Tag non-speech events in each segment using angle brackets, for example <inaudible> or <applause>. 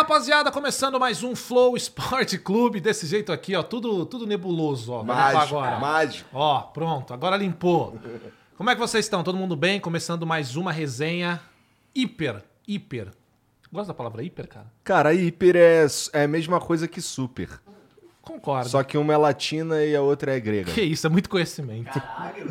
rapaziada, começando mais um Flow Sport Clube, desse jeito aqui, ó, tudo, tudo nebuloso, ó. Mágico, agora. mágico. Ó, pronto, agora limpou. Como é que vocês estão? Todo mundo bem? Começando mais uma resenha hiper, hiper. Gosta da palavra hiper, cara? Cara, hiper é, é a mesma coisa que super. Concordo. Só que uma é latina e a outra é grega. Que isso, é muito conhecimento.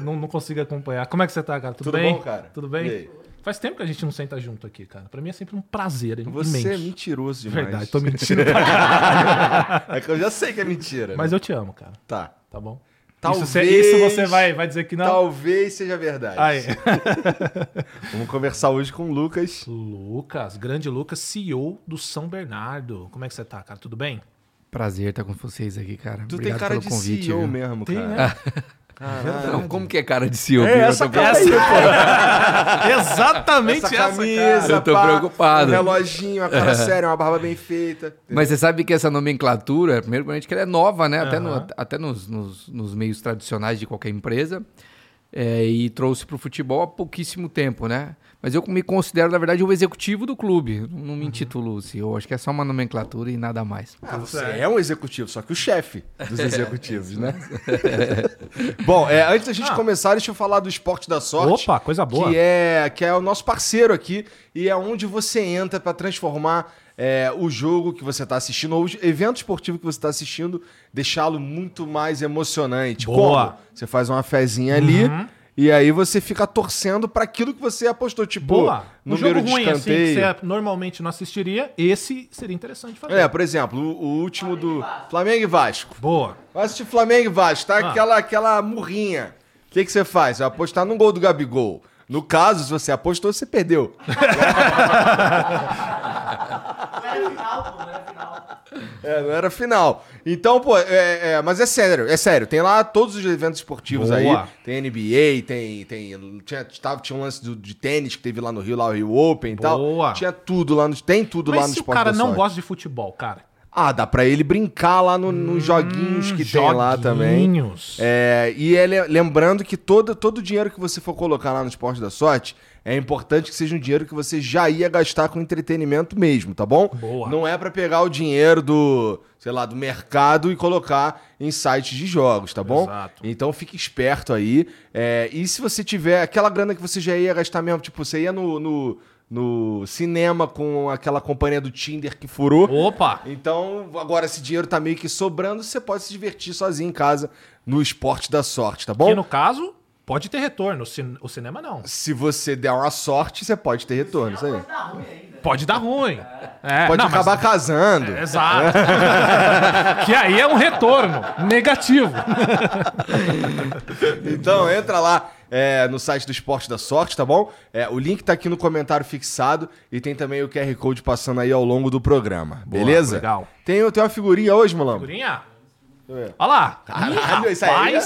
Não, não consigo acompanhar. Como é que você tá, cara? Tudo, Tudo bem? bom, cara? Tudo E bem? aí? Faz tempo que a gente não senta junto aqui, cara. Pra mim é sempre um prazer Você é imenso. mentiroso demais. Verdade, tô mentindo pra <laughs> caralho. É que eu já sei que é mentira. Mas né? eu te amo, cara. Tá. Tá bom? Talvez- Isso, você, isso você vai, vai dizer que não? Talvez seja verdade. Aí. <laughs> Vamos conversar hoje com o Lucas. Lucas, grande Lucas, CEO do São Bernardo. Como é que você tá, cara? Tudo bem? Prazer estar com vocês aqui, cara. Tu Obrigado tem cara pelo de convite. CEO viu? mesmo, Tem, cara. né? <laughs> Não, como que é cara de CEO? É Eu essa tô cara aí, pô. <laughs> Exatamente Essa essa, camisa, cara. Eu tô pá, preocupado. Um reloginho, uma cara séria, uma barba bem feita. Mas você sabe que essa nomenclatura, primeiro que ela é nova, né? Até, no- até nos, nos- nos meios tradicionais de qualquer empresa. É, e trouxe para o futebol há pouquíssimo tempo, né? Mas eu me considero, na verdade, o executivo do clube. Não me intitulo CEO. Acho que é só uma nomenclatura e nada mais. Ah, você é um executivo, só que o chefe dos <laughs> executivos, né? <laughs> Bom, é, antes da gente Ah. começar, deixa eu falar do Esporte da Sorte. Opa, coisa boa. Que é, que é o nosso parceiro aqui e é onde você entra para transformar é, o jogo que você está assistindo ou o evento esportivo que você está assistindo, deixá-lo muito mais emocionante. Boa. Como? Você faz uma fezinha ali e aí você fica torcendo para aquilo que você apostou, tipo, Boa. Um número jogo de ruim, assim, escanteio. que você normalmente não assistiria, esse seria interessante fazer. É, por exemplo, o, o último do Flamengo e Vasco. Boa. Vai assistir Flamengo e Vasco, tá? Ah. Aquela, aquela murrinha. O que, que você faz? Vai apostar no gol do Gabigol. No caso, se você apostou, você perdeu. <laughs> É, não era final. Então, pô, é, é, mas é sério, é sério. Tem lá todos os eventos esportivos Boa. aí. Tem NBA, tem. tem tinha, tava, tinha um lance do- de tênis que teve lá no Rio, lá o Rio Open e Boa. tal. Tinha tudo lá no. Tem tudo lá Mas no se o Esporte cara não gosta de futebol, cara? Ah, dá pra ele brincar lá no- nos joguinhos que tem lá também. Hum. É, e é le- lembrando que todo, todo o dinheiro que você for colocar lá no Esporte da Sorte, é importante que seja um dinheiro que você já ia gastar com entretenimento mesmo, tá bom? Boa. Não é pra pegar o dinheiro do, sei lá, do mercado e colocar em sites de jogos, tá bom? Exato. Então fique esperto aí. É, e se você tiver aquela grana que você já ia gastar mesmo, tipo, você ia no, no, no cinema com aquela companhia do Tinder que furou. Opa! Então, agora esse dinheiro tá meio que sobrando, você pode se divertir sozinho em casa no esporte da sorte, tá bom? Que no caso, pode ter retorno. O, cin- o cinema não. Se você der uma sorte, você pode ter retorno, isso aí. Pode dar ruim. É, Pode não, acabar mas- casando. Exato. <laughs> que aí é um retorno negativo. Então, entra lá é, no site do Esporte da Sorte, tá bom? É, o link tá aqui no comentário fixado e tem também o QR Code passando aí ao longo do programa, Boa, beleza? legal. Tem, tem uma figurinha hoje, Mulambo? Figurinha? Olha lá. Caralho, Ih, isso aí é-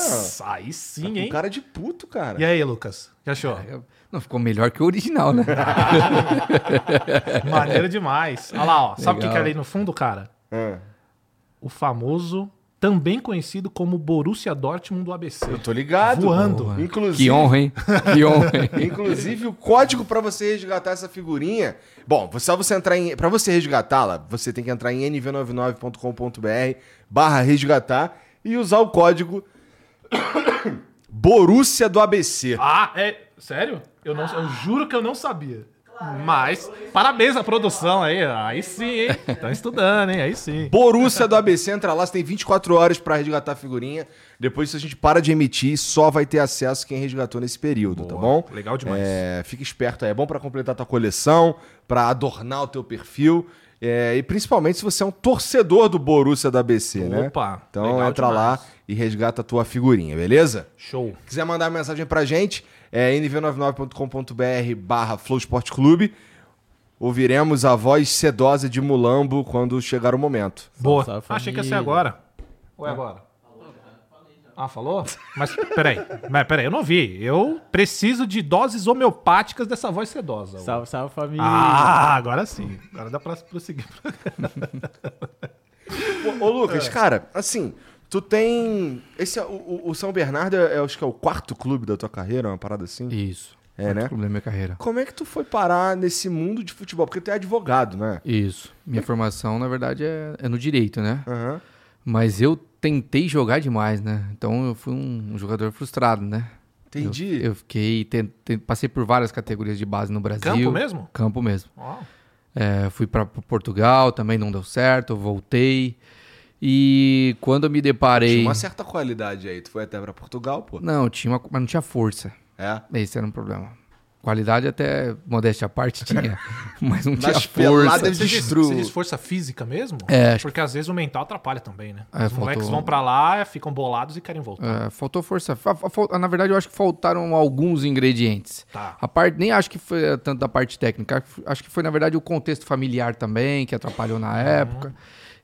aí, sim, Um hein? cara de puto, cara. E aí, Lucas? O que achou? Eu- Não, ficou melhor que o original, né? <laughs> Maneiro demais. Olha lá, ó. Sabe o que, que é ali no fundo, cara? Ah, O famoso, também conhecido como Borussia Dortmund do ABC. eu tô ligado. Voando. Inclusive, Que honra, hein? Que honra, hein? <laughs> Inclusive, o código pra você resgatar essa figurinha. Bom, só você entrar em. Pra você resgatá-la, você tem que entrar em nv99.com.br barra resgatar e usar o código <coughs> Borussia do ABC. Ah, é. Sério? Eu, não, eu juro que eu não sabia. Mas, parabéns à produção aí. Aí sim, hein? <laughs> Estão estudando, hein? Aí sim. Borussia do ABC, entra lá, você tem 24 horas pra resgatar a figurinha. Depois, se a gente para de emitir, só vai ter acesso quem resgatou nesse período, tá bom? Legal demais. É, fica esperto aí, é bom pra completar tua coleção, pra adornar o teu perfil. é, e principalmente se você é um torcedor do Borussia da ABC, né? Opa, Então entra demais. lá e resgata a tua figurinha, beleza? Show. Quiser mandar mensagem pra gente, é nv99.com.br barra Flow Esporte Clube. Ouviremos a voz sedosa de Mulambo quando chegar o momento. Boa. salve, Achei que ia ser agora. Ou é agora? Ah, falou? Mas peraí, mas peraí, eu não vi. Eu preciso de doses homeopáticas dessa voz sedosa. Salve, salve família. Ah, agora sim. Agora dá pra prosseguir. Ô, ô, Lucas, cara, assim, tu tem. Esse, é- o, o- São Bernardo é, é, acho que é o quarto clube da tua carreira, uma parada assim? Isso. É, né? clube da minha carreira. Como é que tu foi parar nesse mundo de futebol? Porque tu é advogado, né? Isso. Minha formação, na verdade, é, é no direito, né? Aham. Mas eu tentei jogar demais, né? Então eu fui um, um jogador frustrado, né? Entendi. Eu, eu fiquei. passei por várias categorias de base no Brasil. Campo mesmo? Campo mesmo. Uau. É, fui para Portugal, também não deu certo, voltei. E quando eu me deparei. Tinha uma certa qualidade aí. Tu foi até pra Portugal, pô. Não, tinha uma, mas não tinha força. É. Esse era um problema. Qualidade até, modéstia à parte, tinha. <laughs> mas não tinha Nas força. Você diz, você diz força física mesmo? É, Porque às vezes o mental atrapalha também, né? É, Os moleques faltou- vão pra lá, ficam bolados e querem voltar. É, faltou força. Na verdade, eu acho que faltaram alguns ingredientes. Tá. A parte, nem acho que foi eh, tanto da parte técnica, acho que foi, na verdade, o contexto familiar também, que atrapalhou na época.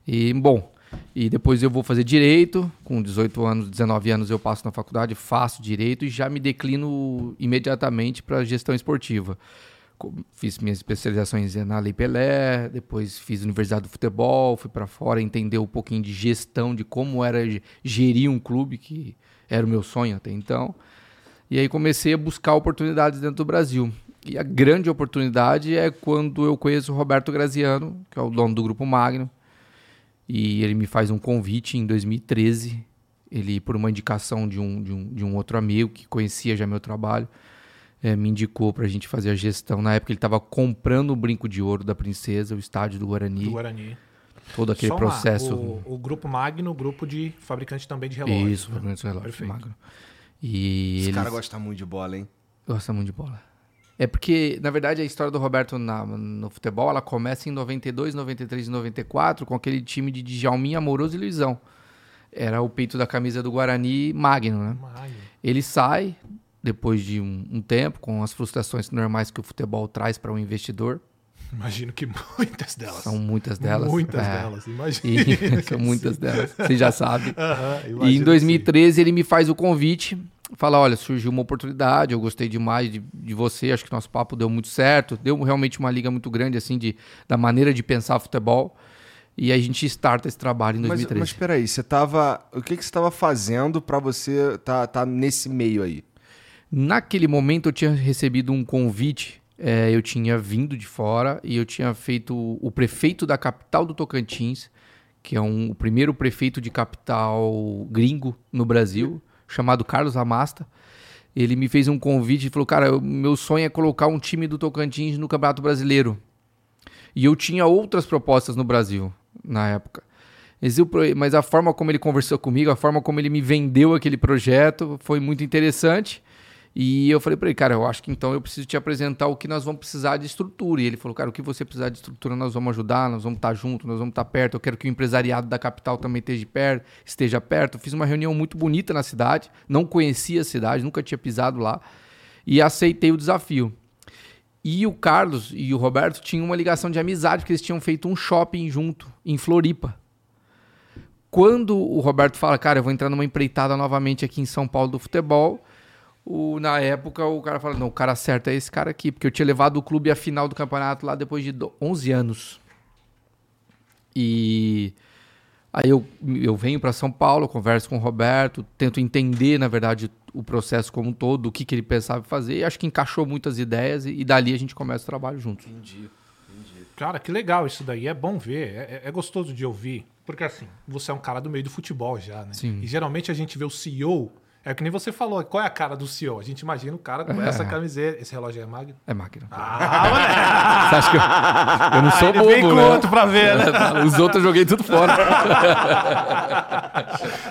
E, bom, e depois eu vou fazer direito, com 18 anos, 19 anos eu passo na faculdade, faço direito e já me declino imediatamente para gestão esportiva. Fiz minhas especializações na Lei Pelé, depois fiz Universidade do Futebol, fui para fora entender um pouquinho de gestão, de como era ge- gerir um clube, que era o meu sonho até então. E aí comecei a buscar oportunidades dentro do Brasil. E a grande oportunidade é quando eu conheço o Roberto Graziano, que é o dono do Grupo Magno. E ele me faz um convite em 2013. Ele, por uma indicação de um, de um, de um outro amigo que conhecia já meu trabalho, eh, me indicou para a gente fazer a gestão. Na época ele estava comprando o Brinco de Ouro da Princesa, o estádio do Guarani, Do Guarani. todo aquele Só uma, processo. O, o grupo Magno, grupo de fabricante também de relógios. Isso, né? fabricante de relógio, Perfeito. Magno. E Esse eles... cara gosta muito de bola, hein? Gosta muito de bola. É porque, na verdade, a história do Roberto na- no futebol, ela começa em 92, 93 e 94 com aquele time de Djalminha, Amoroso e Luizão. Era o peito da camisa do Guarani Magno, né? Magno. Ele sai, depois de um, um tempo, com as frustrações normais que o futebol traz para um investidor. Imagino que <laughs> muitas delas. São muitas delas. Muitas é. delas, E, imagina. <laughs> são muitas delas, você já sabe. Aham, E imagino em que 2013 ele me faz o convite, fala, olha, surgiu uma oportunidade, eu gostei demais de, de você, acho que nosso papo deu muito certo, deu realmente uma liga muito grande, assim, de, da maneira de pensar futebol, e a gente starta esse trabalho em Mas, 2013. mas peraí, você tava. O que, que você tava fazendo pra você tá, tá nesse meio aí? Naquele momento eu tinha recebido um convite, é, eu tinha vindo de fora e eu tinha feito o prefeito da capital do Tocantins, que é um, o primeiro prefeito de capital gringo no Brasil, chamado Carlos Amasta. Ele me fez um convite e falou: Cara, meu sonho é colocar um time do Tocantins no Campeonato Brasileiro. E eu tinha outras propostas no Brasil na época. Mas a forma como ele conversou comigo, a forma como ele me vendeu aquele projeto foi muito interessante. E eu falei para ele, cara, eu acho que então eu preciso te apresentar o que nós vamos precisar de estrutura. E ele falou, cara, o que você precisar de estrutura, nós vamos ajudar, nós vamos estar junto, nós vamos estar perto. Eu quero que o empresariado da capital também esteja perto. Esteja perto. Fiz uma reunião muito bonita na cidade, não conhecia a cidade, nunca tinha pisado lá. E aceitei o desafio. E o Carlos e o Roberto tinham uma ligação de amizade, porque eles tinham feito um shopping junto, em Floripa. Quando o Roberto fala, cara, eu vou entrar numa empreitada novamente aqui em São Paulo do futebol, o- na época o cara fala, não, o cara certo é esse cara aqui, porque eu tinha levado o clube à final do campeonato lá depois de do- 11 anos. E aí eu, eu venho para São Paulo, converso com o Roberto, tento entender, na verdade, o processo como um todo, o que, que ele pensava fazer, e acho que encaixou muitas ideias, e, e dali a gente começa o trabalho juntos. Entendi. Cara, que legal isso daí. É bom ver, é, é- é gostoso de ouvir. Porque assim, você é um cara do meio do futebol já, né? Sim. E geralmente a gente vê o CEO. É que nem você falou, qual é a cara do CEO? A gente imagina o cara com essa camiseta. Esse relógio é magno? É máquina. Ah, moleque! Você acha que eu, eu não sou Ele bobo, vem com né? outro pra ver, né? <laughs> Os outros eu joguei tudo fora.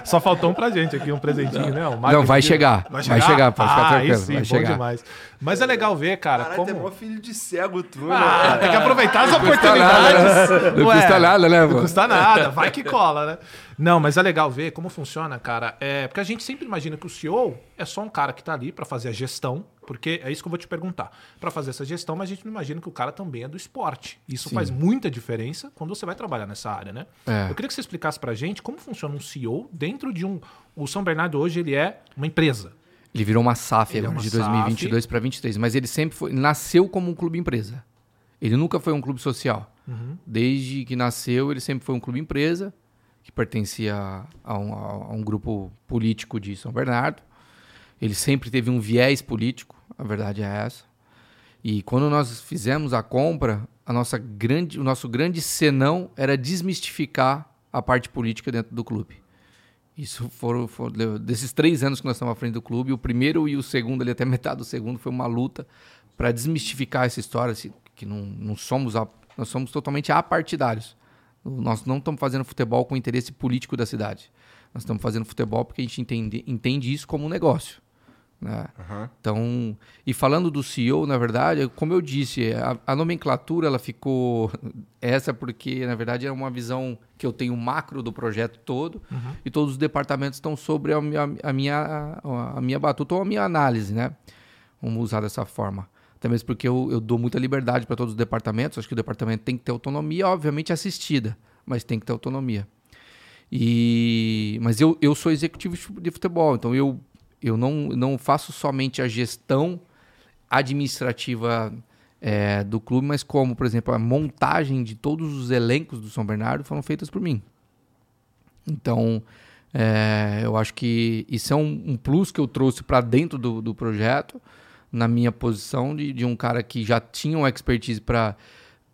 Só faltou um pra gente aqui, um presentinho, né? O magno Não, vai de- chegar. Vai chegar, pode ficar ah, tranquilo, Aí sim, vai bom chegar. demais. Mas é legal ver, cara, Caralho, tem como... maior filho de cego tu, né? Ah, cara? tem que aproveitar as nada, oportunidades. né? Não Ué, custa nada, né, Não mano? custa nada, vai que cola, né? Não, mas é legal ver como funciona, cara. É, porque a gente sempre imagina que o CEO é só um cara que tá ali pra fazer a gestão, porque é isso que eu vou te perguntar. Pra fazer essa gestão, mas a gente não imagina que o cara também é do esporte. Isso Sim. faz muita diferença quando você vai trabalhar nessa área, né? É. Eu queria que você explicasse pra gente como funciona um CEO dentro de um. O São Bernardo hoje ele é uma empresa. Ele virou uma SAF Ele é uma de 2022 para 23, mas ele sempre foi, nasceu como um clube empresa. Ele nunca foi um clube social. Desde que nasceu, ele sempre foi um clube empresa, que pertencia a um, a um grupo político de São Bernardo. ele sempre teve um viés político, a verdade é essa. E quando nós fizemos a compra, a nossa grande, o nosso grande senão era desmistificar a parte política dentro do clube. Isso foram, foram, desses três anos que nós estamos à frente do clube, o primeiro e o segundo, ali até metade do segundo, foi uma luta para desmistificar essa história, assim, que não, não somos a, nós somos totalmente apartidários. Nós não estamos fazendo futebol com o interesse político da cidade. Nós estamos fazendo futebol porque a gente entende, entende isso como um negócio. Né? Uhum. Então, e falando do CEO, na verdade, como eu disse, a, a, nomenclatura ela ficou <laughs> essa porque, na verdade, é uma visão que eu tenho macro do projeto todo uhum. e todos os departamentos estão sobre a, minha, a minha, a minha batuta ou a minha análise, né? Vamos usar dessa forma. Até mesmo porque eu, eu dou muita liberdade para todos os departamentos. Acho que o departamento tem que ter autonomia, obviamente assistida, mas tem que ter autonomia. E, mas eu, eu sou executivo de futebol, então eu eu não, não faço somente a gestão administrativa é, do clube, mas como, por exemplo, a montagem de todos os elencos do São Bernardo foram feitas por mim. Então, é, eu acho que isso é um, um plus que eu trouxe para dentro do, do projeto, na minha posição de, de um cara que já tinha uma expertise para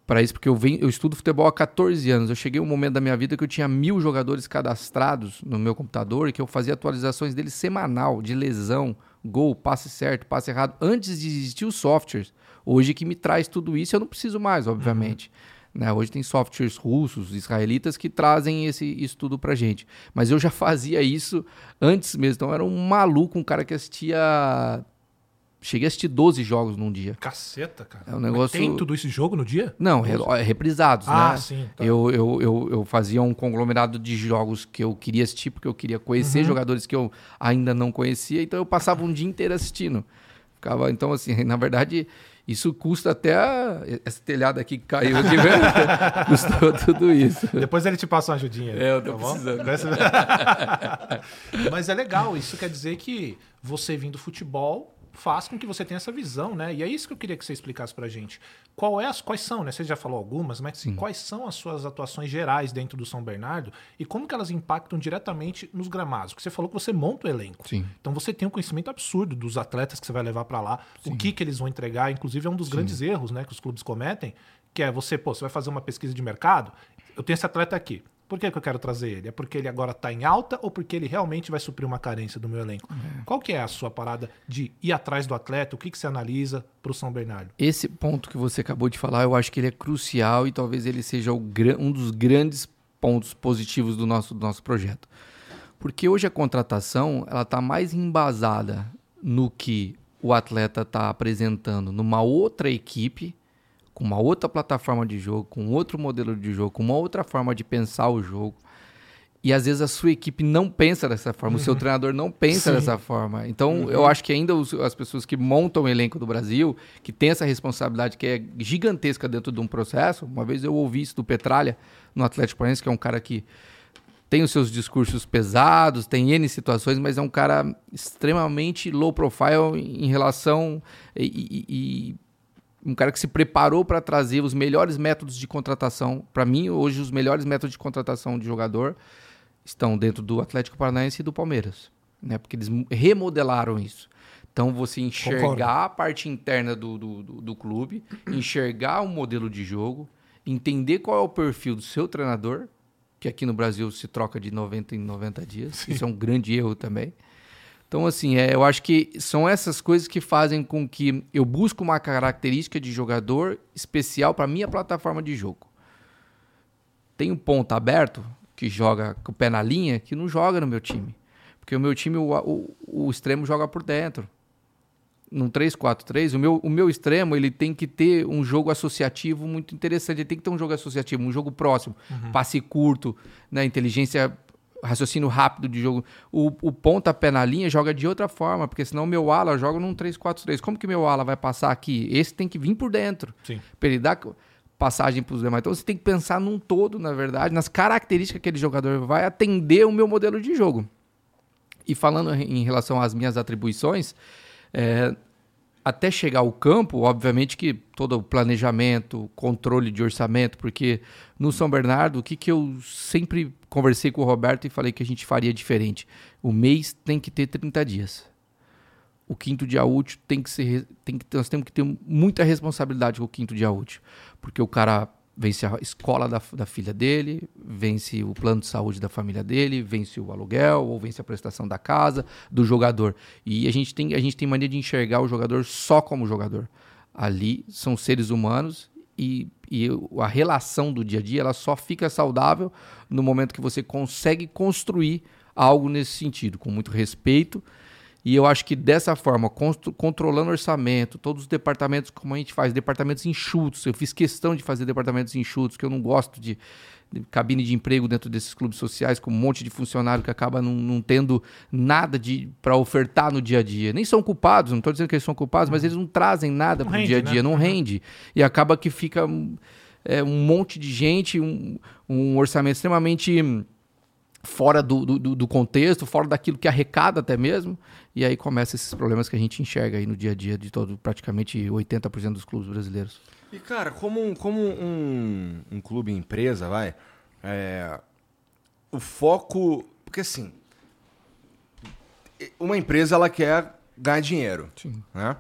para isso, porque eu, venho, eu estudo futebol há 14 anos. Eu cheguei um momento da minha vida que eu tinha mil jogadores cadastrados no meu computador e que eu fazia atualizações deles semanal, de lesão, gol, passe certo, passe errado, antes de existir os softwares. Hoje que me traz tudo isso, eu não preciso mais, obviamente. Uhum. Né? Hoje tem softwares russos, israelitas que trazem esse, isso tudo pra gente. Mas eu já fazia isso antes mesmo. Então eu era um maluco, um cara que assistia Cheguei a assistir 12 jogos num dia. Caceta, cara. É um negócio... tem tudo esse jogo no dia? Não, é reprisados, ah, né? sim. Tá. Eu, eu, eu, eu, fazia um conglomerado de jogos que eu queria assistir, porque eu queria conhecer uhum. jogadores que eu ainda não conhecia, então eu passava um dia inteiro assistindo. Ficava, então, assim, <laughs> na verdade, isso custa até a... essa telhada aqui que caiu aqui, <laughs> custou tudo isso. Depois ele te passa uma ajudinha. É, eu tô tá precisando. <laughs> Mas é legal, isso quer dizer que você vindo do futebol faz com que você tenha essa visão, né? E é isso que eu queria que você explicasse pra gente. Qual é as, quais são, né? Você já falou algumas, mas Sim. quais são as suas atuações gerais dentro do São Bernardo e como que elas impactam diretamente nos gramados? Porque você falou que você monta o elenco. Sim. Então você tem um conhecimento absurdo dos atletas que você vai levar para lá, Sim. o que que eles vão entregar, inclusive é um dos grandes erros, né, que os clubes cometem, que é você, pô, você vai fazer uma pesquisa de mercado, eu tenho esse atleta aqui. Por que, que eu quero trazer ele? É porque ele agora está em alta ou porque ele realmente vai suprir uma carência do meu elenco? É. Qual que é a sua parada de ir atrás do atleta? O que, que você analisa para o São Bernardo? Esse ponto que você acabou de falar, eu acho que ele é crucial e talvez ele seja o, um dos grandes pontos positivos do nosso, do nosso projeto. Porque hoje a contratação ela está mais embasada no que o atleta está apresentando numa outra equipe com uma outra plataforma de jogo, com outro modelo de jogo, com uma outra forma de pensar o jogo. E às vezes a sua equipe não pensa dessa forma, uhum. o seu uhum. treinador não pensa Sim. dessa forma. Então uhum. eu acho que ainda os, as pessoas que montam o elenco do Brasil, que tem essa responsabilidade que é gigantesca dentro de um processo. Uma vez eu ouvi isso do Petralha no Atlético Paranaense, que é um cara que tem os seus discursos pesados, tem N situações, mas é um cara extremamente low profile em relação e, e, e um cara que se preparou para trazer os melhores métodos de contratação. Para mim, hoje, os melhores métodos de contratação de jogador estão dentro do Atlético Paranaense e do Palmeiras, né? Porque eles remodelaram isso. Então, você enxergar Concordo. a parte interna do, do, do, do clube, enxergar o modelo de jogo, entender qual é o perfil do seu treinador, que aqui no Brasil se troca de 90 em 90 dias. Sim. Isso é um grande erro também. Então, assim, é, eu acho que são essas coisas que fazem com que eu busque uma característica de jogador especial para minha plataforma de jogo. Tem um ponto aberto que joga com o pé na linha que não joga no meu time. Porque o meu time, o, o, o extremo joga por dentro. Num 3-4-3, o meu, o meu extremo ele tem que ter um jogo associativo muito interessante. Ele tem que ter um jogo associativo, um jogo próximo, uhum. passe curto, né, inteligência raciocínio rápido de jogo. O, o pontapé na linha joga de outra forma, porque senão o meu ala joga num 3-4-3. Como que meu ala vai passar aqui? Esse tem que vir por dentro. Sim. Pra ele dar passagem para os demais. Então você tem que pensar num todo, na verdade, nas características que aquele jogador vai atender o meu modelo de jogo. E falando em relação às minhas atribuições, é, até chegar ao campo, obviamente que todo o planejamento, controle de orçamento, porque no São Bernardo, o que, que eu sempre conversei com o Roberto e falei que a gente faria diferente? O mês tem que ter 30 dias. o quinto dia útil tem que ser. Tem que, nós temos que ter muita responsabilidade com o quinto dia útil. Porque o cara vence a escola da, da filha dele, vence o plano de saúde da família dele, vence o aluguel, ou vence a prestação da casa, do jogador. E a gente tem, a gente tem mania de enxergar o jogador só como jogador. Ali são seres humanos e, e a relação do dia a dia ela só fica saudável no momento que você consegue construir algo nesse sentido, com muito respeito. E eu acho que dessa forma, controlando o orçamento, todos os departamentos, como a gente faz, departamentos enxutos. Eu fiz questão de fazer departamentos enxutos, que eu não gosto de, de cabine de emprego dentro desses clubes sociais, com um monte de funcionário que acaba não, não tendo nada para ofertar no dia a dia. Nem são culpados, não estou dizendo que eles são culpados, mas eles não trazem nada para o dia a dia, né? não rende. E acaba que fica é, um monte de gente, um, um orçamento extremamente fora do, do, do, contexto, fora daquilo que arrecada até mesmo, e aí começa esses problemas que a gente enxerga aí no dia a dia de todo, praticamente 80% dos clubes brasileiros. E cara, como, um, como um, um clube empresa, vai, é, o foco, porque assim, uma empresa ela quer ganhar dinheiro, Sim. né?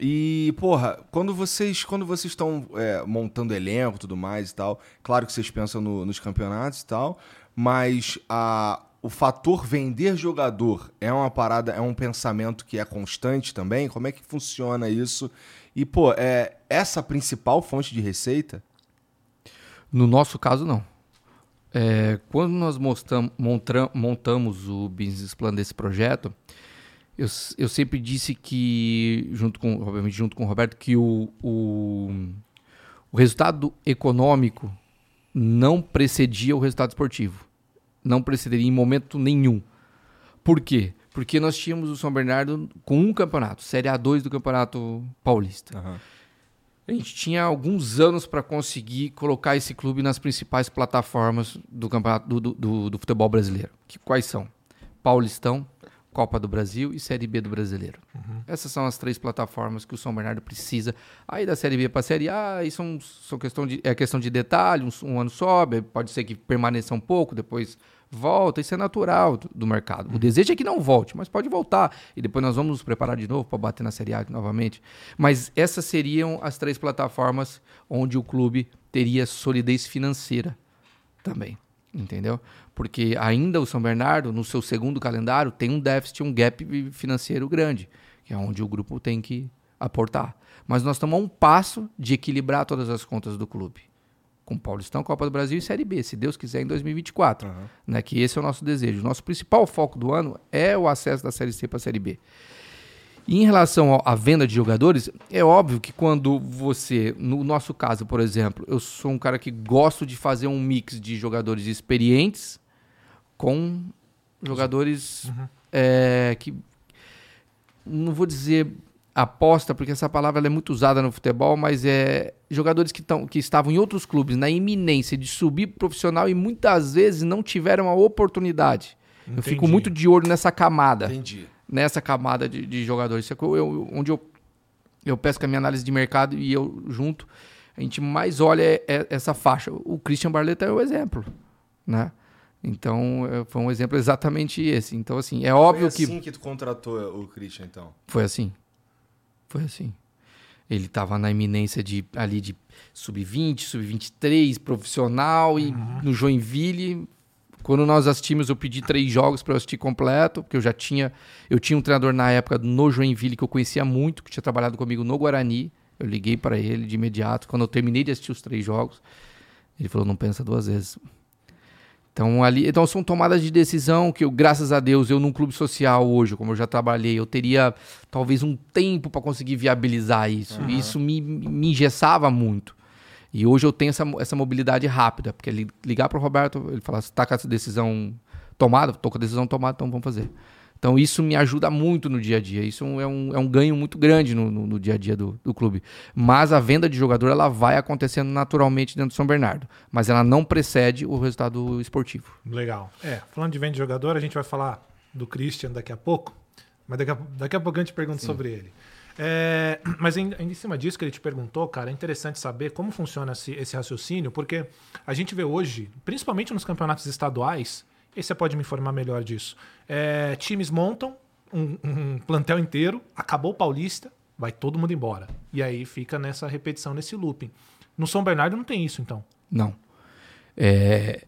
E, porra, quando vocês quando vocês estão é, montando elenco e tudo mais e tal, claro que vocês pensam no, nos campeonatos e tal, mas a, o fator vender jogador é uma parada, é um pensamento que é constante também? Como é que funciona isso? E, pô, é essa a principal fonte de receita? No nosso caso, não. É, quando nós mostram, montamos o business plan desse projeto, eu, eu sempre disse que, junto com, obviamente, junto com o Roberto, que o, o, o resultado econômico não precedia o resultado esportivo não precederia em momento nenhum. Por quê? Porque nós tínhamos o São Bernardo com um campeonato, Série A2 do Campeonato Paulista. Uhum. A gente tinha alguns anos para conseguir colocar esse clube nas principais plataformas do campeonato do, do, do futebol brasileiro. Que, quais são? Paulistão, Copa do Brasil e Série B do Brasileiro. Uhum. Essas são as três plataformas que o São Bernardo precisa. Aí da Série B para a Série A, aí são, são questão de, é questão de detalhe, um, um ano sobe, pode ser que permaneça um pouco, depois volta, isso é natural do, do mercado. O desejo é que não volte, mas pode voltar. E depois nós vamos nos preparar de novo para bater na Série A novamente. Mas essas seriam as três plataformas onde o clube teria solidez financeira também. Entendeu? Porque ainda o São Bernardo, no seu segundo calendário, tem um déficit, um gap financeiro grande, que é onde o grupo tem que aportar. Mas nós estamos a um passo de equilibrar todas as contas do clube com Paulistão, Copa do Brasil e Série B, se Deus quiser, em 2024. Uhum. Né, que esse é o nosso desejo. O nosso principal foco do ano é o acesso da Série C para a Série B. E em relação à venda de jogadores, é óbvio que quando você, no nosso caso, por exemplo, eu sou um cara que gosto de fazer um mix de jogadores experientes com jogadores uhum. é, que não vou dizer aposta, porque essa palavra é muito usada no futebol, mas é jogadores que, tão, que estavam em outros clubes na iminência de subir profissional e muitas vezes não tiveram a oportunidade. Entendi. Eu fico muito de olho nessa camada. Entendi. Nessa camada de, de jogadores. Isso é eu, onde eu, eu peço com a minha análise de mercado e eu junto, a gente mais olha é, é essa faixa. O Christian Barletta é o exemplo, né? Então, é, foi um exemplo exatamente esse. Então, assim, é óbvio que... Foi assim que... que tu contratou o Christian, então? Foi assim. Foi assim. Ele estava na iminência de ali de sub-20, sub-23, profissional e uhum. no Joinville. Quando nós assistimos, eu pedi três jogos para eu assistir completo, porque eu já tinha, eu tinha um treinador na época no Joinville que eu conhecia muito, que tinha trabalhado comigo no Guarani. Eu liguei para ele de imediato. Quando eu terminei de assistir os três jogos, ele falou: "Não pensa duas vezes. Então, ali, então são tomadas de decisão que eu, graças a Deus, eu num clube social hoje, como eu já trabalhei, eu teria talvez um tempo para conseguir viabilizar isso. Uhum. Isso me, me engessava muito. E hoje eu tenho essa, essa mobilidade rápida, porque ligar para o Roberto, ele falar, está com essa decisão tomada, estou com a decisão tomada, então vamos fazer. Então isso me ajuda muito no dia a dia. Isso é um, é um ganho muito grande no, no, no dia a dia do, do, clube. Mas a venda de jogador ela vai acontecendo naturalmente dentro do São Bernardo. Mas ela não precede o resultado esportivo. Legal. É, falando de venda de jogador, a gente vai falar do Christian daqui a pouco. Mas daqui a, daqui a pouco a gente pergunta Sim. sobre ele. É, mas em, em, cima disso que ele te perguntou, cara, é interessante saber como funciona esse, esse raciocínio, porque a gente vê hoje, principalmente nos campeonatos estaduais, e você pode me informar melhor disso. É, times montam um, um plantel inteiro, acabou o Paulista, vai todo mundo embora. E aí fica nessa repetição, nesse looping. No São Bernardo não tem isso, então. Não. É...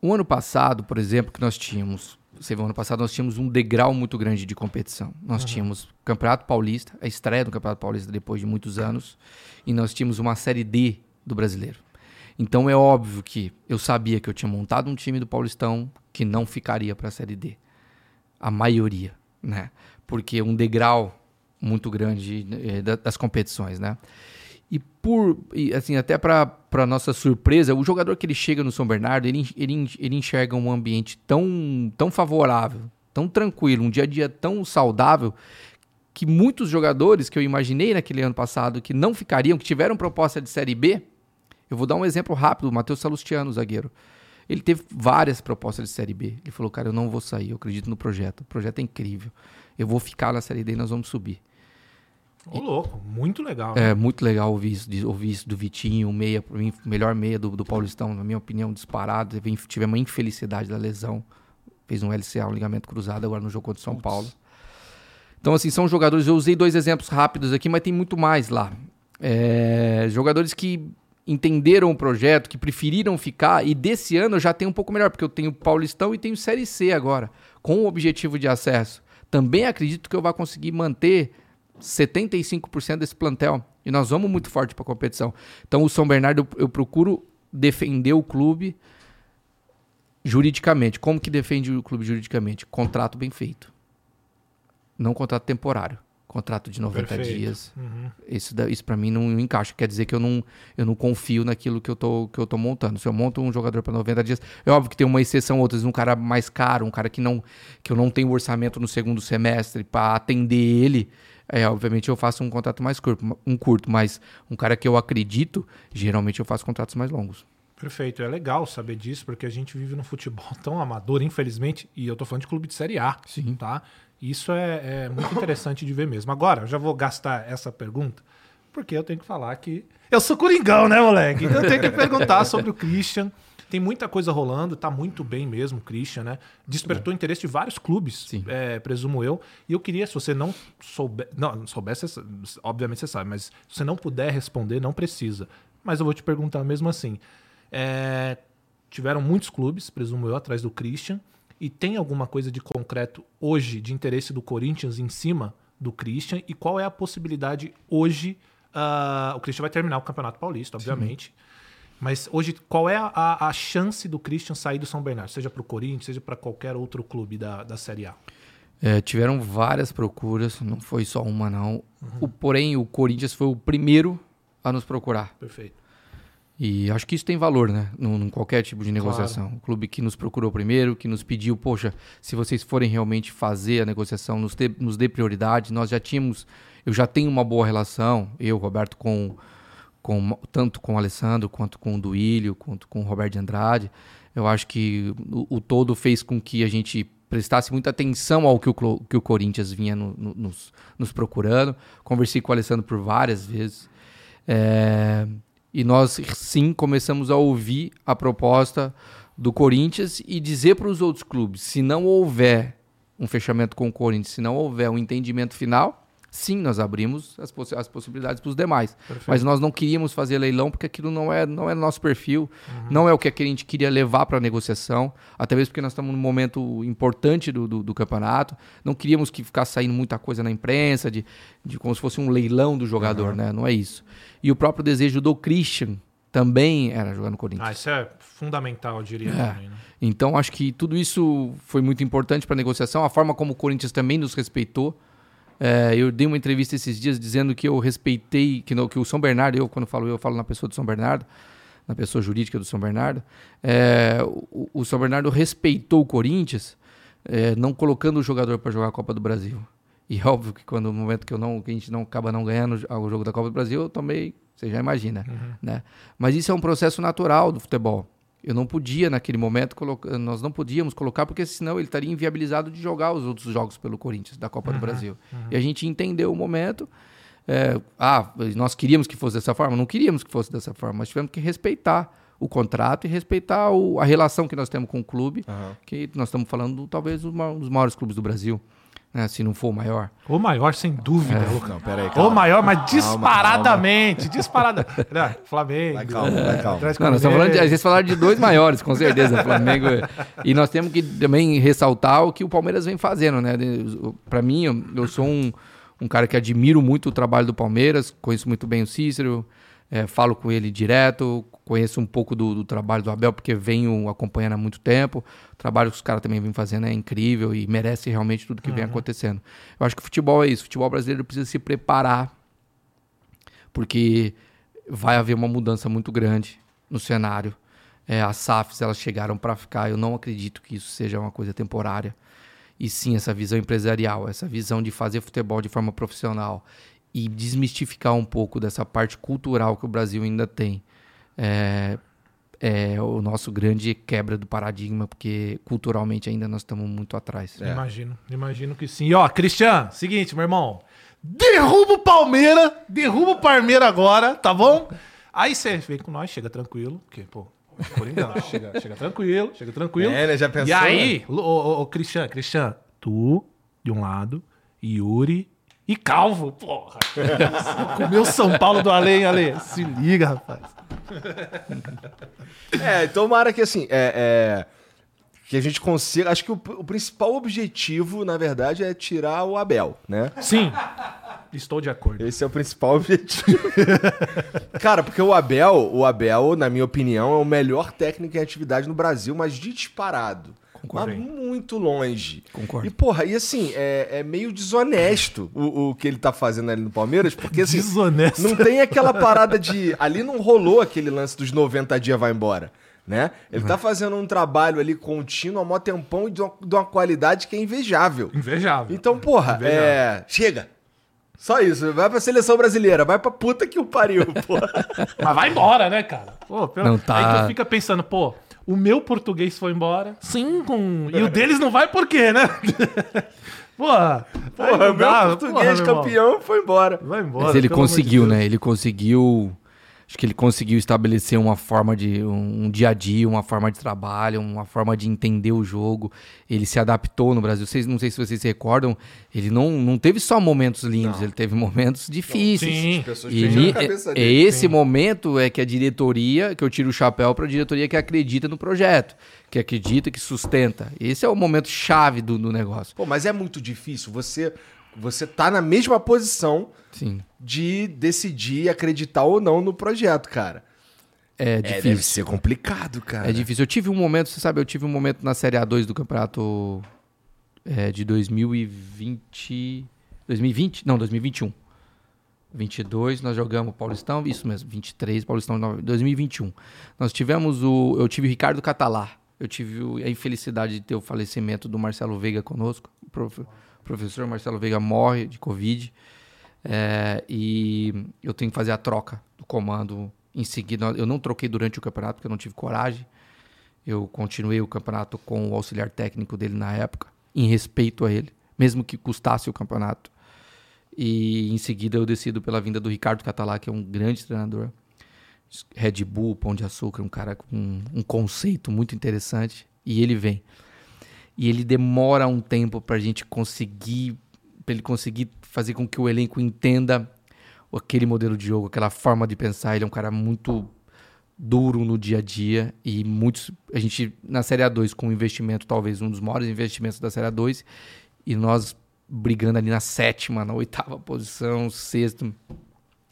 O ano passado, por exemplo, que nós tínhamos, você viu, ano passado nós tínhamos um degrau muito grande de competição. Nós uhum. tínhamos Campeonato Paulista, a estreia do Campeonato Paulista depois de muitos anos, e nós tínhamos uma Série D do Brasileiro. Então é óbvio que eu sabia que eu tinha montado um time do Paulistão que não ficaria para a Série D. A maioria, né? Porque um degrau muito grande é, das competições, né? E por, e, assim, até para nossa surpresa, o jogador que ele chega no São Bernardo, ele, ele, ele enxerga um ambiente tão, tão favorável, tão tranquilo, um dia a dia tão saudável, que muitos jogadores que eu imaginei naquele ano passado que não ficariam, que tiveram proposta de Série B, eu vou dar um exemplo rápido, o Matheus Salustiano, zagueiro. Ele teve várias propostas de Série B. Ele falou, cara, eu não vou sair, eu acredito no projeto. O projeto é incrível. Eu vou ficar na Série D e nós vamos subir. Ô, louco, muito legal. Né? É, muito legal ouvir isso, ouvir isso do Vitinho, meia, melhor meia do, do Paulistão, na minha opinião, disparado. Tive uma infelicidade da lesão. Fez um LCA, um ligamento cruzado, agora no jogo contra o São. Paulo. Então, assim, são jogadores. Eu usei dois exemplos rápidos aqui, mas tem muito mais lá. É, jogadores que entenderam o projeto, que preferiram ficar, e desse ano eu já tenho um pouco melhor, porque eu tenho Paulistão e tenho Série C agora, com o objetivo de acesso. Também acredito que eu vou conseguir manter 75% desse plantel. E nós vamos muito forte para a competição. Então, o São Bernardo, eu, eu procuro defender o clube juridicamente. Como que defende o clube juridicamente? Contrato bem feito. Não contrato temporário. Contrato de 90 Perfeito. dias. Uhum. Isso, isso para mim não encaixa. Quer dizer que eu não, eu não confio naquilo que eu, tô, que eu tô montando. Se eu monto um jogador para 90 dias, é óbvio que tem uma exceção, outras, um cara mais caro, um cara que não que eu não tenho orçamento no segundo semestre para atender ele é, obviamente eu faço um contrato mais curto, um curto, mas um cara que eu acredito, geralmente eu faço contratos mais longos. Perfeito, é legal saber disso, porque a gente vive num futebol <laughs> tão amador, infelizmente, e eu tô falando de clube de Série A, Sim. tá? Isso é, é muito interessante de ver mesmo. Agora, eu já vou gastar essa pergunta, porque eu tenho que falar que eu sou coringão, né, moleque? Então eu tenho que perguntar sobre o Christian, tem muita coisa rolando, tá muito bem mesmo, Christian, né? Despertou é. interesse de vários clubes, é, presumo eu. E eu queria, se você não souber. Não, soubesse, obviamente você sabe, mas se você não puder responder, não precisa. Mas eu vou te perguntar mesmo assim. É, tiveram muitos clubes, presumo eu, atrás do Christian. E tem alguma coisa de concreto hoje de interesse do Corinthians em cima do Christian? E qual é a possibilidade hoje? Uh, o Christian vai terminar o Campeonato Paulista, obviamente. Sim. Mas hoje, qual é a, a chance do Christian sair do São Bernardo? Seja para o Corinthians, seja para qualquer outro clube da, da Série A? É, tiveram várias procuras, não foi só uma, não. Uhum. O, porém, o Corinthians foi o primeiro a nos procurar. Perfeito. E acho que isso tem valor, né? Em qualquer tipo de negociação. Claro. O clube que nos procurou primeiro, que nos pediu, poxa, se vocês forem realmente fazer a negociação, nos dê, nos dê prioridade. Nós já tínhamos, eu já tenho uma boa relação, eu, Roberto, com com, tanto com o Alessandro, quanto com o Duílio, quanto com o Roberto de Andrade. Eu acho que o, o, todo fez com que a gente prestasse muita atenção ao que o, que o Corinthians vinha no, no, nos, nos, procurando. Conversei com o Alessandro por várias vezes. É, e nós, sim, começamos a ouvir a proposta do Corinthians e dizer para os outros clubes: se não houver um fechamento com o Corinthians, se não houver um entendimento final, sim, nós abrimos as, poss as possibilidades para os demais. Perfeito. Mas nós não queríamos fazer leilão porque aquilo não é, não é nosso perfil, uhum. não é o que a gente queria levar para a negociação, até mesmo porque nós estamos num momento importante do, do, do, campeonato. Não queríamos que ficasse saindo muita coisa na imprensa, de, de como se fosse um leilão do jogador, uhum. né? Não é isso. E o próprio desejo do Christian também era jogar no Corinthians. Ah, isso é fundamental, eu diria. É. Também, né? Então acho que tudo isso foi muito importante para a negociação, a forma como o Corinthians também nos respeitou. É, eu dei uma entrevista esses dias dizendo que eu respeitei, que, no, que o São Bernardo, eu quando falo eu, falo na pessoa do São Bernardo, na pessoa jurídica do São Bernardo, é, o, o, São Bernardo respeitou o Corinthians, é, não colocando o jogador para jogar a Copa do Brasil. E óbvio que quando no momento que eu não, que a gente não acaba não ganhando o jogo da Copa do Brasil, eu também, você já imagina, uhum. né? Mas isso é um processo natural do futebol. Eu não podia, naquele momento, colocar, nós não podíamos colocar, porque senão ele estaria inviabilizado de jogar os outros jogos pelo Corinthians, da Copa uhum, do Brasil. Uhum. E a gente entendeu o momento. É, ah, nós queríamos que fosse dessa forma? Não queríamos que fosse dessa forma, mas tivemos que respeitar o contrato e respeitar o, a relação que nós temos com o clube, uhum. que nós estamos falando talvez um dos maiores clubes do Brasil. Né, se não for o maior. O maior, sem dúvida. Lucas. Não, peraí, O calma. maior, mas disparadamente. Disparadamente. Não, Flamengo. Vai, calma, vai, calma. Não, nós estamos falando de, Mineiro. vocês falaram de dois maiores, com certeza, <laughs> Flamengo. E nós temos que também ressaltar o que o Palmeiras vem fazendo, né? Para mim, eu, eu sou um, um cara que admiro muito o trabalho do Palmeiras, conheço muito bem o Cícero, é, falo com ele direto, conheço um pouco do, do trabalho do Abel, porque venho acompanhando há muito tempo. O trabalho que os caras também vêm fazendo é incrível e merece realmente tudo que vem acontecendo. Eu acho que o futebol é isso. O futebol brasileiro precisa se preparar, porque vai haver uma mudança muito grande no cenário. É, as SAFs elas chegaram para ficar. Eu não acredito que isso seja uma coisa temporária. E sim essa visão empresarial, essa visão de fazer futebol de forma profissional e desmistificar um pouco dessa parte cultural que o Brasil ainda tem. É, é o nosso grande quebra do paradigma, porque culturalmente ainda nós estamos muito atrás. É. Imagino, imagino que sim. E ó, Cristian, seguinte, meu irmão. Derruba o Palmeiras, derruba o Palmeiras agora, tá bom? Aí você vem com nós, chega tranquilo, porque, pô, Coringão, chega, <laughs> chega tranquilo, chega tranquilo. É, né? Já pensou, E aí, ô, ô, ô, Cristian, Cristian, tu de um lado, Yuri e Calvo, porra. Comeu São Paulo do além, Ale. Se liga, rapaz. É, tomara que assim, é, é, que a gente consiga. Acho que o, o principal objetivo, na verdade, é tirar o Abel, né? Sim, estou de acordo. Esse é o principal <laughs> objetivo. Cara, porque o Abel, o Abel, na minha opinião, é o melhor técnico em atividade no Brasil, mas de disparado. Concordo. Mas muito longe. Concordo. E, porra, e assim, é, é meio desonesto o, o que ele tá fazendo ali no Palmeiras, porque assim. Desonesto. Não tem aquela parada de. Ali não rolou aquele lance dos 90 dias vai embora. Né? Ele tá fazendo um trabalho ali contínuo há mó tempão e de uma, de uma qualidade que é invejável. Invejável. Então, porra, Invejável. é. Chega! Só isso, vai pra seleção brasileira, vai pra puta que o pariu, <laughs> porra. Mas vai embora, né, cara? Pô, pelo... Não tá- Aí tu fica pensando, pô, o meu português foi embora. Sim, com... e o deles não vai por quê, né? <laughs> Porra, Porra, não o meu dá, português porra, meu irmão. campeão foi embora. Vai embora. Mas ele de conseguiu, Deus. né? Ele conseguiu. Acho que ele conseguiu estabelecer uma forma de. um, dia a dia, uma forma de trabalho, uma forma de entender o jogo. Ele se adaptou no Brasil. Vocês, não sei se vocês se recordam, ele não, não teve só momentos lindos, ele teve momentos difíceis. Sim. pessoas E é, é esse momento é que a diretoria, que eu tiro o chapéu para a diretoria que acredita no projeto, que acredita, que sustenta. Esse é o momento chave do, do negócio. Pô, mas é muito difícil. Você, você tá na mesma posição Sim. de decidir acreditar ou não no projeto, cara. É É, difícil. deve ser complicado, cara. É difícil. Eu tive um momento, você sabe, eu tive um momento na Série A2 do campeonato é, de 2020. 2020? Não, 2021. 22 nós jogamos Paulistão, isso mesmo, 23 Paulistão, não, 2021. Nós tivemos o. Eu tive o Ricardo Catalá. Eu tive a infelicidade de ter o falecimento do Marcelo Veiga conosco. Prof- professor Marcelo Veiga morre de Covid. É, e eu tenho que fazer a troca do comando em seguida. Eu não troquei durante o campeonato porque eu não tive coragem. Eu continuei o campeonato com o auxiliar técnico dele na época, em respeito a ele, mesmo que custasse o campeonato. E em seguida eu decido pela vinda do Ricardo Catalá, que é um grande treinador. Red Bull, Pão de Açúcar, um cara com um conceito muito interessante. E ele vem. E ele demora um tempo pra gente conseguir, pra ele conseguir fazer com que o elenco entenda aquele modelo de jogo, aquela forma de pensar. Ele é um cara muito duro no dia a dia e muitos a gente na Série A2 com um investimento talvez um dos maiores investimentos da Série A2 e nós brigando ali na sétima, na oitava posição, sexto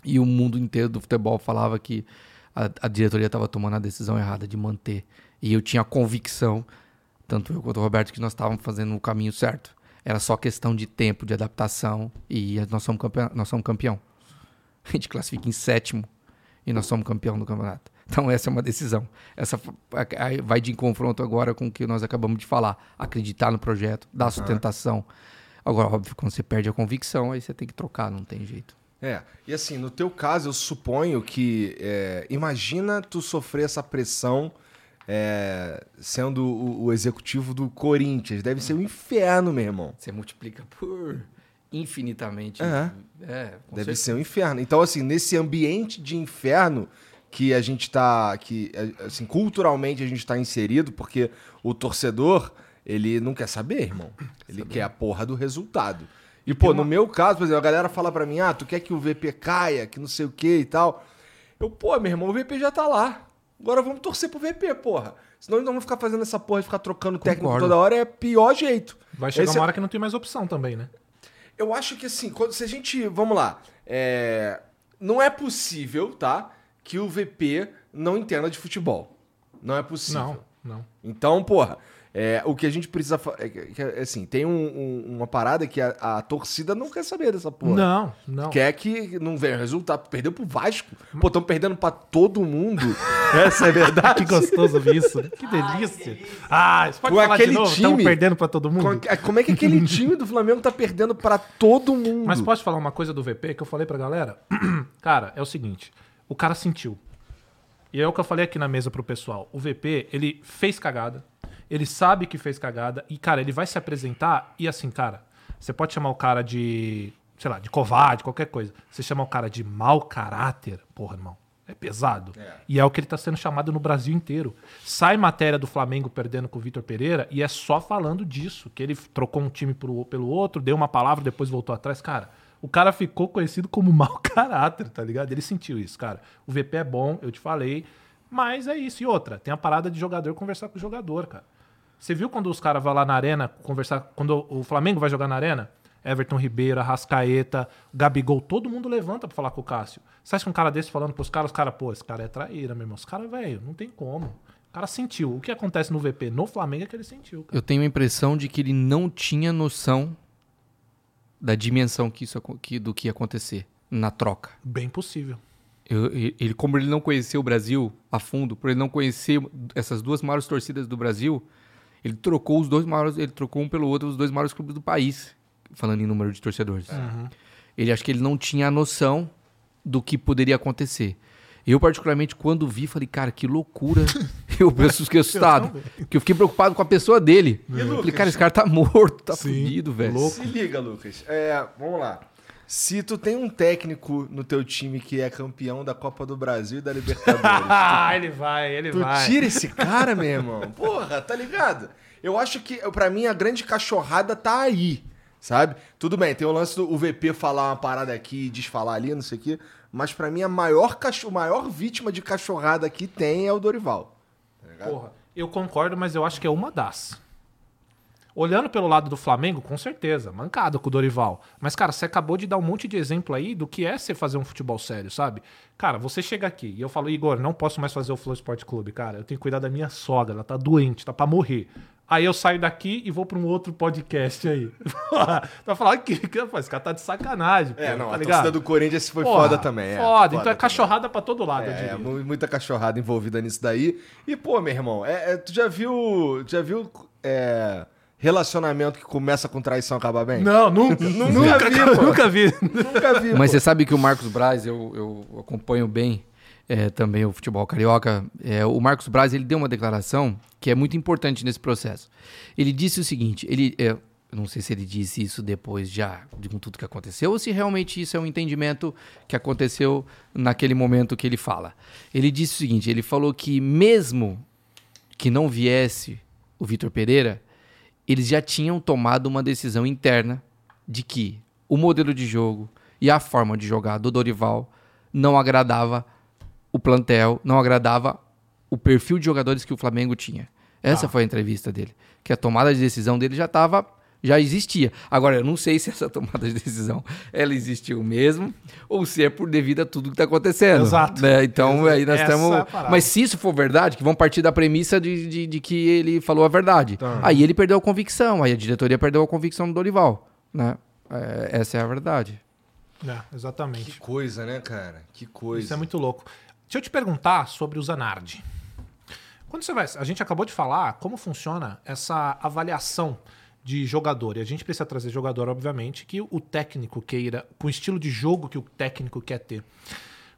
e o mundo inteiro do futebol falava que a, a diretoria estava tomando a decisão errada de manter e eu tinha a convicção tanto eu quanto o Roberto que nós estávamos fazendo o caminho certo era só questão de tempo de adaptação e nós somos campeão, nós somos campeão a gente classifica em sétimo e nós somos campeão do campeonato. Então essa é uma decisão. Essa vai de confronto agora com o que nós acabamos de falar. Acreditar no projeto, dar sustentação. Agora, óbvio, quando você perde a convicção, aí você tem que trocar, não tem jeito. É, e assim, no teu caso, eu suponho que. é, imagina tu sofrer essa pressão é, sendo o, o executivo do Corinthians. Deve ser um inferno, meu irmão. Você multiplica por infinitamente. É. É, Deve certeza. ser um inferno. Então, assim, nesse ambiente de inferno que a gente tá. que é, assim, culturalmente a gente está inserido, porque o torcedor. ele não quer saber, irmão. Ele quer a porra do resultado. E, pô, no meu caso, por exemplo, a galera fala pra mim, ah, tu quer que o VP caia, que não sei o que e tal. Eu, pô, meu irmão, o VP já tá lá. Agora vamos torcer pro VP, porra. Senão nós vamos ficar fazendo essa porra de ficar trocando técnico Concordo. toda hora, é pior jeito. Vai chegar Esse é- uma hora que não tem mais opção também, né? Eu acho que assim, quando, se a gente. Vamos lá. é, não é possível, tá? Que o VP não entenda de futebol. Não é possível. Não, não. Então, porra, é, o que a gente precisa. É, é, assim, tem um- um- uma parada que a, a torcida não quer saber dessa porra. Não, não. Quer que não venha resultado. Perdeu pro Vasco. Pô, estão perdendo pra todo mundo. <laughs> Essa é verdade. Que gostoso isso. Que delícia. Ah, você pode Com falar aquele de novo? time- perdendo pra todo mundo. Como- Como é que aquele <laughs> time do Flamengo tá perdendo pra todo mundo? Mas posso falar uma coisa do VP que eu falei pra galera? <clears throat> cara, é o seguinte: o cara sentiu. E é o que eu falei aqui na mesa pro pessoal. O VP, ele fez cagada. Ele sabe que fez cagada. E, cara, ele vai se apresentar e assim, cara, você pode chamar o cara de, sei lá, de covarde, qualquer coisa. Você chama o cara de mau caráter, porra, irmão. É pesado. E é o que ele tá sendo chamado no Brasil inteiro. Sai matéria do Flamengo perdendo com o Vitor Pereira e é só falando disso. Que ele trocou um time pro- pelo outro, deu uma palavra, depois voltou atrás. Cara, o cara ficou conhecido como <laughs> mau caráter, tá ligado? Ele sentiu isso, cara. O VP é bom, eu te falei. Mas é isso. E outra, tem a parada de jogador conversar com o jogador, cara. Você viu quando os caras vão lá na arena conversar. Quando o Flamengo vai jogar na arena? Everton Ribeiro, Rascaeta, Gabigol, todo mundo levanta pra falar com o Cássio. Você acha que um cara desse falando pros caras, os caras, pô, esse cara é traíra, meu irmão. Os caras, velho, não tem como. O cara sentiu. O que acontece no VP no Flamengo é que ele sentiu, cara. Eu tenho a impressão de que ele não tinha noção da dimensão que isso, que, do que ia acontecer na troca. Bem possível. Eu- ele, como ele não conheceu o Brasil a fundo, por ele não conhecer essas duas maiores torcidas do Brasil, ele trocou os dois maiores, ele trocou um pelo outro os dois maiores clubes do país, falando em número de torcedores. Ele acho que ele não tinha a noção do que poderia acontecer. Eu, particularmente, quando vi, falei, cara, que loucura. <laughs> eu fiquei assustado. Porque eu fiquei preocupado com a pessoa dele. E, Eu Lucas? falei, cara, esse cara tá <laughs> morto, tá Sim, fudido, velho. louco. Se liga, Lucas. É, vamos lá. Se tu tem um técnico no teu time que é campeão da Copa do Brasil e da Libertadores, <laughs> Ah, ele vai, ele tu vai. tira esse cara, meu irmão. Porra, tá ligado? Eu acho que, pra mim, a grande cachorrada tá aí, sabe? Tudo bem, tem o lance do VP falar uma parada aqui e desfalar ali, não sei o quê. Mas pra mim, a maior, cacho... maior vítima de cachorrada que tem é o Dorival. Tá? Porra, eu concordo, mas eu acho que é uma das. Olhando pelo lado do Flamengo, com certeza, mancado com o Dorival. Mas, cara, você acabou de dar um monte de exemplo aí do que é você fazer um futebol sério, sabe? Cara, você chega aqui e eu falo, Igor, não posso mais fazer o Flow Sport Clube, cara. Eu tenho que cuidar da minha sogra, ela tá doente, tá pra morrer. Aí eu saio daqui e vou pra um outro podcast aí. <laughs> tá falando <laughs> que, que esse cara tá de sacanagem. É, pô, não, tá a ligado? torcida do Corinthians foi Porra, foda também. É, Foda, então é também. cachorrada pra todo lado, eu É, mu- muita cachorrada envolvida nisso daí. E, pô, meu irmão, é- é, tu já viu. Já viu é, relacionamento que começa com traição acabar bem? Não, nunca. <laughs> Nunca vi, nunca vi. Nunca vi. Mas pô. você sabe que o Marcos Braz, eu, eu acompanho bem é, também o futebol carioca. É, o Marcos Braz ele deu uma declaração que é muito importante nesse processo. Ele disse o seguinte: ele, é, eu não sei se ele disse isso depois já de com tudo que aconteceu ou se realmente isso é um entendimento que aconteceu naquele momento que ele fala. Ele disse o seguinte: ele falou que mesmo que não viesse o Vitor Pereira, eles já tinham tomado uma decisão interna de que o modelo de jogo e a forma de jogar do Dorival não agradava o plantel, não agradava o perfil de jogadores que o Flamengo tinha. Essa foi a entrevista dele, que a tomada de decisão dele já estava já existia. Agora eu não sei se essa <laughs> tomada de decisão ela existiu mesmo ou se é por devido a tudo que está acontecendo. Exato. né? Então aí nós estamos. é. Mas se isso for verdade, que vão partir da premissa de, de, de que ele falou a verdade. Tá. Aí ele perdeu a convicção, aí a diretoria perdeu a convicção do Dorival. Né? É, essa é a verdade. É, exatamente. Que coisa, né, cara? Que coisa. Isso é muito louco. Deixa eu te perguntar sobre o Zanardi. Quando você vai. A gente acabou de falar como funciona essa avaliação de jogador. E a gente precisa trazer jogador, obviamente, que o técnico queira, com o estilo de jogo que o técnico quer ter.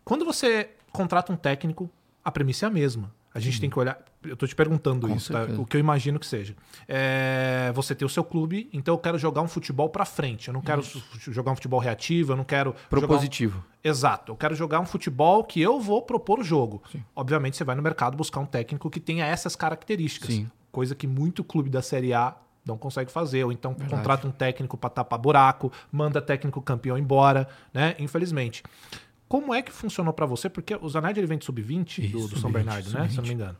Quando você contrata um técnico, a premissa é a mesma. A gente tem que olhar. Eu tô te perguntando Com isso, tá? O que eu imagino que seja. É, você tem o seu clube, então eu quero jogar um futebol pra frente. Eu não quero su- jogar um futebol reativo, eu não quero. jogar um- Propositivo. Exato. Eu quero jogar um futebol que eu vou propor o jogo. Obviamente, você vai no mercado buscar um técnico que tenha essas características. Sim. coisa que muito clube da Série A não consegue fazer. Ou então Verdade. contrata um técnico para tapar buraco, manda técnico campeão embora, né? Infelizmente. Como é que funcionou para você? Porque o Zanetti ele vem de sub-20 do, do São Bernardo, né? Se não me engano.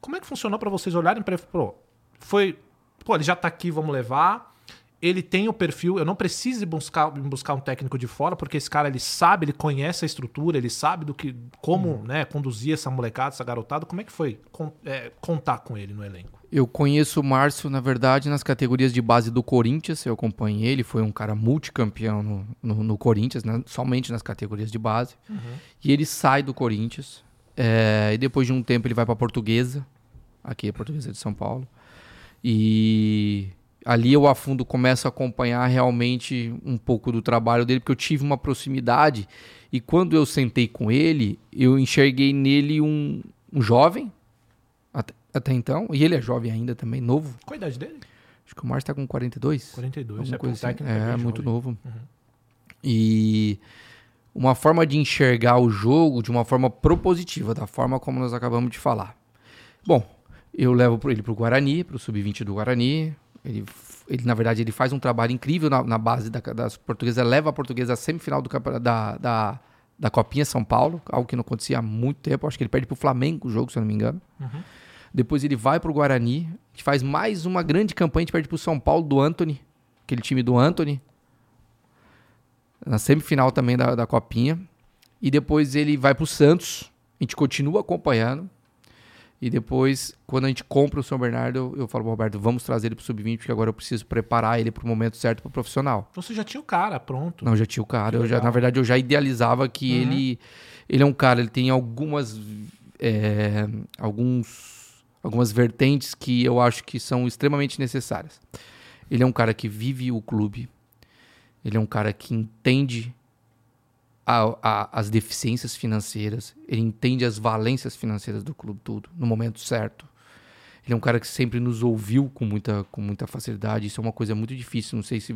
Como é que funcionou para vocês olharem para ele e foi, pô, ele já tá aqui, vamos levar ele tem o perfil, eu não preciso buscar, buscar um técnico de fora, porque esse cara ele sabe, ele conhece a estrutura, ele sabe do que como hum. né, conduzir essa molecada, essa garotada. Como é que foi con é, contar com ele no elenco? Eu conheço o Márcio, na verdade, nas categorias de base do Corinthians, eu acompanhei ele, foi um cara multicampeão no, no, no Corinthians, né, somente nas categorias de base. Uhum. E ele sai do Corinthians, é, e depois de um tempo ele vai para Portuguesa, aqui é Portuguesa de São Paulo. E ali eu a fundo começo a acompanhar realmente um pouco do trabalho dele, porque eu tive uma proximidade e quando eu sentei com ele, eu enxerguei nele um, um jovem, até, até, então, e ele é jovem ainda também, novo. Qual a idade dele? Acho que o Márcio está com 42. 42, é, coisa assim. é, é muito novo. Uhum. E uma forma de enxergar o jogo de uma forma propositiva, da forma como nós acabamos de falar. Bom, eu levo ele para o Guarani, para o Sub-20 do Guarani, ele, ele, na verdade, ele faz um trabalho incrível na, na base da, das portuguesas, leva a portuguesa à semifinal do, da, da, da Copinha São Paulo, algo que não acontecia há muito tempo. Acho que ele perde para o Flamengo o jogo, se eu não me engano. Uhum. Depois ele vai para o Guarani, a gente faz mais uma grande campanha, a gente perde para o São Paulo do Anthony, aquele time do Anthony, na semifinal também da, da Copinha. E depois ele vai para o Santos, a gente continua acompanhando. E depois, quando a gente compra o São Bernardo, eu, falo Roberto, vamos trazer ele pro Sub-20, porque agora eu preciso preparar ele pro momento certo pro profissional. Então você já tinha o cara pronto. Não, já tinha o cara. Eu já, na verdade, eu já idealizava que uhum. ele, ele é um cara, ele tem algumas. É, alguns, algumas vertentes que eu acho que são extremamente necessárias. Ele é um cara que vive o clube. Ele é um cara que entende a, a, as deficiências financeiras, ele entende as valências financeiras do clube tudo, no momento certo. Ele é um cara que sempre nos ouviu com muita, com muita facilidade. Isso é uma coisa muito difícil. Não sei se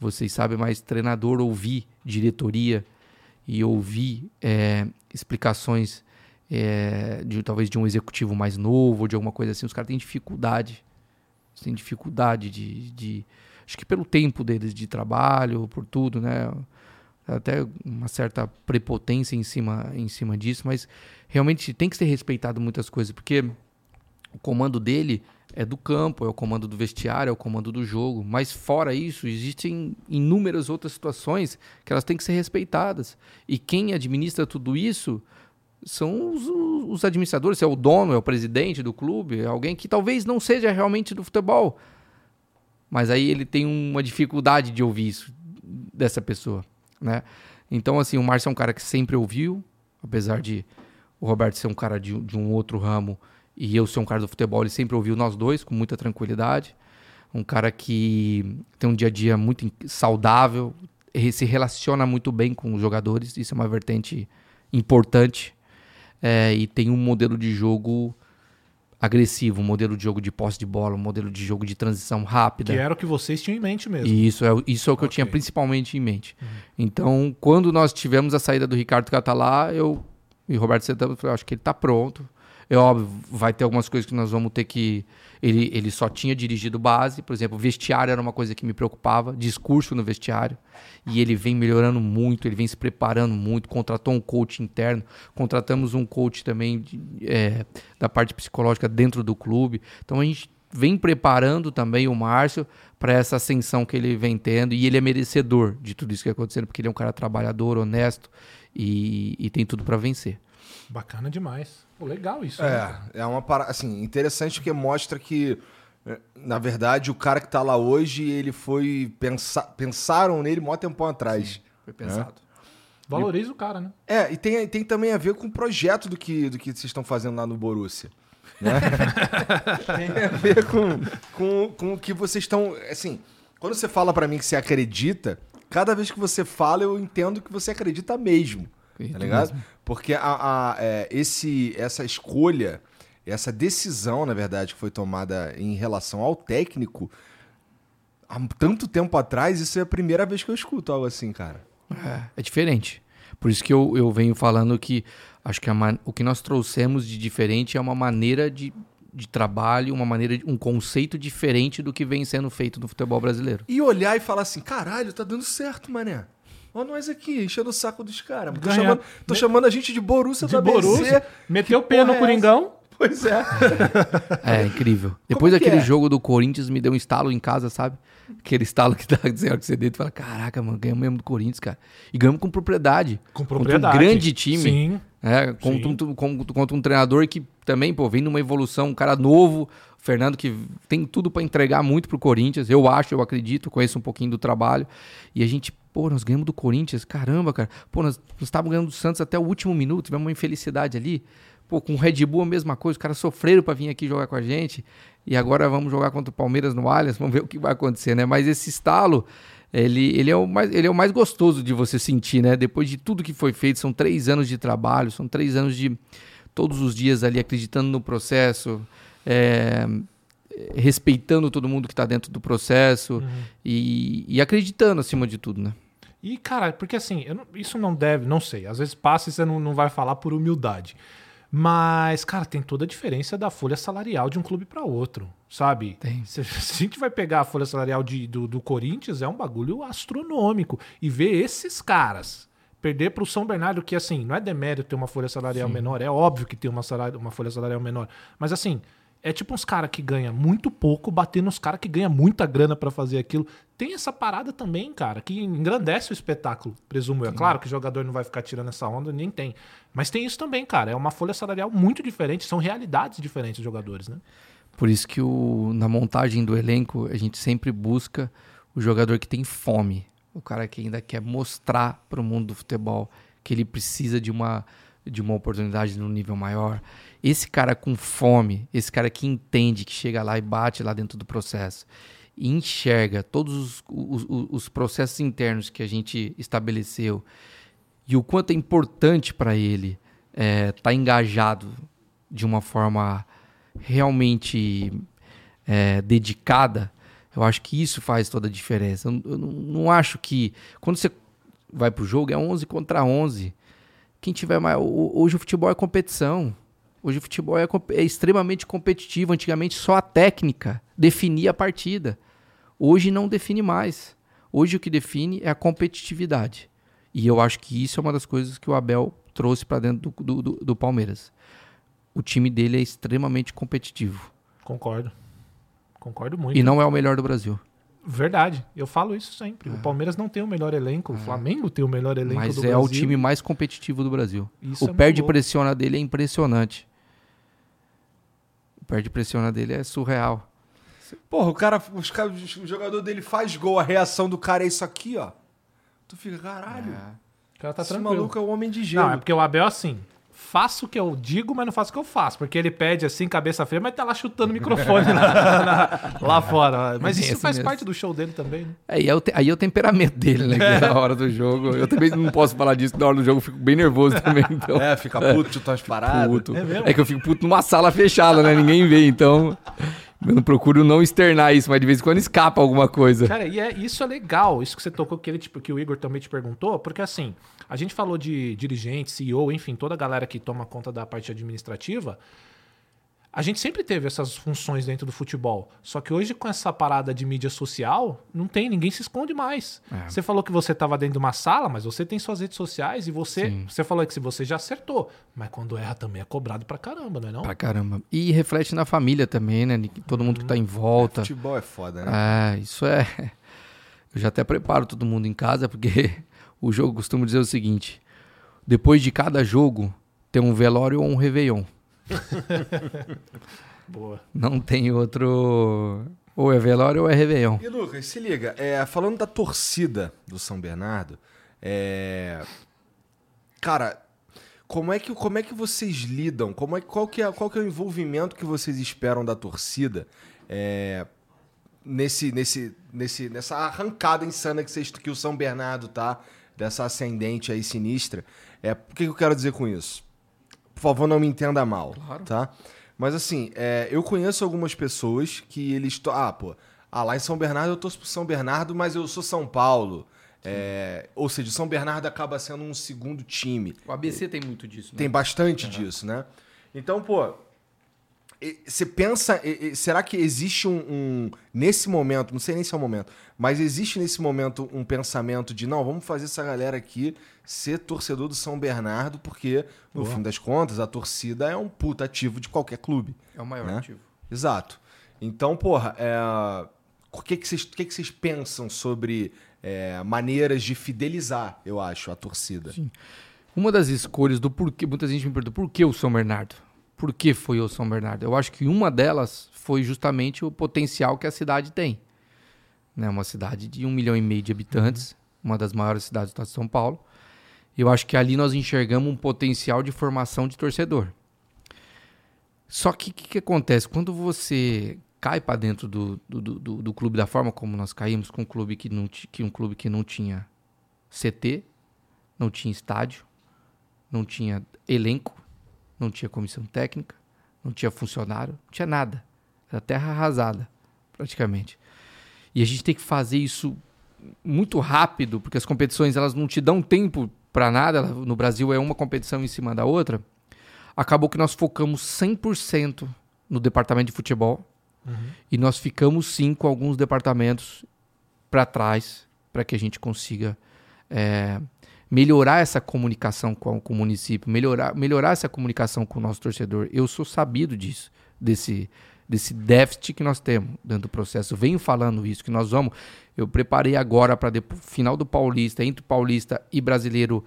vocês sabem, mas treinador ouvir diretoria e ouvir é, explicações é, de talvez de um executivo mais novo ou de alguma coisa assim, os caras têm dificuldade. Eles têm dificuldade de, de. Acho que pelo tempo deles de trabalho, por tudo, né? Até uma certa prepotência em cima, em cima disso, mas realmente tem que ser respeitado muitas coisas, porque o comando dele é do campo, é o comando do vestiário, é o comando do jogo, mas fora isso, existem inúmeras outras situações que elas têm que ser respeitadas. E quem administra tudo isso são os, os administradores, é o dono, é o presidente do clube, é alguém que talvez não seja realmente do futebol, mas aí ele tem uma dificuldade de ouvir isso dessa pessoa né? Então, assim, o Márcio é um cara que sempre ouviu, apesar de o Roberto ser um cara de, de um outro ramo e eu ser um cara do futebol, ele sempre ouviu nós dois com muita tranquilidade. Um cara que tem um dia a dia muito saudável, se relaciona muito bem com os jogadores, isso é uma vertente importante. É, e tem um modelo de jogo agressivo, um modelo de jogo de posse de bola, um modelo de jogo de transição rápida. Que era o que vocês tinham em mente mesmo. E isso é, isso é o que okay. eu tinha principalmente em mente. Uhum. Então, quando nós tivemos a saída do Ricardo Catalá, eu e Roberto Santana, eu acho que ele está pronto. É óbvio, vai ter algumas coisas que nós vamos ter que. Ele, ele só tinha dirigido base, por exemplo, vestiário era uma coisa que me preocupava, discurso no vestiário. E ele vem melhorando muito, ele vem se preparando muito. Contratou um coach interno, contratamos um coach também de, é, da parte psicológica dentro do clube. Então a gente vem preparando também o Márcio para essa ascensão que ele vem tendo. E ele é merecedor de tudo isso que está acontecendo, porque ele é um cara trabalhador, honesto e, e tem tudo para vencer. Bacana demais. Pô, legal isso. É, né? é uma parada, assim, interessante porque mostra que, na verdade, o cara que tá lá hoje, ele foi. Pensa, pensaram nele mó tempão atrás. Sim, foi pensado. É. Valoriza o cara, né? É, e tem, tem também a ver com o projeto do que, do que vocês estão fazendo lá no Borussia. Né? <laughs> tem a ver com, com, com o que vocês estão. Assim, quando você fala para mim que você acredita, cada vez que você fala, eu entendo que você acredita mesmo. Tá ligado? Mesmo. Porque a, a, é, esse, essa escolha, essa decisão, na verdade, que foi tomada em relação ao técnico, há tanto tempo atrás, isso é a primeira vez que eu escuto algo assim, cara. É, é diferente. Por isso que eu, eu venho falando que acho que a, o que nós trouxemos de diferente é uma maneira de, de trabalho, uma maneira, um conceito diferente do que vem sendo feito no futebol brasileiro. E olhar e falar assim, caralho, tá dando certo, mané. Olha nós aqui, enchendo o saco dos caras. Tô, chamando, tô chamando a gente de Borussia De da Borussia, BC. meteu o pé no é Coringão. Pois é. <laughs> É incrível. Depois que daquele é? jogo do Corinthians, me deu um estalo em casa, sabe? Aquele estalo que dá <laughs> zero que você deita e fala: Caraca, mano, ganhamos mesmo do Corinthians, cara. E ganhamos com propriedade. Com Contra propriedade. um grande time. Sim. É, contra, um, com- contra um treinador que também, pô, vem numa evolução, um cara novo, o Fernando que tem tudo pra entregar muito pro Corinthians, eu acho, eu acredito, conheço um pouquinho do trabalho, e a gente, pô, nós ganhamos do Corinthians, caramba, cara, pô, nós, estávamos ganhando do Santos até o último minuto, tivemos uma infelicidade ali, pô, com o Red Bull a mesma coisa, os caras sofreram pra vir aqui jogar com a gente, e agora vamos jogar contra o Palmeiras no Allianz, <laughs> vamos ver o que vai acontecer, né, mas esse estalo... Ele, ele, é o mais, ele é o mais gostoso de você sentir, né? Depois de tudo que foi feito, são três anos de trabalho, são três anos de todos os dias ali acreditando no processo, é, respeitando todo mundo que está dentro do processo e, e acreditando acima de tudo, né? E, cara, porque assim, não- isso não deve, não sei. Às vezes passa e você não, não vai falar por humildade. Mas, cara, tem toda a diferença da folha salarial de um clube para outro, sabe? Tem. <laughs> Se, a gente vai pegar a folha salarial de- do, do Corinthians, é um bagulho astronômico. E ver esses caras perder para o São Bernardo, que assim, não é demérito ter uma folha salarial menor, é óbvio que tem uma, salário- uma folha salarial menor. Mas assim, é tipo uns caras que ganham muito pouco, batendo uns caras que ganham muita grana pra fazer aquilo. Tem essa parada também, cara, que engrandece o espetáculo, presumo eu. É claro que o jogador não vai ficar tirando essa onda, nem tem. Mas tem isso também, cara. É uma folha salarial muito diferente, são realidades diferentes dos jogadores, né? Por isso que o, na montagem do elenco a gente sempre busca o jogador que tem fome, o cara que ainda quer mostrar para o mundo do futebol que ele precisa de uma de uma oportunidade no nível maior. Esse cara com fome, esse cara que entende, que chega lá e bate lá dentro do processo e enxerga todos os, os, os- os processos internos que a gente estabeleceu e o quanto é importante para ele estar engajado de uma forma realmente é, dedicada, eu acho que isso faz toda a diferença. Eu, eu não, acho que quando você vai pro jogo é 11 contra 11. Quem tiver mais ho- hoje o futebol é competição. Hoje o futebol é, é extremamente competitivo. Antigamente só a técnica definia a partida. Hoje não define mais. Hoje o que define é a competitividade. E eu acho que isso é uma das coisas que o Abel trouxe para dentro do, do- do- do Palmeiras. O time dele é extremamente competitivo. Concordo. Concordo muito. E não é o melhor do Brasil. Verdade, eu falo isso sempre. O Palmeiras não tem o melhor elenco, o Flamengo tem o melhor elenco Mas do é Brasil. o time mais competitivo do Brasil. Isso o é perde louco. pressiona dele é impressionante. O perde pressiona dele é surreal. Porra, o cara, os cara, o jogador dele faz gol, a reação do cara é isso aqui, ó. Tu fica, caralho. O cara tá esse tranquilo. maluco é o homem de gelo. Não, é porque o Abel é assim. Faço o que eu digo, mas não faço o que eu faço. Porque ele pede assim, cabeça fria, mas tá lá chutando o microfone lá, na- lá fora. Mas isso isso faz mesmo. parte do show dele também, né? É, e é te- aí é o temperamento dele, né? que é na hora do jogo. Eu também não posso falar disso, na hora do jogo eu fico bem nervoso também. Então, É, fica puto, chuta umas paradas. puto. É mesmo? É que eu fico puto numa sala fechada, né? Ninguém vê, então. Eu não procuro não externar isso, mas de vez em quando escapa alguma coisa. Cara, e é, isso é legal, isso que você tocou, que, ele, tipo, que o Igor também te perguntou, porque assim, a gente falou de dirigente, CEO, enfim, toda a galera que toma conta da parte administrativa. A gente sempre teve essas funções dentro do futebol. Só que hoje, com essa parada de mídia social, não tem, ninguém se esconde mais. É. Você falou que você estava dentro de uma sala, mas você tem suas redes sociais e você. Sim. Você falou que se você já acertou. Mas quando erra também é cobrado pra caramba, não é não? Pra caramba. E reflete na família também, né? Todo mundo que tá em volta. Futebol é foda, né? É, isso é. <laughs> Eu já até preparo todo mundo em casa, porque <laughs> o jogo costumo dizer o seguinte: depois de cada jogo, tem um velório ou um réveillon. <laughs> Boa. Não tem outro. Ou é velório ou é réveillon. E Lucas, se liga, é, falando da torcida do São Bernardo, é, cara, como é que como é que vocês lidam? Como é qual que é qual que é o envolvimento que vocês esperam da torcida é, nesse nesse nesse nessa arrancada insana que vocês que o São Bernardo tá dessa ascendente aí sinistra? É, o que que eu quero dizer com isso? Por favor, não me entenda mal, tá? Mas assim, é, eu conheço algumas pessoas que eles... Ah, pô, ah, lá em São Bernardo eu torço pro São Bernardo, mas eu sou São Paulo. É, ou seja, São Bernardo acaba sendo um segundo time. O ABC tem muito disso, né? Tem bastante disso, né? Então, pô, Você pensa, será que existe um, um- nesse momento, não sei nem se é o momento, mas existe nesse momento um pensamento de não, vamos fazer essa galera aqui ser torcedor do São Bernardo, porque no fim das contas a torcida é um puta ativo de qualquer clube. É o maior Né? ativo. Exato. Então, porra, é... o que que vocês, o que que vocês pensam sobre é, maneiras de fidelizar, eu acho, a torcida? Uma das escolhas do porquê, muita gente me pergunta por que o São Bernardo? Por que foi o São Bernardo? Eu acho que uma delas foi justamente o potencial que a cidade tem. Né? Uma cidade de um milhão e meio de habitantes, uma das maiores cidades do estado de São Paulo. Eu acho que ali nós enxergamos um potencial de formação de torcedor. Só que o que, que acontece? Quando você cai para dentro do, do, do, do clube da forma como nós caímos, com um clube que, não, que um clube que não tinha CT, não tinha estádio, não tinha elenco, não tinha comissão técnica, não tinha funcionário, não tinha nada. Era terra arrasada, praticamente. E a gente tem que fazer isso muito rápido, porque as competições elas não te dão tempo para nada. No Brasil é uma competição em cima da outra. Acabou que nós focamos 100% no departamento de futebol e nós ficamos sim com alguns departamentos para trás para que a gente consiga é, melhorar essa comunicação com, com o município, melhorar, melhorar essa comunicação com o nosso torcedor. Eu sou sabido disso, desse, desse déficit que nós temos dentro do processo. Eu venho falando isso, que nós vamos. Eu preparei agora para final do Paulista, entre Paulista e Brasileiro,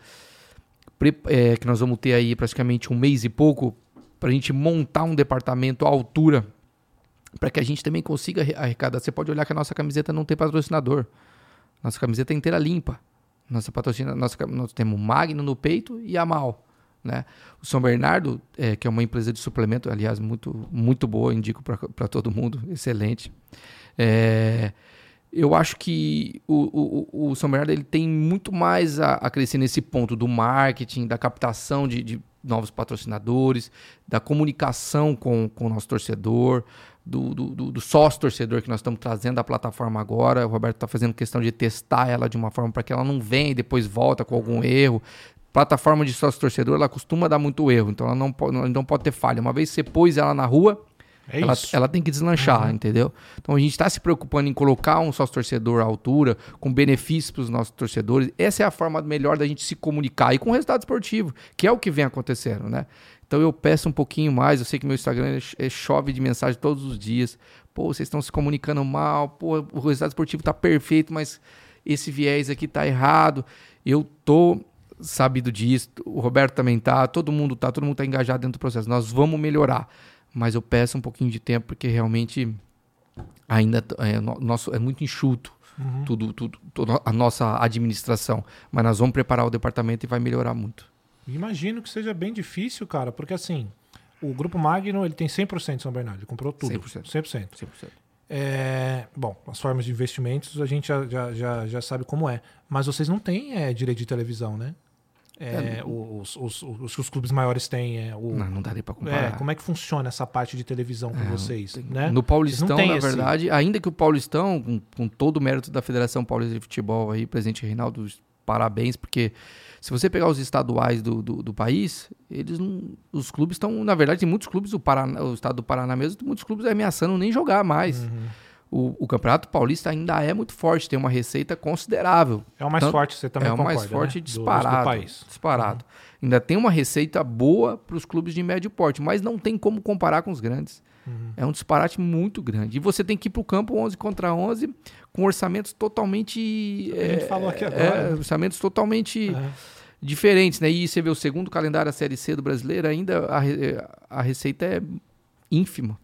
é, que nós vamos ter aí praticamente um mês e pouco, para a gente montar um departamento à altura, para que a gente também consiga arre- arrecadar. Você pode olhar que a nossa camiseta não tem patrocinador. Nossa camiseta é inteira limpa. Nossa patrocina, nossa, nós temos Magno no peito e a Mal. Né? O São Bernardo, é, que é uma empresa de suplemento, aliás, muito, muito boa, indico para todo mundo, <laughs> excelente. É, eu acho que o, o, o São Bernardo ele tem muito mais a, a crescer nesse ponto do marketing, da captação de, de novos patrocinadores, da comunicação com, com o nosso torcedor, do, do, do- do sócio torcedor que nós estamos trazendo à plataforma agora. O Roberto está fazendo questão de testar ela de uma forma para que ela não venha e depois volta com algum erro. Plataforma de sócio torcedor, ela costuma dar muito erro, então ela não pode, não, não pode ter falha. Uma vez que você pôs ela na rua, É ela, ela tem que deslanchar, entendeu? Então a gente está se preocupando em colocar um sócio torcedor à altura, com benefícios para os nossos torcedores. Essa é a forma melhor da gente se comunicar e com resultado esportivo, que é o que vem acontecendo, né? Então eu peço um pouquinho mais. Eu sei que meu Instagram é- é chove de mensagem todos os dias. Pô, vocês estão se comunicando mal. Pô, o resultado esportivo tá perfeito, mas esse viés aqui tá errado. Eu tô sabido disso. O Roberto também tá. Todo mundo tá. Todo mundo tá engajado dentro do processo. Nós vamos melhorar mas eu peço um pouquinho de tempo porque realmente ainda é, no- nosso, é muito enxuto tudo, tudo, toda a nossa administração. Mas nós vamos preparar o departamento e vai melhorar muito. Imagino que seja bem difícil, cara, porque assim, o Grupo Magno ele tem 100% de São Bernardo, ele comprou tudo. 100%. 100%. 100%. É, bom, as formas de investimentos a gente já, já, já, já sabe como é. Mas vocês não têm é, direito de televisão, né? É, os, os, os, os que os clubes maiores têm. É, o, Não, não daria para é, comparar. como é que funciona essa parte de televisão com É, vocês? tem- né? No Paulistão, na esse- verdade, ainda que o Paulistão, com, com todo o mérito da Federação Paulista de Futebol aí, presidente Reinaldo, parabéns, porque se você pegar os estaduais do, do, do país, eles não, os clubes estão, na verdade, tem muitos clubes do Paraná, o estado do Paraná mesmo, muitos clubes ameaçando nem jogar mais. Uhum. O, o Campeonato Paulista ainda é muito forte, tem uma receita considerável. É o mais Tanto- forte, você também é o concorda, mais forte né? Do- disparado. do país. Disparado. Ainda tem uma receita boa para os clubes de médio porte, mas não tem como comparar com os grandes. Uhum. É um disparate muito grande. E você tem que ir para o campo 11 contra 11 com orçamentos totalmente. A gente é, falou aqui é, agora. orçamentos totalmente É. diferentes, né? E você vê o segundo calendário da Série C do brasileiro, ainda a, a receita é ínfima.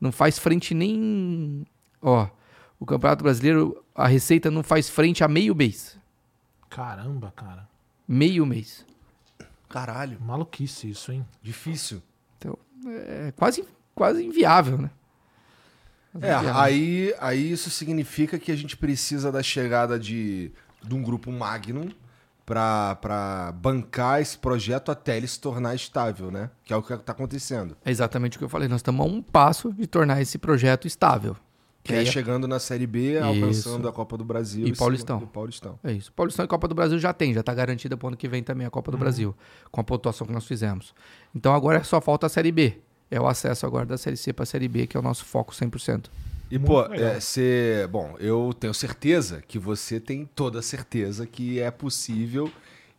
Não faz frente nem. Ó, o Campeonato Brasileiro, a receita não faz frente a meio mês. Caramba, cara. Meio mês. Caralho, Maluquice isso, hein? difícil. Então, é quase, quase inviável, né? Quase É, inviável. aí, aí isso significa que a gente precisa da chegada de, de um grupo Magnum pra, pra bancar esse projeto até ele se tornar estável, né? Que é o que tá acontecendo. É exatamente o que eu falei. Nós estamos a um passo de tornar esse projeto estável. Que é aí- chegando na Série B, alcançando a Copa do Brasil. E cima Paulistão. do Paulistão. É isso. Paulistão e Copa do Brasil já tem, já está garantida para o ano que vem também a Copa do Brasil, com a pontuação que nós fizemos. Então agora só falta a Série B, é o acesso agora da Série C para a Série B, que é o nosso foco 100%. E, pô, é, você. Bom, eu tenho certeza que você tem toda a certeza que é possível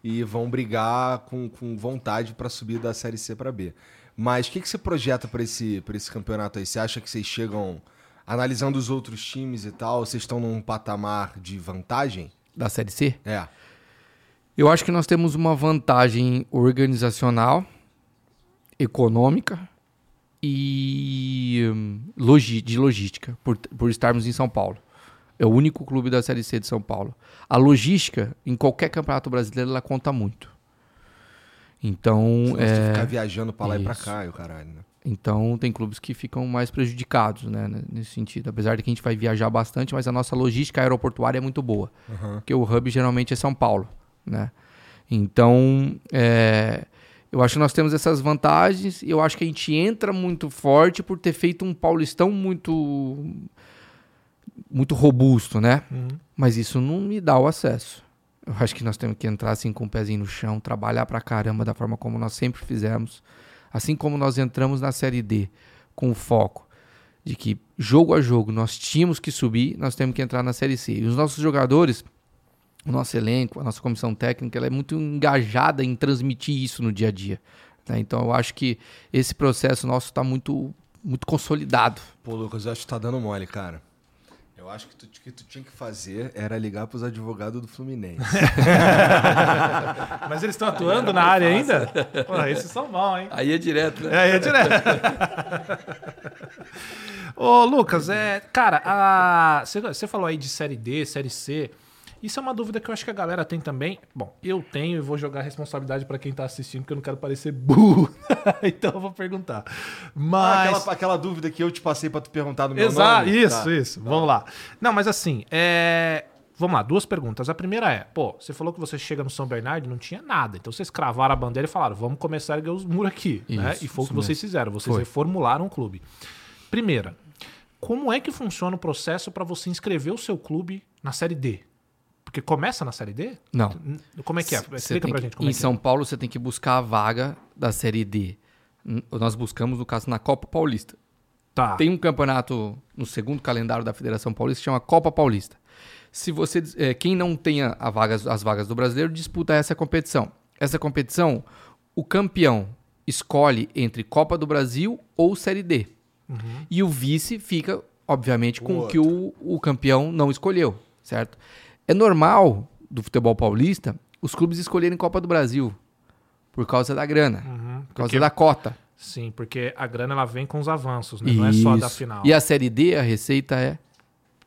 e vão brigar com, com vontade para subir da Série C para B. Mas o que, que você projeta para esse, pra esse campeonato aí? Você acha que vocês chegam, analisando os outros times e tal, vocês estão num patamar de vantagem? Da Série C? É. Eu acho que nós temos uma vantagem organizacional, econômica e hum, de logística, por, por estarmos em São Paulo. É o único clube da Série C de São Paulo. A logística, em qualquer campeonato brasileiro, ela conta muito. Então. Senão é... você ficar viajando pra lá e pra Isso. cá, e o caralho, né? Então tem clubes que ficam mais prejudicados, né, nesse sentido. Apesar de que a gente vai viajar bastante, mas a nossa logística aeroportuária é muito boa. Porque o hub geralmente é São Paulo, né? Então, é, eu acho que nós temos essas vantagens e eu acho que a gente entra muito forte por ter feito um paulistão muito muito robusto, né? Mas isso não me dá o acesso. Eu acho que nós temos que entrar assim com o pezinho no chão, trabalhar pra caramba da forma como nós sempre fizemos. Assim como nós entramos na Série D com o foco de que jogo a jogo nós tínhamos que subir, nós temos que entrar na Série C. E os nossos jogadores, o nosso elenco, a nossa comissão técnica, ela é muito engajada em transmitir isso no dia a dia. né? Então eu acho que esse processo nosso está muito, muito consolidado. Pô, Lucas, eu acho que tá dando mole, cara. Eu acho que tu, que tu tinha que fazer era ligar pros advogados do Fluminense. <laughs> Mas eles estão atuando na área ainda? Pô, esses são bons, hein? Aí é direto, né? Aí é direto. <laughs> Ô, Lucas, é, cara, você falou aí de série D, série C. Isso é uma dúvida que eu acho que a galera tem também. Bom, eu tenho e vou jogar a responsabilidade pra quem tá assistindo, porque eu não quero parecer burro. <laughs> então eu vou perguntar. Ah, Mas. aquela, aquela dúvida que eu te passei pra tu perguntar no meu Exato, nome. isso, Tá. isso. Vamos lá. Não, mas assim, é... vamos lá, duas perguntas. A primeira é, pô, você falou que você chega no São Bernardo e não tinha nada. Então vocês cravaram a bandeira e falaram, vamos começar a erguer os muros aqui. né? Isso, E foi o que vocês fizeram. Vocês Foi. reformularam o clube. Primeira, como é que funciona o processo para você inscrever o seu clube na Série D? Porque começa na Série D? Não. Como é que é? Explica pra que- gente como em é São Paulo você tem que buscar a vaga da Série D. Nós buscamos, no caso, na Copa Paulista. é. Tá. Tem um campeonato no segundo calendário da Federação Paulista que chama Copa Paulista. Se você, eh, quem não tenha vagas, as vagas do brasileiro disputa essa competição. Essa competição, o campeão escolhe entre Copa do Brasil ou Série D. E o vice fica, obviamente, com o que o, o campeão não escolheu, certo? É normal do futebol paulista os clubes escolherem Copa do Brasil por causa da grana, por causa porque- da cota. Sim, porque a grana ela vem com os avanços, né? Não é só a da final. E a Série D, a receita é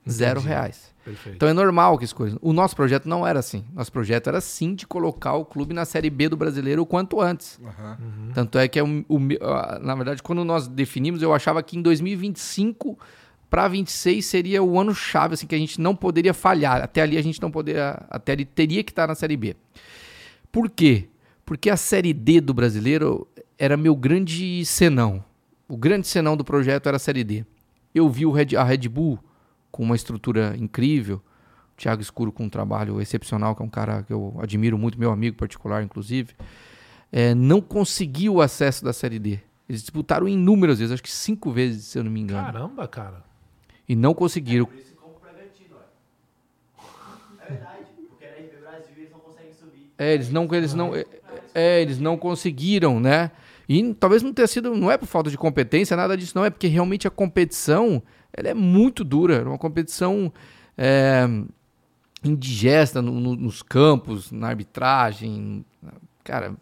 zero reais. Perfeito. Então é normal que escolha. O nosso projeto não era assim. Nosso projeto era sim de colocar o clube na Série B do brasileiro o quanto antes. Tanto é que, é o, o me- na verdade, quando nós definimos, eu achava que em 2025 para 26 seria o ano chave, assim, que a gente não poderia falhar. Até ali a gente não poderia. Até ali teria que estar na Série B. Por quê? Porque a Série D do brasileiro era meu grande senão. O grande senão do projeto era a Série D. Eu vi Red- a Red Bull com uma estrutura incrível, o Thiago Escuro com um trabalho excepcional, que é um cara que eu admiro muito, meu amigo particular, inclusive, é, não conseguiu o acesso da Série D. Eles disputaram inúmeras vezes, acho que cinco vezes, se eu não me engano. Caramba, cara. E não conseguiram. É verdade, porque na RB Brasil eles não conseguem subir. É, eles não, eles não, é, é, eles não conseguiram, né? E talvez não tenha sido, não é por falta de competência, nada disso, não é porque realmente a competição, ela é muito dura, uma competição é, indigesta no- no- nos campos, na arbitragem, cara,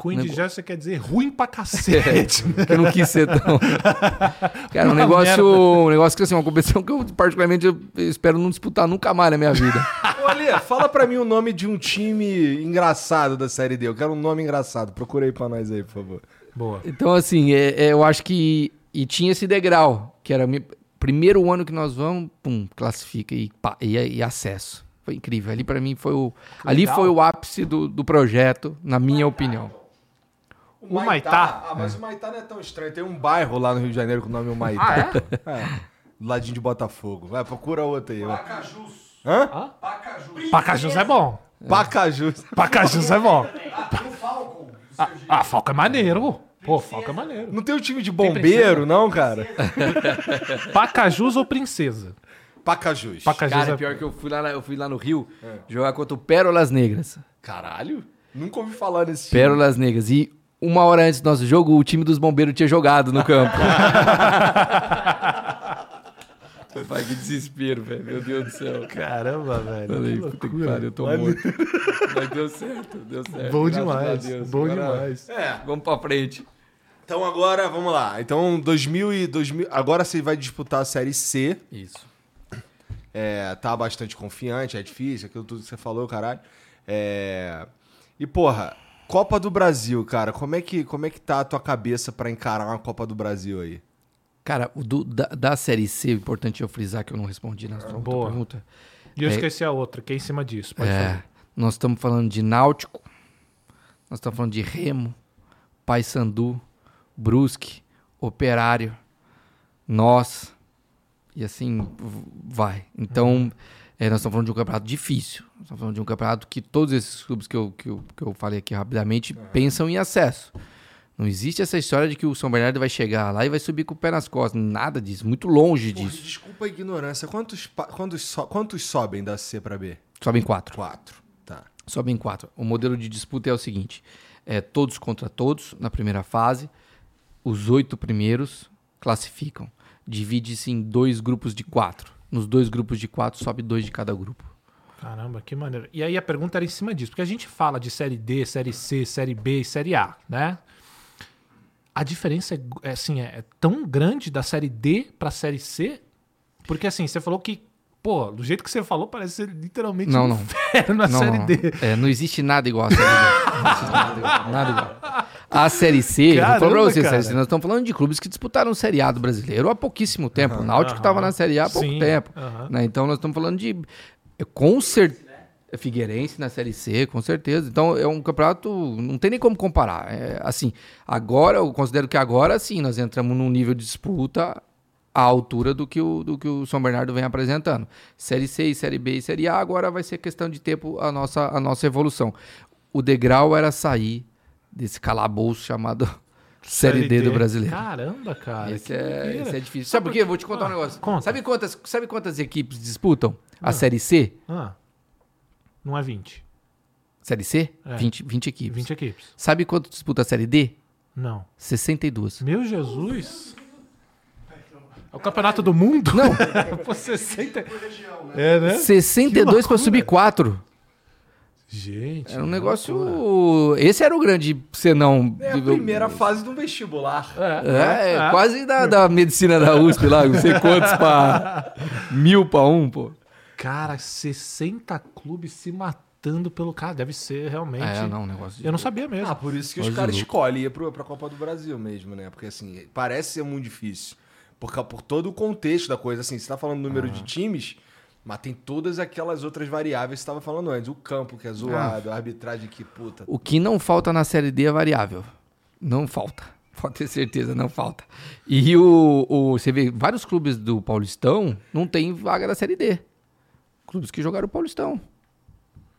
Com Nego- indigesto você quer dizer ruim pra cacete. <laughs> que eu não quis ser tão. <laughs> Cara, um Uma negócio, merda. um negócio que assim, uma competição que eu particularmente eu espero não disputar nunca mais na minha vida. <laughs> Ô, Alê, fala pra mim o nome de um time engraçado da Série D. Eu quero um nome engraçado. Procura aí pra nós aí, por favor. Boa. Então, assim, é- é, eu acho que. E tinha esse degrau, que era primeiro ano que nós vamos, pum, classifica e, pá, e, e acesso. Foi incrível. Ali pra mim foi o. ali legal. foi o ápice do, do projeto, na minha opinião. O Maitá. Ah, mas o Maitá não é tão estranho. Tem um bairro lá no Rio de Janeiro com o nome Maitá. Ah, é? <laughs> É. Do ladinho de Botafogo. Vai, procura outro aí. ó. Pacajus. Hã? Pacajus. Pacajus é bom. Pacajus. Pacajus é bom. Ah, tem o Falcon. do Ah, ah, Falco é maneiro. Pô, Falca é maneiro. Não tem um time de bombeiro, não, cara? <laughs> Pacajus ou Princesa? Pacajus. Pacajus Cara, é... pior que eu fui lá, eu fui lá no Rio jogar contra o Pérolas Negras. Caralho. Nunca ouvi falar nesse time. Pérolas Negras. E uma hora antes do nosso jogo, o time dos bombeiros tinha jogado no campo. <laughs> Pai, que desespero, velho. Meu Deus do céu. Caramba, velho. Falei, que puta que pariu, eu tô morto. Mas deu certo, deu certo. Bom graças demais, Deus. bom Agora, demais. É. Vamos pra frente. Então agora, vamos lá. Então 2000 e 2000, agora você vai disputar a Série C. Isso. É, tá bastante confiante, é difícil, aquilo tudo que você falou, caralho. É... E porra, Copa do Brasil, cara, como é que como é que tá a tua cabeça pra encarar uma Copa do Brasil aí? Cara, o do- da, da Série C, importante eu frisar que eu não respondi na sua Boa. pergunta. E eu É. esqueci a outra, que é em cima disso. Pode É, fazer. nós estamos falando de Náutico, nós estamos falando de Remo, Paysandu, Brusque, Operário, nós, e assim vai. Então, é, nós estamos falando de um campeonato difícil. Nós estamos falando de um campeonato que todos esses clubes que eu, que eu, que eu falei aqui rapidamente pensam em acesso. Não existe essa história de que o São Bernardo vai chegar lá e vai subir com o pé nas costas. Nada disso, muito longe Porra, disso. desculpa a ignorância, quantos, quantos, so- quantos sobem da C pra B? Sobem quatro. Quatro. Tá. Sobem quatro. O modelo de disputa é o seguinte: é todos contra todos na primeira fase. Os oito primeiros classificam. Divide-se em dois grupos de quatro. Nos dois grupos de quatro sobe dois de cada grupo. Caramba, que maneiro. E aí a pergunta era em cima disso, porque a gente fala de série D, série C, série B e série A, né? A diferença é, é, assim, é, é tão grande da série D pra série C, porque assim, você falou que, pô, do jeito que você falou, parece ser literalmente Não, um não. inferno na não, série não. D. É, não existe nada igual à série D. Não existe nada igual. Nada igual. A série C, eu vou falar pra Caramba, vocês, cara. C, nós estamos falando de clubes que disputaram o Série A do brasileiro há pouquíssimo tempo. o Náutico estava na Série A há pouco Sim, tempo. aham. né? Então nós estamos falando de. é, Com certeza. Figueirense na Série C, com certeza. Então é um campeonato. Não tem nem como comparar. É, assim, agora, eu considero que agora sim nós entramos num nível de disputa à altura do que o, do que o São Bernardo vem apresentando. Série C, e Série B e Série A, agora vai ser questão de tempo a nossa, a nossa evolução. O degrau era sair desse calabouço chamado <laughs> <laughs> Série, D, do brasileiro. Caramba, cara. Esse que é, esse é difícil. Sabe por quê? Vou te contar um Ah, negócio. conta. Sabe quantas, sabe quantas equipes disputam a Série C? Ah, não é 20. Série C? É. 20, 20 equipes. 20 equipes. Sabe quanto disputa a Série D? Não. 62. Meu Jesus. É o campeonato do mundo? Não. <laughs> Pô, 60. É, né? 62 para subir 4. Gente. Era um negócio. Esse era o grande senão. É a primeira fase do vestibular. É, É. quase da, da medicina da USP lá, não sei quantos pra. <laughs> mil pra um, pô. Cara, 60 clubes se matando pelo cara. Deve ser realmente. É, não, um negócio. de- Eu não sabia mesmo. Ah, por isso que os caras escolhem ir pro, pra Copa do Brasil mesmo, né? Porque assim, parece ser muito difícil. Por, por todo o contexto da coisa. Assim, você tá falando número Ah. de times, mas tem todas aquelas outras variáveis que você tava falando antes. O campo que é zoado, a arbitragem que puta. O que não falta na Série D é variável. Não falta. <laughs> Pode ter certeza, não falta. E o, o- você vê, vários clubes do Paulistão não tem vaga da Série D. Clubes que jogaram o Paulistão.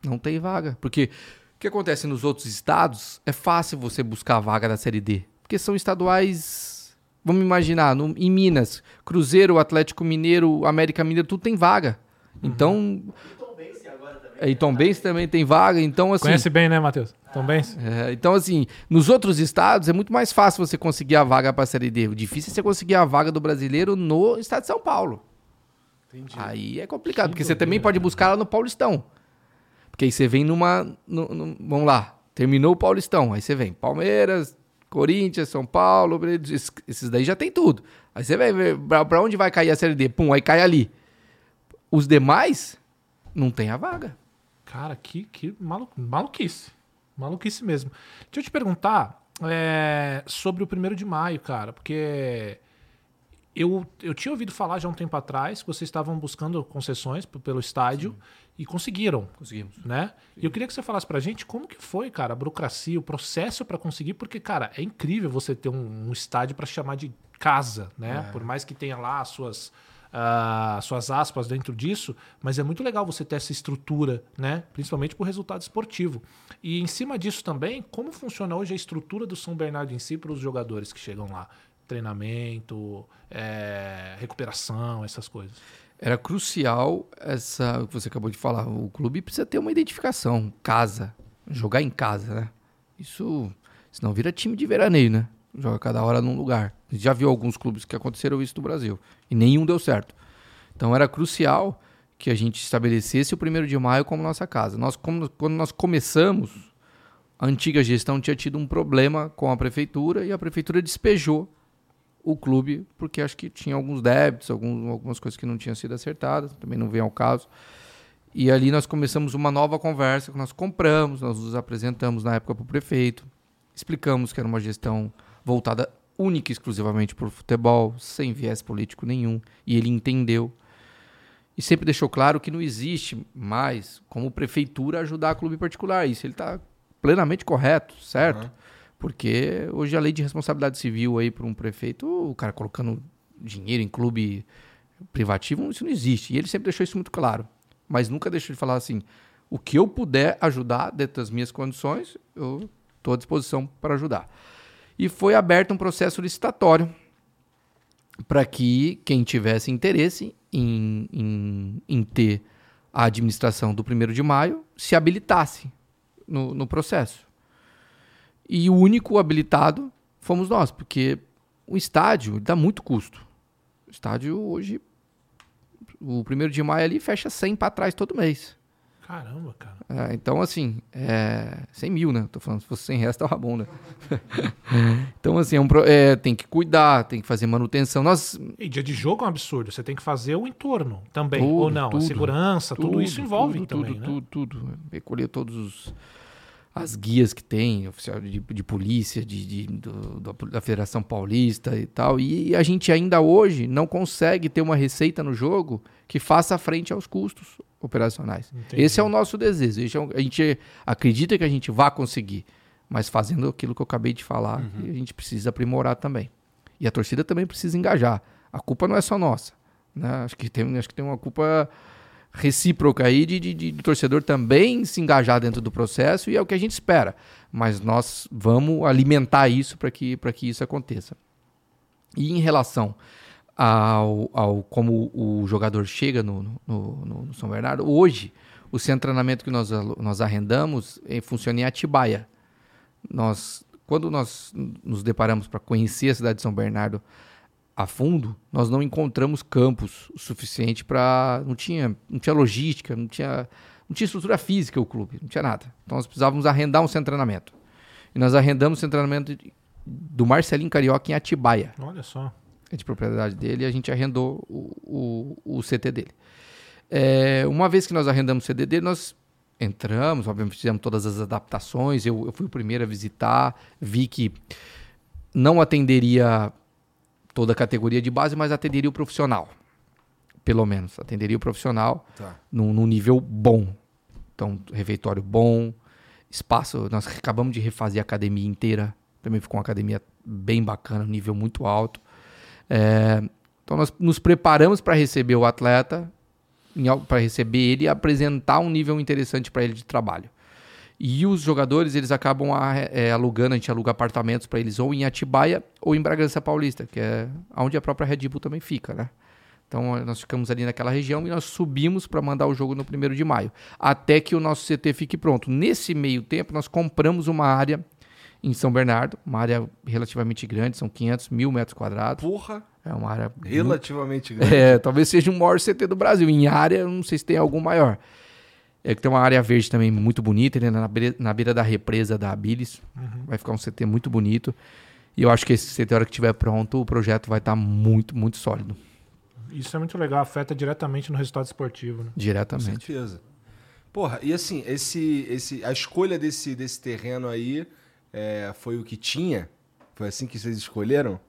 Não tem vaga. Porque o que acontece nos outros estados é fácil você buscar a vaga da Série D. Porque são estaduais. Vamos imaginar, no- em Minas, Cruzeiro, Atlético Mineiro, América Mineiro, tudo tem vaga. Então. E Tom Benz também tem vaga. Então, assim. Conhece bem, né, Matheus? Tom Benz? É, então, assim, nos outros estados é muito mais fácil você conseguir a vaga para a Série D. O difícil é você conseguir a vaga do brasileiro no estado de São Paulo. Entendi. Aí é complicado, porque você também pode buscar lá no Paulistão. Porque aí você vem numa. no- no- vamos lá, terminou o Paulistão. Aí você vem Palmeiras, Corinthians, São Paulo, esses, daí já tem tudo. Aí você vai ver pra onde vai cair a Série D. Pum, aí cai ali. Os demais não tem a vaga. Cara, que, que malu... maluquice. Maluquice mesmo. Deixa eu te perguntar é, sobre o primeiro de maio, cara, porque eu, eu tinha ouvido falar já um tempo atrás que vocês estavam buscando concessões pelo estádio e conseguiram, Conseguimos. né? E eu queria que você falasse pra gente como que foi, cara, a burocracia, o processo pra conseguir, porque, cara, é incrível você ter um, um estádio pra chamar de casa, né? Por mais que tenha lá as suas ah, suas aspas dentro disso, mas é muito legal você ter essa estrutura, né? Principalmente para o resultado esportivo. E em cima disso também, como funciona hoje a estrutura do São Bernardo em si para os jogadores que chegam lá? Treinamento, é, recuperação, essas coisas. Era crucial essa que você acabou de falar. O clube precisa ter uma identificação, casa, jogar em casa, né? Isso, senão vira time de veraneio, né? Joga cada hora num lugar. Já viu alguns clubes que aconteceram isso no Brasil e nenhum deu certo. Então era crucial que a gente estabelecesse o primeiro de maio como nossa casa. Nós, como, quando nós começamos, a antiga gestão tinha tido um problema com a prefeitura e a prefeitura despejou o clube porque acho que tinha alguns débitos, alguns, algumas coisas que não tinham sido acertadas, também não vem ao caso. E ali nós começamos uma nova conversa nós compramos, nós nos apresentamos na época para o prefeito, explicamos que era uma gestão voltada única e exclusivamente para o futebol, sem viés político nenhum, e ele entendeu. E sempre deixou claro que não existe mais como prefeitura ajudar clube particular. Isso ele está plenamente correto, certo? Uhum. Porque hoje a lei de responsabilidade civil aí para um prefeito, o cara colocando dinheiro em clube privativo, isso não existe. E ele sempre deixou isso muito claro. Mas nunca deixou de falar assim: o que eu puder ajudar dentro das minhas condições, eu estou à disposição para ajudar e foi aberto um processo licitatório para que quem tivesse interesse em, em, em, ter a administração do 1 de maio se habilitasse no, no processo. E o único habilitado fomos nós, porque o estádio dá muito custo. O estádio hoje, o 1 de maio ali fecha 100 para trás todo mês. Caramba, cara. É, então, assim, é, 100 mil, né? Tô falando, se fosse 100 reais, <laughs> tava bom, né? então, assim, é um, é, tem que cuidar, tem que fazer manutenção. Nós... E dia de jogo é um absurdo. Você tem que fazer o entorno também, Tudo, ou não? tudo, a segurança, tudo, tudo, isso envolve tudo, também, tudo, né? Tudo, tudo, Recolher todos os as guias que tem, oficial de, de polícia, de, de do, da Federação Paulista e tal. E a gente ainda hoje não consegue ter uma receita no jogo que faça frente aos custos operacionais. Entendi. Esse é o nosso desejo. É um- a gente acredita que a gente vai conseguir, mas fazendo aquilo que eu acabei de falar, Uhum. a gente precisa aprimorar também. E a torcida também precisa engajar. A culpa não é só nossa. Né? Acho, que tem, acho que tem uma culpa recíproca aí de, de, de- do torcedor também se engajar dentro do processo e é o que a gente espera. Mas nós vamos alimentar isso para que, pra que isso aconteça. E em relação ao, ao como o jogador chega no, no, no- no São Bernardo, hoje o centro de treinamento que nós, nós arrendamos eh, funciona em Atibaia. Nós, quando nós nos deparamos para conhecer a cidade de São Bernardo a fundo, nós não encontramos campos o suficiente para não tinha não tinha logística, não tinha não tinha estrutura física o clube, não tinha nada. Então nós precisávamos arrendar um centro de treinamento. E nós arrendamos o centro de treinamento do Marcelinho Carioca em Atibaia Olha só. É de propriedade dele e a gente arrendou o, o, o CT dele. É, uma vez que nós arrendamos o CT dele, nós entramos, obviamente fizemos todas as adaptações. Eu, eu fui o primeiro a visitar, vi que não atenderia toda a categoria de base, mas atenderia o profissional. Pelo menos, atenderia o profissional Tá. num, num nível bom. Então, refeitório bom, espaço. Nós acabamos de refazer a academia inteira. Também ficou uma academia bem bacana, nível muito alto. É, então, nós nos preparamos para receber o atleta, para receber ele e apresentar um nível interessante para ele de trabalho. E os jogadores, eles acabam a- é, alugando, a gente aluga apartamentos para eles ou em Atibaia ou em Bragança Paulista, que é onde a própria Red Bull também fica, né? Então nós ficamos ali naquela região e nós subimos para mandar o jogo no 1 de maio, até que o nosso CT fique pronto. Nesse meio tempo, nós compramos uma área em São Bernardo, uma área relativamente grande, são 500 mil metros quadrados. Porra, É uma área relativamente <laughs> grande. é, talvez seja o maior CT do Brasil. Em área, não sei se tem algum maior. É que tem uma área verde também muito bonita, ele é na beira, na beira da represa da Abilis. Vai ficar um CT muito bonito. E eu acho que esse CT, a hora que estiver pronto, o projeto vai estar muito, muito sólido. Isso é muito legal, afeta diretamente no resultado esportivo, né? Com Diretamente. certeza. Porra, e assim, esse, esse, a escolha desse, desse terreno aí é, foi o que tinha? Foi assim que vocês escolheram?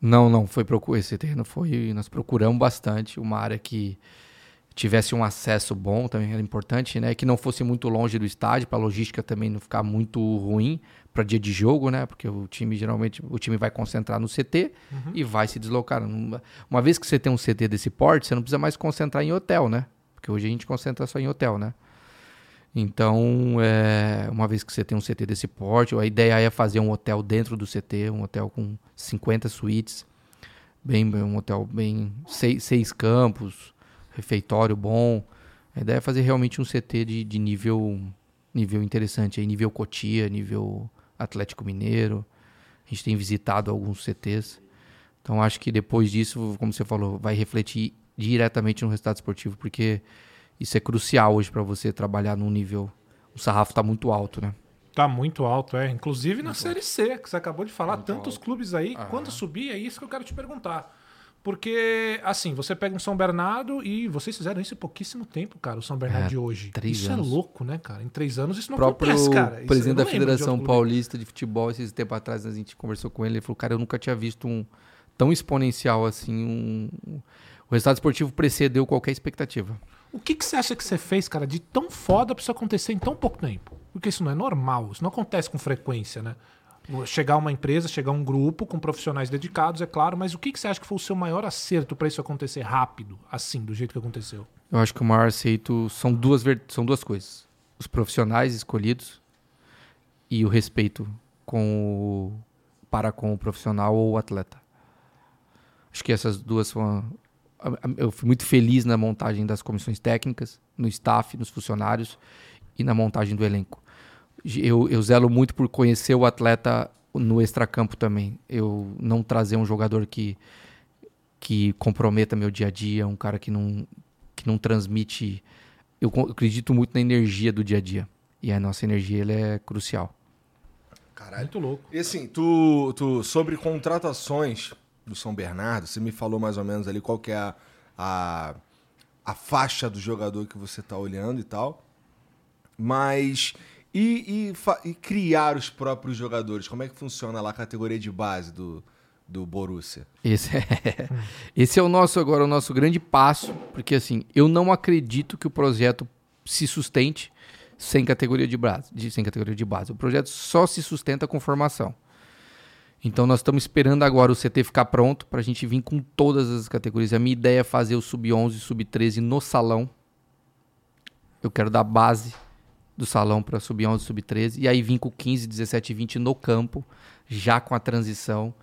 Não, não, foi procu- esse terreno foi. Nós procuramos bastante uma área que tivesse um acesso bom, também era importante, né? Que não fosse muito longe do estádio, para a logística também não ficar muito ruim para dia de jogo, né? Porque o time geralmente o time vai concentrar no CT uhum. e vai se deslocar. Uma vez que você tem um CT desse porte, você não precisa mais concentrar em hotel, né? Porque hoje a gente concentra só em hotel, né? Então, é, uma vez que você tem um CT desse porte, a ideia é fazer um hotel dentro do CT, um hotel com 50 suítes, bem, um hotel bem seis, seis campos, refeitório bom. A ideia é fazer realmente um CT de, de nível, nível interessante, aí, nível Cotia, nível Atlético Mineiro. A gente tem visitado alguns CTs. Então acho que depois disso, como você falou, vai refletir diretamente no resultado esportivo, porque isso é crucial hoje para você trabalhar num nível. O sarrafo está muito alto, né? Tá muito alto, é. Inclusive na Série C, que você acabou de falar, muito tantos alto. clubes aí. Quando subir, é isso que eu quero te perguntar. Porque, assim, você pega um São Bernardo e vocês fizeram isso em pouquíssimo tempo, cara, o São Bernardo é, de hoje. isso é anos. é louco, né, cara? Em três anos isso não próprio acontece, cara. O presidente da Federação de Paulista de Futebol, esses tempos atrás, a gente conversou com ele, ele falou, cara, eu nunca tinha visto um tão exponencial assim, um... o resultado esportivo precedeu qualquer expectativa. O que, que você acha que você fez, cara, de tão foda pra isso acontecer em tão pouco tempo? Porque isso não é normal, isso não acontece com frequência, né? chegar uma empresa, chegar um grupo com profissionais dedicados, é claro, mas o que, que você acha que foi o seu maior acerto para isso acontecer rápido, assim, do jeito que aconteceu? Eu acho que o maior acerto são duas, são duas coisas. Os profissionais escolhidos e o respeito com o, para com o profissional ou o atleta. Acho que essas duas foram. Eu fui muito feliz na montagem das comissões técnicas, no staff, nos funcionários e na montagem do elenco eu, eu zelo muito por conhecer o atleta no extracampo também. Eu não trazer um jogador que, que comprometa meu dia a dia, um cara que não, que não transmite. Eu, acredito muito na energia do dia a dia. E a nossa energia ela é crucial. Caralho. Muito louco. E assim, tu, tu, sobre contratações do São Bernardo, você me falou mais ou menos ali qual que é a, a, a faixa do jogador que você está olhando e tal. Mas e, e, e, criar os próprios jogadores. Como é que funciona lá a categoria de base do, do Borussia? Esse é, <laughs> esse é o nosso agora o nosso grande passo, porque assim, eu não acredito que o projeto se sustente sem categoria de base, de, sem categoria de base. O projeto só se sustenta com formação. Então nós estamos esperando agora o CT ficar pronto para a gente vir com todas as categorias. A minha ideia é fazer o sub-11 e sub-13 no salão. Eu quero dar base do salão para sub-11, sub-13, e aí vim com 15, 17 e 20 no campo, já com a transição,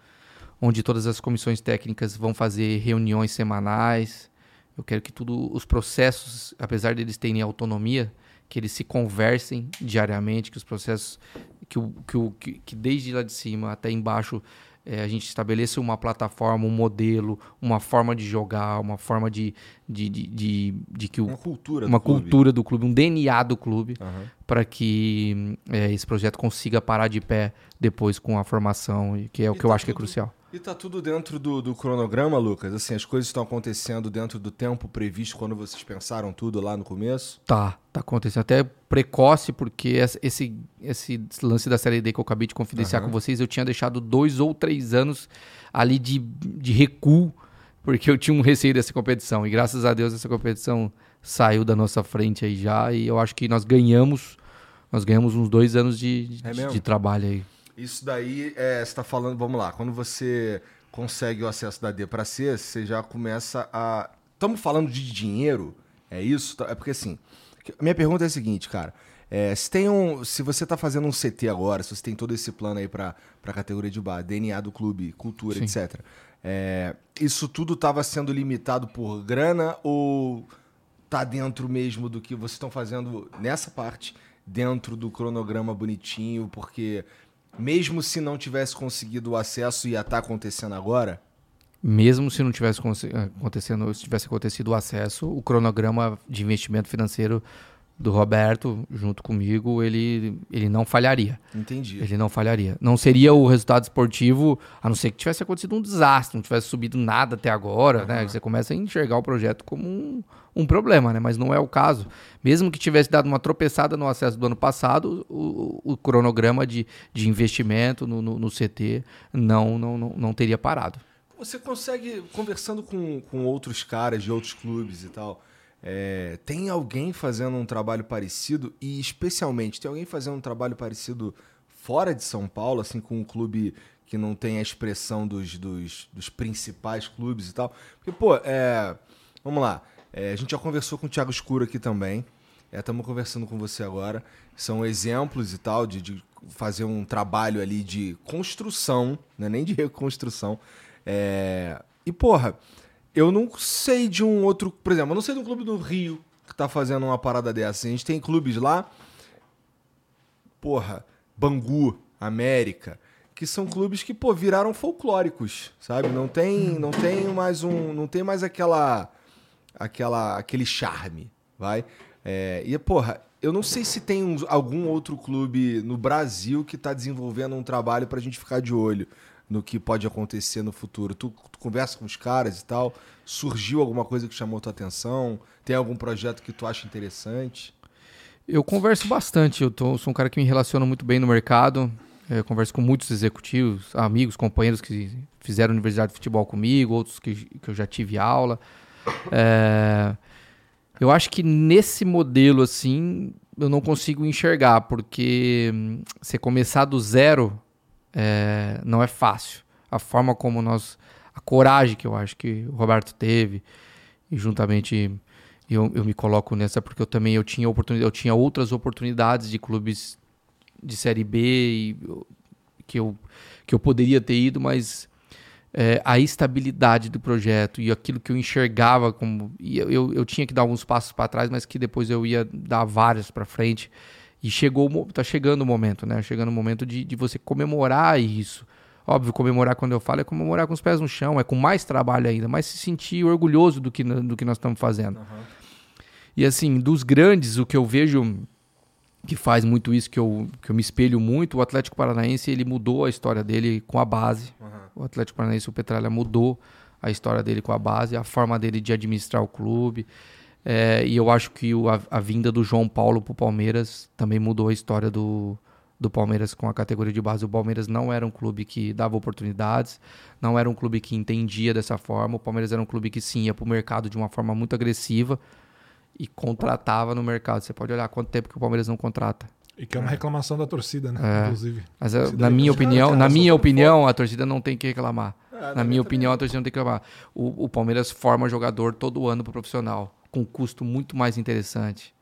onde todas as comissões técnicas vão fazer reuniões semanais. Eu quero que tudo, os processos, apesar de eles terem autonomia, que eles se conversem diariamente, que os processos, que, o, que, o, que, que desde lá de cima até embaixo é, a gente estabeleça uma plataforma, um modelo, uma forma de jogar, uma forma de, de, de, de, de que o, uma cultura, uma do, cultura clube. do clube, um DNA do clube, uhum. para que é, esse projeto consiga parar de pé depois com a formação, que é o e que tá eu acho tudo, que é crucial. E tá tudo dentro do, do, cronograma, Lucas? Assim, as coisas estão acontecendo dentro do tempo previsto quando vocês pensaram tudo lá no começo? Tá, tá acontecendo até precoce, porque esse, esse lance da série D que eu acabei de confidenciar uhum. com vocês, eu tinha deixado dois ou três anos ali de, de recuo, porque eu tinha um receio dessa competição. E graças a Deus essa competição saiu da nossa frente aí já, e eu acho que nós ganhamos, nós ganhamos uns dois anos de, é de, de trabalho aí. Isso daí, é, você está falando, vamos lá, quando você consegue o acesso da D para C, você já começa a. Estamos falando de dinheiro? É isso? É porque assim, minha pergunta é a seguinte, cara. É, se, tem um, se você está fazendo um CT agora, se você tem todo esse plano aí para a categoria de bar, DNA do clube, cultura, Sim. etc. É, isso tudo estava sendo limitado por grana ou tá dentro mesmo do que vocês estão fazendo nessa parte, dentro do cronograma bonitinho, porque mesmo se não tivesse conseguido o acesso, ia estar tá acontecendo agora? Mesmo se não tivesse acontecendo, se tivesse acontecido o acesso, o cronograma de investimento financeiro do Roberto, junto comigo, ele, ele não falharia. Entendi. Ele não falharia. Não seria o resultado esportivo, a não ser que tivesse acontecido um desastre, não tivesse subido nada até agora, uhum. né? Você começa a enxergar o projeto como um, um problema, né? Mas não é o caso. Mesmo que tivesse dado uma tropeçada no acesso do ano passado, o, o cronograma de, de investimento no, no, no CT não, não, não, não teria parado. Você consegue, conversando com, com outros caras de outros clubes e tal, É, tem alguém fazendo um trabalho parecido e especialmente tem alguém fazendo um trabalho parecido fora de São Paulo, assim com um clube que não tem a expressão dos, dos, dos principais clubes e tal? Porque pô, é, vamos lá, é, a gente já conversou com o Thiago Escuro aqui também. Estamos conversando com você agora. São exemplos e tal de, de fazer um trabalho ali de construção, não é nem de reconstrução. É, e, porra, eu não sei de um outro. Por exemplo, eu não sei de um clube do Rio que tá fazendo uma parada dessa. A gente tem clubes lá. Porra, Bangu, América, que são clubes que, pô, viraram folclóricos, sabe? Não tem, não tem mais um. Não tem mais aquela. Aquela aquele charme, vai? É, e, porra, eu não sei se tem um, algum outro clube no Brasil que está desenvolvendo um trabalho para a gente ficar de olho no que pode acontecer no futuro. Tu, tu, conversa com os caras e tal, surgiu alguma coisa que chamou tua atenção? Tem algum projeto que tu acha interessante? Eu converso bastante, eu tô, sou um cara que me relaciona muito bem no mercado. Eu converso com muitos executivos, amigos, companheiros que fizeram universidade de futebol comigo, outros que, que eu já tive aula. É, eu acho que nesse modelo, assim, eu não consigo enxergar, porque hum, você começar do zero é, não é fácil. A forma como nós. A coragem que eu acho que o Roberto teve, e juntamente eu, eu me coloco nessa porque eu também eu tinha oportunidade, eu tinha outras oportunidades de clubes de série B e, que eu que eu poderia ter ido, mas é, a estabilidade do projeto e aquilo que eu enxergava como. Eu, eu tinha que dar alguns passos para trás, mas que depois eu ia dar vários para frente. E chegou, tá chegando o momento, né? Chegando o momento de, de você comemorar isso. Óbvio, comemorar quando eu falo é comemorar com os pés no chão, é com mais trabalho ainda, mas se sentir orgulhoso do que, do que nós estamos fazendo. Uhum. E assim, dos grandes, o que eu vejo que faz muito isso, que eu, que eu me espelho muito, o Atlético Paranaense ele mudou a história dele com a base. Uhum. O Atlético Paranaense, o Petralha, mudou a história dele com a base, a forma dele de administrar o clube. É, e eu acho que o, a, a, vinda do João Paulo para o Palmeiras também mudou a história do, do Palmeiras com a categoria de base. O Palmeiras não era um clube que dava oportunidades, não era um clube que entendia dessa forma. O Palmeiras era um clube que sim ia para o mercado de uma forma muito agressiva e contratava no mercado. Você pode olhar quanto tempo que o Palmeiras não contrata. E que é uma reclamação da torcida, né? É. Inclusive. Mas eh, na minha opinião, na minha opinião, a torcida não tem que reclamar. É, na minha opinião, a torcida não tem que reclamar. O, o Palmeiras forma jogador todo ano pro profissional, com custo muito mais interessante.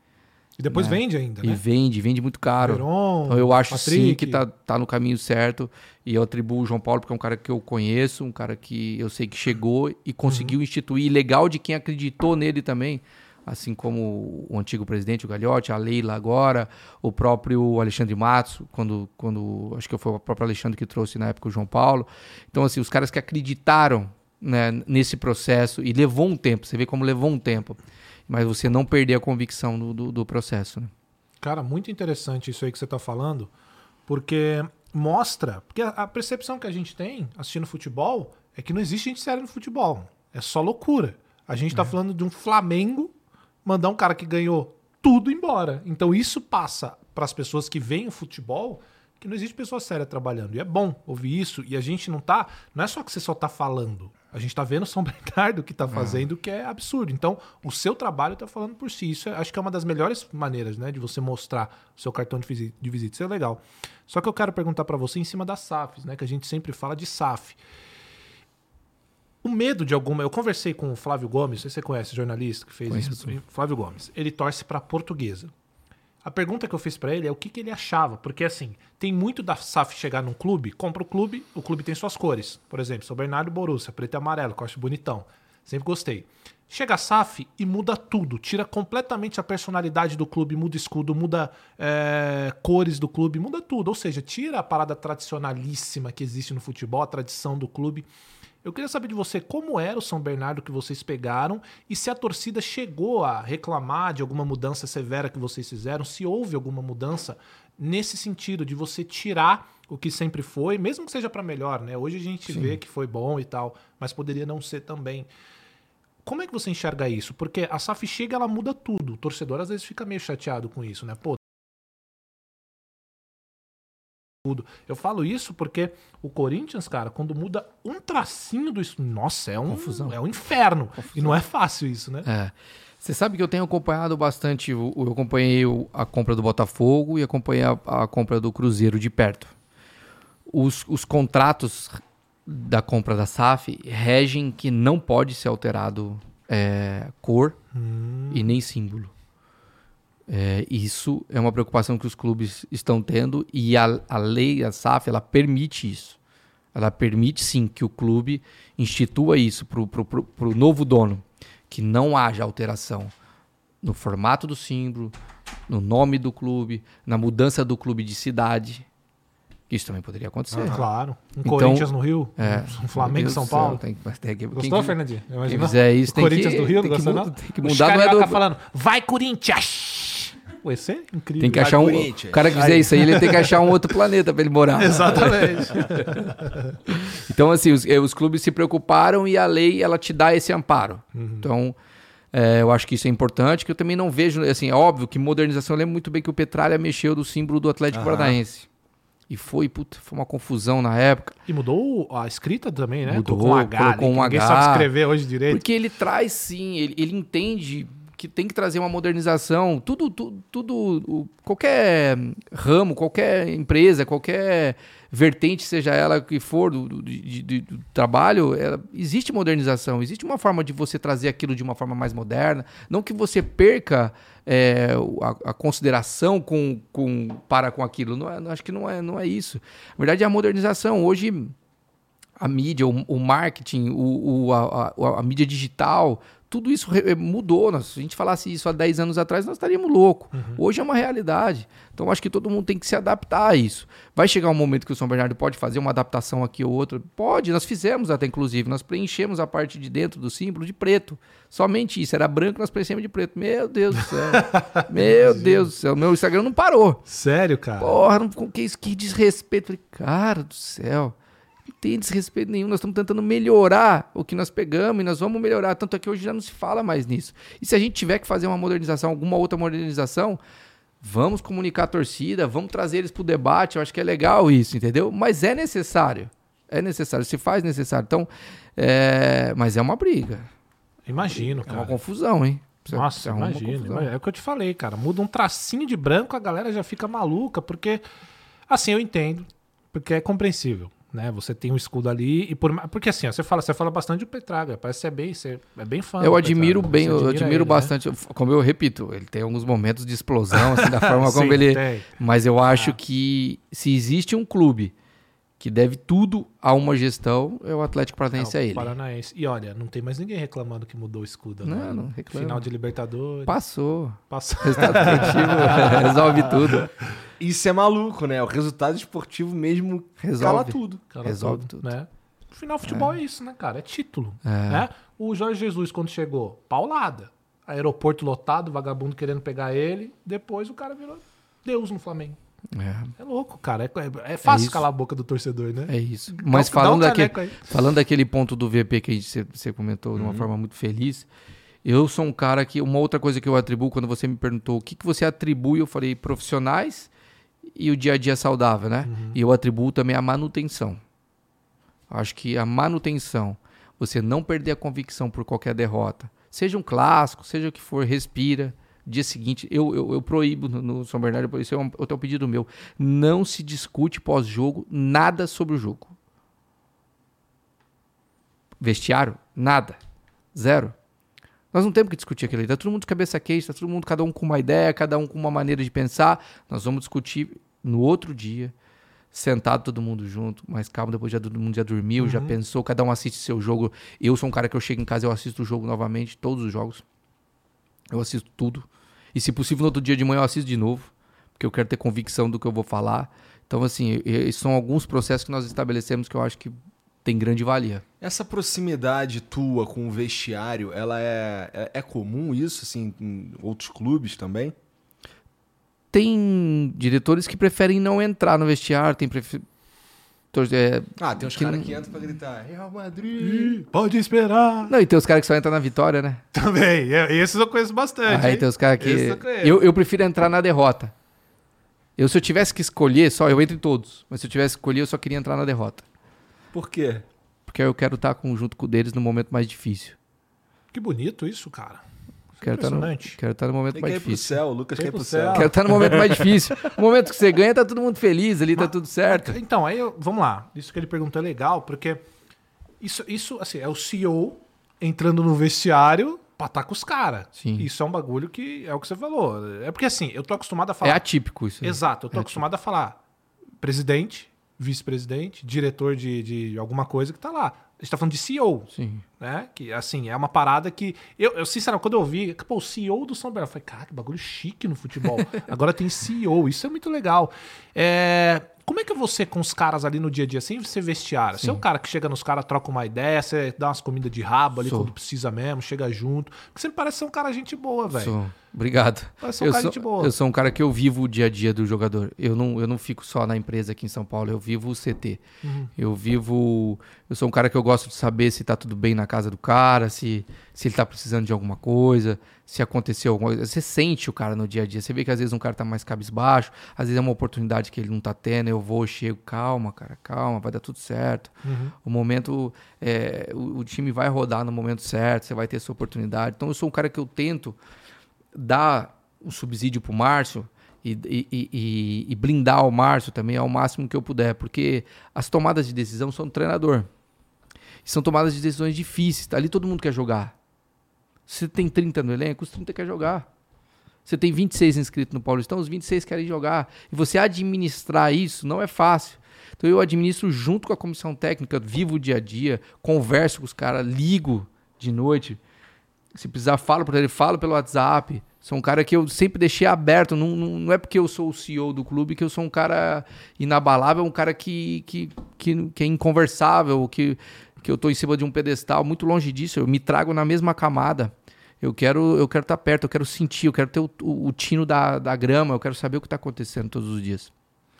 E depois né? vende ainda, né? E vende, vende muito caro. Veron, então eu acho Patrick. sim que tá, tá no caminho certo. E eu atribuo o João Paulo porque é um cara que eu conheço, um cara que eu sei que chegou e conseguiu uhum. instituir. Legal de quem acreditou nele também assim como o antigo presidente, o Gagliotti, a Leila agora, o próprio Alexandre Matos, quando, quando acho que foi o próprio Alexandre que trouxe na época o João Paulo. Então, assim, os caras que acreditaram né, nesse processo e levou um tempo, você vê como levou um tempo, mas você não perder a convicção do, do, do processo. Né? Cara, muito interessante isso aí que você está falando, porque mostra, porque a percepção que a gente tem assistindo futebol é que não existe gente séria no futebol, é só loucura. A gente está é. falando de um Flamengo mandar um cara que ganhou tudo embora. Então isso passa para as pessoas que veem o futebol que não existe pessoa séria trabalhando. E é bom ouvir isso. E a gente não tá. Não é só que você só tá falando. A gente tá vendo São <laughs> Bernardo que tá é. fazendo, que é absurdo. Então, o seu trabalho tá falando por si. Isso é, acho que é uma das melhores maneiras, né? De você mostrar o seu cartão de visita. De visita. Isso é legal. Só que eu quero perguntar para você em cima das SAFs, né? Que a gente sempre fala de SAF o medo de alguma. Eu conversei com o Flávio Gomes, se você conhece, jornalista que fez Conheço. isso. Flávio Gomes. Ele torce para portuguesa. A pergunta que eu fiz para ele é o que, que, ele achava, porque assim, tem muito da SAF chegar num clube, compra o clube, o clube tem suas cores. Por exemplo, São Bernardo Borussia, preto e amarelo, que eu acho bonitão. Sempre gostei. Chega a SAF e muda tudo, tira completamente a personalidade do clube, muda escudo, muda é, cores do clube, muda tudo. Ou seja, tira a parada tradicionalíssima que existe no futebol, a tradição do clube. Eu queria saber de você como era o São Bernardo que vocês pegaram e se a torcida chegou a reclamar de alguma mudança severa que vocês fizeram, se houve alguma mudança nesse sentido de você tirar o que sempre foi, mesmo que seja para melhor, né? Hoje a gente Sim. vê que foi bom e tal, mas poderia não ser também. Como é que você enxerga isso? Porque a SAF chega, ela muda tudo. O torcedor às vezes fica meio chateado com isso, né? Pô, Eu falo isso porque o Corinthians, cara, quando muda um tracinho do. Nossa, é um, Confusão. É um inferno. Confusão. E não é fácil isso, né? É. Você sabe que eu tenho acompanhado bastante. Eu acompanhei a compra do Botafogo e acompanhei a, a compra do Cruzeiro de perto. Os, os contratos da compra da SAF regem que não pode ser alterado é, cor e nem símbolo. É, isso é uma preocupação que os clubes estão tendo e a, a lei, a SAF, ela permite isso. Ela permite sim que o clube institua isso para o novo dono, que não haja alteração no formato do símbolo, no nome do clube, na mudança do clube de cidade. Isso também poderia acontecer. Claro. Um Então, Corinthians no Rio, É. um Flamengo São do céu, Paulo. tem tem quem Gostou, Fernandinho? Quem fizer isso O tem Corinthians que, do Rio, tem que, tem que Os mudar, não é carioca do... falando, vai Corinthians! É incrível. Tem que achar um. O cara que fizer isso aí, ele tem que achar um outro planeta pra ele morar. <laughs> Exatamente. <laughs> Então, assim, os, eh, os clubes se preocuparam e a lei, ela te dá esse amparo. Uhum. Então, eh, eu acho que isso é importante, que eu também não vejo, assim, é óbvio que modernização, eu lembro muito bem que o Petralha mexeu do símbolo do Atlético Aham. Paranaense. E foi, puta, foi uma confusão na época. E mudou a escrita também, né? Mudou, com um H. colocou um ninguém sabe escrever hoje direito. Porque ele traz, sim, ele, ele entende que tem que trazer uma modernização. Tudo, tudo, tudo qualquer ramo, qualquer empresa, qualquer vertente, seja ela que for do, do, de- do trabalho, ela- existe modernização. Existe uma forma de você trazer aquilo de uma forma mais moderna. Não que você perca é, a, a consideração com, com, para com aquilo. Não é- acho que não é, não é isso. Na verdade, é a modernização. Hoje a mídia, o, o marketing, o, o- a, a- a mídia digital, tudo isso mudou. Nós- se a gente falasse isso há 10 anos atrás, nós estaríamos loucos. Hoje é uma realidade. Então, acho que todo mundo tem que se adaptar a isso. Vai chegar um momento que o São Bernardo pode fazer uma adaptação aqui ou outra? Pode, nós fizemos até, inclusive. Nós preenchemos a parte de dentro do símbolo de preto. Somente isso. Era branco, nós preenchemos de preto. Meu Deus do céu. <laughs> Meu Deus do céu. Meu Instagram não parou. Sério, cara? Porra, não, que, isso, que desrespeito. Falei, cara do céu, não tem desrespeito nenhum. Nós estamos tentando melhorar o que nós pegamos e nós vamos melhorar. Tanto é que hoje já não se fala mais nisso. E se a gente tiver que fazer uma modernização, alguma outra modernização, vamos comunicar a torcida, vamos trazer eles para o debate. Eu acho que é legal isso, entendeu? Mas é necessário. É necessário, se faz necessário. Então, é... mas é uma briga. Imagino, É uma cara. confusão, hein? Você Nossa, imagina. confusão. É o que eu te falei, cara. Muda um tracinho de branco, a galera já fica maluca, porque. Assim, eu entendo, porque é compreensível. Né? Você tem um escudo ali e por porque assim, ó, você fala, você fala bastante do Petraga, parece ser bem, você é bem fã. Eu do admiro Petraga, bem, eu admiro ele, né? bastante. Como eu repito, ele tem alguns momentos de explosão, assim, da forma <laughs> como Sim, ele. tem. Mas eu Ah. acho que se existe um clube que deve tudo a uma gestão, é o Atlético Paranaense É, a o ele. Paranaense. E olha, não tem mais ninguém reclamando que mudou o escudo. Não, agora. não reclama. Final de Libertadores. Passou. Passou. Resultado esportivo <laughs> resolve tudo. Isso é maluco, né? O resultado esportivo mesmo Resolve. cala tudo. Cara, Resolve tudo. Né? No final, futebol é. isso, né, cara? É título. Né? O Jorge Jesus, quando chegou, paulada. Aeroporto lotado, vagabundo querendo pegar ele. Depois o cara virou Deus no Flamengo. É, É louco, cara. É, é- é fácil isso. calar a boca do torcedor, né? é isso. Mas Dá um falando, daquele, falando daquele ponto do VP que você comentou de uma forma muito feliz, eu sou um cara que. Uma outra coisa que eu atribuo, quando você me perguntou o que, que você atribui, eu falei profissionais e o dia a dia saudável, né? E eu atribuo também a manutenção. Acho que a manutenção, você não perder a convicção por qualquer derrota, seja um clássico, seja o que for, respira. Dia seguinte, eu, eu, eu proíbo no, no São Bernardo, isso é um, outro pedido meu. Não se discute pós-jogo nada sobre o jogo. Vestiário? Nada. Zero. Nós não temos que discutir aquilo ali. Tá todo mundo de cabeça quente, tá todo mundo, cada um com uma ideia, cada um com uma maneira de pensar. Nós vamos discutir no outro dia, sentado todo mundo junto, mais calmo, depois já todo mundo já dormiu, já pensou, cada um assiste seu jogo. Eu sou um cara que eu chego em casa, eu assisto o jogo novamente, todos os jogos. Eu assisto tudo. E se possível, no outro dia de manhã eu assisto de novo, porque eu quero ter convicção do que eu vou falar. Então, assim, são alguns processos que nós estabelecemos que eu acho que tem grande valia. Essa proximidade tua com o vestiário, ela é, é, é comum isso, assim, em outros clubes também? Tem diretores que preferem não entrar no vestiário, tem é, Ah, tem uns Que caras que entram pra gritar, Real Madrid! Pode esperar. Não, e tem os caras que só entram na vitória, né? <laughs> Também. É, Esses eu conheço bastante. Aí hein? tem os caras que. Eu. Eu, eu prefiro entrar na derrota. Eu, se eu tivesse que escolher, só eu entro em todos. Mas se eu tivesse que escolher, eu só queria entrar na derrota. Por quê? Porque eu quero estar junto com o deles no momento mais difícil. Que bonito isso, cara. Quero estar no, Impressionante. quero estar no momento Tem mais ir pro difícil. céu, o Lucas quer ir pro céu. céu. Quero estar no momento mais difícil. No momento que você ganha, tá todo mundo feliz ali, tá tudo certo. Então, aí eu- vamos lá. Isso que ele perguntou é legal, porque isso, isso assim, é o CEO entrando no vestiário pra estar com os caras. Isso é um bagulho que é o que você falou. É porque assim, eu tô acostumado a É falar. atípico isso. né? Exato, eu tô É acostumado a falar presidente, vice-presidente, diretor de, de alguma coisa que tá lá. A gente tá falando de CEO, Sim. né? Que, assim, é uma parada que... Eu, eu sinceramente, quando eu vi, pô, o CEO do São Bernardo, eu falei, cara, que bagulho chique no futebol. <laughs> Agora tem CEO, isso é muito legal. É, Como é que é você com os caras ali no dia a dia, sem você vestiário? Você é o cara que chega nos caras, troca uma ideia, você dá umas comidas de rabo ali Sou. quando precisa mesmo, chega junto. Porque você me parece ser um cara gente boa, velho. Sou. Obrigado. Parece um Eu cara sou, gente boa. eu sou um cara que eu vivo o dia a dia do jogador. Eu não, eu não fico só na empresa aqui em São Paulo, eu vivo o CT. Uhum. Eu vivo. Eu sou um cara que eu gosto de saber se tá tudo bem na casa do cara, se, se ele tá precisando de alguma coisa, se aconteceu alguma coisa. Você sente o cara no dia a dia. Você vê que às vezes um cara tá mais cabisbaixo, às vezes é uma oportunidade que ele não tá tendo. Eu vou, chego, calma, cara, calma, vai dar tudo certo. Uhum. O momento. é, o, o time vai rodar no momento certo, você vai ter essa oportunidade. Então eu sou um cara que eu tento dar um subsídio pro Márcio e, e- e- e- blindar o Márcio também ao máximo que eu puder, porque as tomadas de decisão são do treinador. São tomadas de decisões difíceis. tá? Ali todo mundo quer jogar. Você tem 30 no elenco, os 30 quer jogar. Você tem 26 inscritos no Paulistão, os 26 querem jogar. E você administrar isso não é fácil. Então eu administro junto com a comissão técnica, vivo o dia a dia, converso com os caras, ligo de noite. Se precisar, falo para ele, falo pelo WhatsApp. Sou um cara que eu sempre deixei aberto. Não, não, não é porque eu sou o CEO do clube que eu sou um cara inabalável, um cara que, que, que, que é inconversável, que, que eu tô em cima de um pedestal. Muito longe disso. Eu me trago na mesma camada. Eu quero eu quero estar perto, eu quero sentir, eu quero ter o, o, o tino da, da grama, eu quero saber o que está acontecendo todos os dias.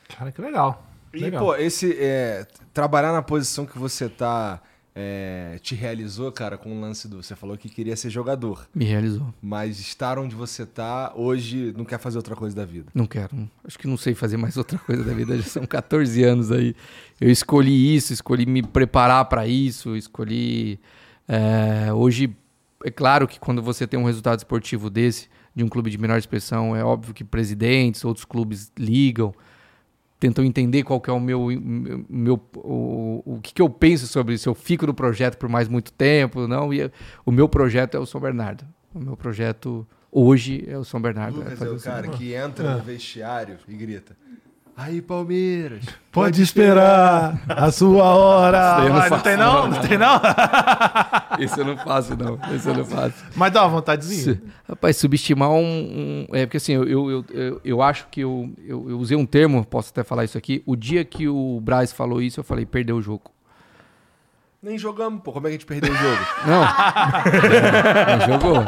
Cara, que legal. E, legal. pô, esse. é, trabalhar na posição que você tá. É, te realizou, cara, com o lance do. Você falou que queria ser jogador. Me realizou. Mas estar onde você tá hoje não quer fazer outra coisa da vida. Não quero. Acho que não sei fazer mais outra coisa da vida. Já são 14 anos aí. Eu escolhi isso, escolhi me preparar para isso, escolhi. é, hoje, é claro que quando você tem um resultado esportivo desse, de um clube de menor expressão, é óbvio que presidentes, outros clubes ligam, tentam entender qual que é o meu. meu o, o que, que eu penso sobre isso. Eu fico no projeto por mais muito tempo, não. E o meu projeto é o São Bernardo. O meu projeto hoje é o São Bernardo. Lucas é fazer o cara que entra no vestiário e grita. Aí, Palmeiras. Pode esperar a sua hora. Isso não não tem não? não, Não, não. tem não? <laughs> Esse eu não faço, não. Esse eu não faço. Mas dá uma vontadezinha. Su- Rapaz, subestimar um. um- é porque assim, eu, eu, eu, eu, eu acho que eu, eu, eu usei um termo, posso até falar isso aqui. O dia que o Braz falou isso, eu falei, perdeu o jogo. Nem jogamos, pô. Como é que a gente perdeu o jogo? <laughs> Não. <laughs> não jogou.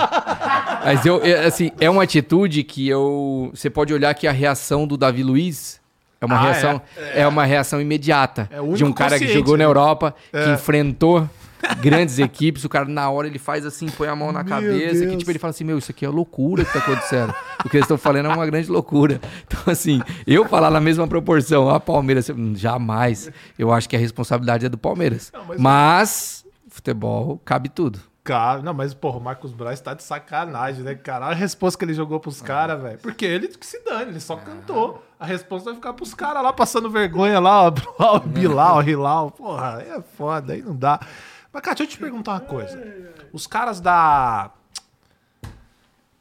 Mas eu, é, assim, é uma atitude que eu. Você pode olhar que a reação do Davi Luiz é uma Ah, reação. É. uma reação imediata. É de um cara que jogou na né? Europa, que É. enfrentou <laughs> grandes equipes, o cara na hora ele faz assim, põe a mão na Meu cabeça, que Deus. tipo, ele fala assim, meu, isso aqui é loucura que tá acontecendo. o que eles estão falando é uma grande loucura. Então, assim, eu falar na mesma proporção, a Palmeiras, hum, jamais. Eu acho que a responsabilidade é do Palmeiras. Não, mas- mas, futebol cabe tudo. Cara, não, mas, porra, o Marcos Braz tá de sacanagem, né, cara? Olha a resposta que ele jogou pros caras, velho. Porque ele que se dane, ele só cantou. A resposta vai ficar pros caras lá passando vergonha lá, ó, <laughs> ó, o Bilal, o Hilal. Porra, aí é foda, aí não dá. Mas, cara, deixa eu te perguntar uma coisa. Os caras da.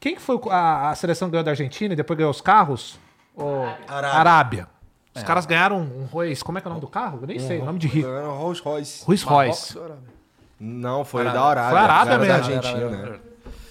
Quem que foi a, a seleção que ganhou da Argentina e depois ganhou os carros? O... Arábia. Arábia. Os caras ganharam um Royce. Como é que é o nome do carro? Eu nem sei, o nome de rico. Rolls Royce. Rolls Royce. Não, foi da Arábia. Foi a Arábia Era da mesmo. Argentina.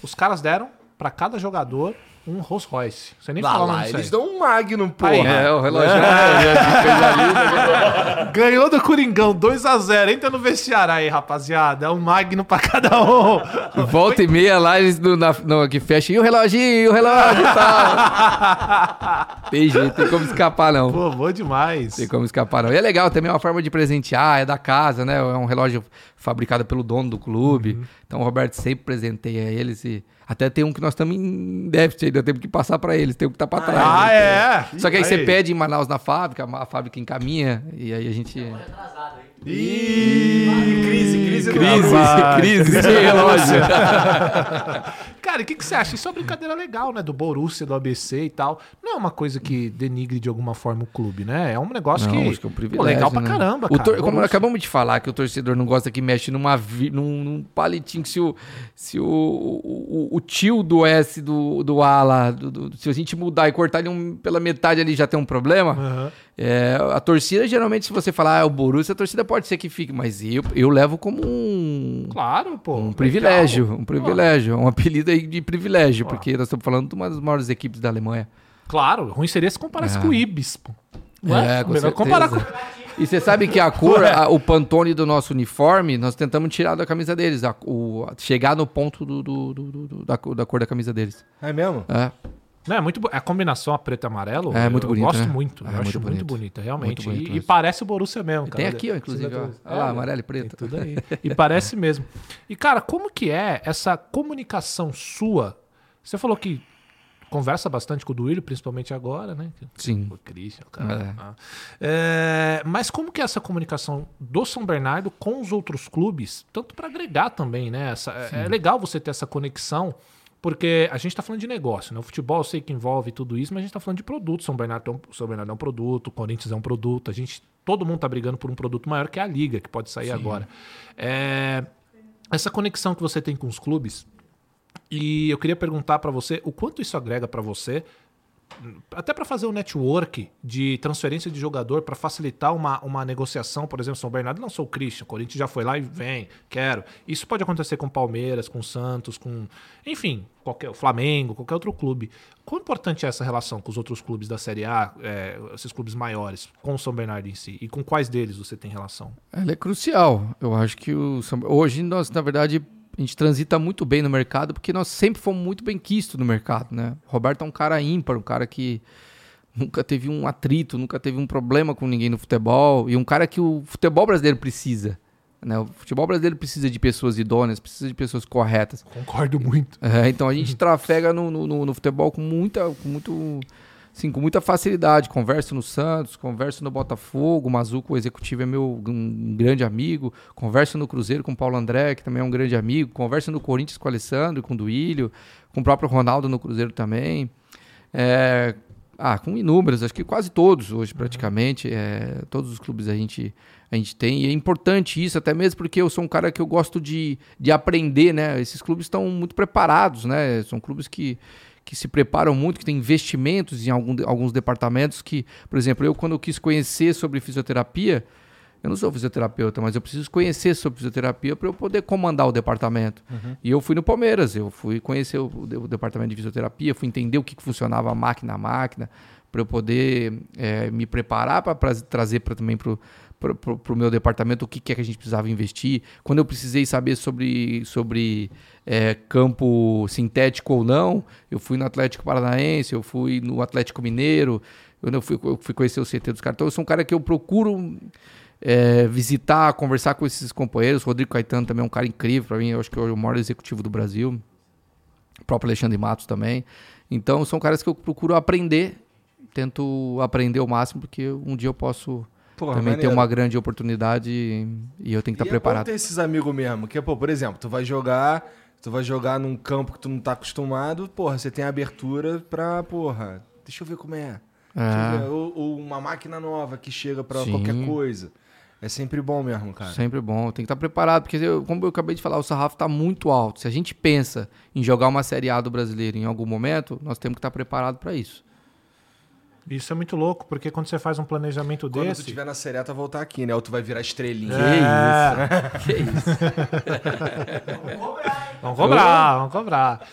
Os caras deram pra cada jogador um Rolls Royce. Você nem Lá, o lá, eles aí. dão um Magnum, porra. Aí, É, o relógio fez ali. né? <laughs> Ganhou do Coringão 2x0. Entra no vestiário aí, rapaziada. É um Magno pra cada um. Volta e meia lá, eles no, na, no, que fecha. E o reloginho, o relógio e tal. <laughs> tem jeito, tem como escapar, não. Pô, bom demais. Tem como escapar, não. E é legal, também é uma forma de presentear, é da casa, né? É um relógio fabricado pelo dono do clube. Uhum. Então o Roberto sempre presenteia eles e. Até tem um que nós estamos em déficit ainda, temos que passar pra eles, tem um que tá pra trás. Ah, é? Só que aí, você pede em Manaus na fábrica, a fábrica encaminha, e aí a gente. Atrasado, hein? Ih, crise, crise. Crise, Rapaz, <laughs> crise de relógio. <laughs> Cara, o que, que você acha? Isso é uma brincadeira legal, né? Do Borussia, do ABC e tal. Não é uma coisa que denigre de alguma forma o clube, né? É um negócio Não, que, acho que é um pô, privilégio. legal pra né? caramba, O cara. tor- como acabamos de falar, que o torcedor não gosta que mexe numa, vi- num, num palitinho, que se o, se o, o, o- tio do S do, do A lá, do- do- se a gente mudar e cortar ele um- pela metade ali já tem um problema. Aham. É, a torcida, geralmente, se você falar, ah, é o Borussia, a torcida pode ser que fique, mas eu, eu levo como um, Claro, pô. um legal. privilégio, um privilégio, um apelido aí de privilégio, Pô. porque nós estamos falando de uma das maiores equipes da Alemanha. Claro, ruim seria se comparasse É. com o Ibis, pô. Ué, É, com melhor certeza. comparar com... E você sabe que a cor, <laughs> a- o pantone do nosso uniforme, nós tentamos tirar da camisa deles, a- o- chegar no ponto do, do- do- da, cor- da cor da camisa deles. É mesmo? É. Não, é muito A combinação a preto e amarelo, É, muito eu bonito, gosto né? muito. É, eu muito acho muito bonito. bonita, realmente. Muito bonito e, e parece o Borussia mesmo, cara. tem aqui, ó, inclusive, ó. Olha lá, amarelo e preto. Tem tudo aí. E parece <laughs> mesmo. E, cara, como que é essa comunicação sua? Você falou que conversa bastante com o Duílio, principalmente agora, né? Sim. O Christian, o cara. É. Ah. É, mas como que é essa comunicação do São Bernardo com os outros clubes? Tanto para agregar também, né? Essa- é, é legal você ter essa conexão, porque a gente tá falando de negócio, né? O futebol eu sei que envolve tudo isso, mas a gente tá falando de produto. São Bernardo, é um, São Bernardo é um produto, o Corinthians é um produto, a gente. Todo mundo tá brigando por um produto maior que é a Liga, que pode sair agora. É, essa conexão que você tem com os clubes, e eu queria perguntar para você o quanto isso agrega para você, até para fazer um network de transferência de jogador para facilitar uma, uma negociação, por exemplo, São Bernardo lançou o Christian, o Corinthians já foi lá e vem, quero. Isso pode acontecer com Palmeiras, com Santos, com, enfim, qualquer Flamengo, qualquer outro clube. Quão importante é essa relação com os outros clubes da Série A, é, esses clubes maiores, com o São Bernardo em si? E com quais deles você tem relação? Ela é crucial. Eu acho que o São- hoje nós, na verdade, a gente transita muito bem no mercado porque nós sempre fomos muito bem quistos no mercado, né? O Roberto é um cara ímpar, um cara que nunca teve um atrito, nunca teve um problema com ninguém no futebol e um cara que o futebol brasileiro precisa. Né? O futebol brasileiro precisa de pessoas idôneas, precisa de pessoas corretas. Concordo muito. É, então a gente <laughs> trafega no, no, no- no futebol com muita, com muito, assim, com muita facilidade. Converso no Santos, converso no Botafogo, o Mazuco, o executivo, é meu um grande amigo. Converso no Cruzeiro com o Paulo André, que também é um grande amigo. Converso no Corinthians com o Alessandro, com o Duílio, com o próprio Ronaldo no Cruzeiro também. É, ah, com inúmeros, acho que quase todos hoje praticamente, é, todos os clubes a gente, a gente tem, e é importante isso, até mesmo porque eu sou um cara que eu gosto de, de aprender, né? Esses clubes estão muito preparados, né? São clubes que, que se preparam muito, que têm investimentos em algum, alguns departamentos que, por exemplo, eu quando eu quis conhecer sobre fisioterapia, eu não sou fisioterapeuta, mas eu preciso conhecer sobre fisioterapia para eu poder comandar o departamento. E eu fui no Palmeiras, eu fui conhecer o, o departamento de fisioterapia, fui entender o que, que funcionava a máquina a máquina, para eu poder eh, me preparar para trazer pra, também para o meu departamento o que, que é que a gente precisava investir. Quando eu precisei saber sobre, sobre eh, campo sintético ou não, eu fui no Atlético Paranaense, eu fui no Atlético Mineiro, eu, fui, eu fui conhecer o CT dos caras. Então eu sou um cara que eu procuro é, visitar, conversar com esses companheiros. Rodrigo Caetano também é um cara incrível para mim, eu acho que é o maior executivo do Brasil. O próprio Alexandre Matos também. Então são caras que eu procuro aprender, tento aprender o máximo, porque um dia eu posso Porra, também maneiro. uma grande oportunidade e, eu tenho que estar e preparado. É ter esses amigos mesmo, que, pô, por exemplo, tu vai jogar, tu vai jogar num campo que tu não tá acostumado, porra, você tem abertura pra, porra, deixa eu ver como é. É, ver. Ou, ou uma máquina nova que chega pra Sim. qualquer coisa. É sempre bom mesmo, cara. sempre bom, tem que estar preparado, porque eu- como eu acabei de falar, o sarrafo está muito alto. Se a gente pensa em jogar uma Série A do brasileiro em algum momento, nós temos que estar preparado para isso. Isso é muito louco, porque quando você faz um planejamento Quando desse. tu tiver na sereta, voltar aqui, né? Ou tu vai virar estrelinha. É. Que isso? <laughs> <laughs> Vamos cobrar, vamos cobrar.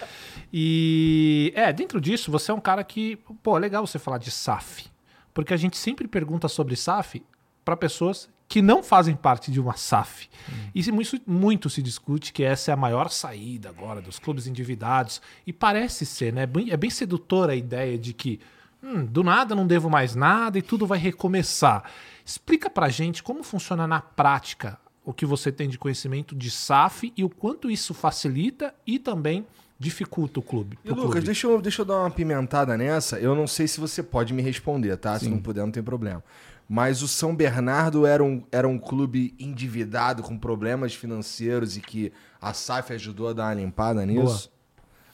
E é, dentro disso, você é um cara que, pô, é legal você falar de SAF, porque a gente sempre pergunta sobre SAF para pessoas que não fazem parte de uma SAF. E se muito, muito se discute que essa é a maior saída agora dos clubes endividados. E parece ser, né? Bem- É bem sedutora a ideia de que hum, do nada não devo mais nada e tudo vai recomeçar. Explica pra gente como funciona na prática o que você tem de conhecimento de SAF e o quanto isso facilita e também dificulta o clube. E Lucas, clube. deixa eu, deixa eu dar uma pimentada nessa. Eu não sei se você pode me responder, tá? Se não puder, não tem problema. Mas o São Bernardo era um, era um clube endividado, com problemas financeiros e que a SAF ajudou a dar uma limpada nisso?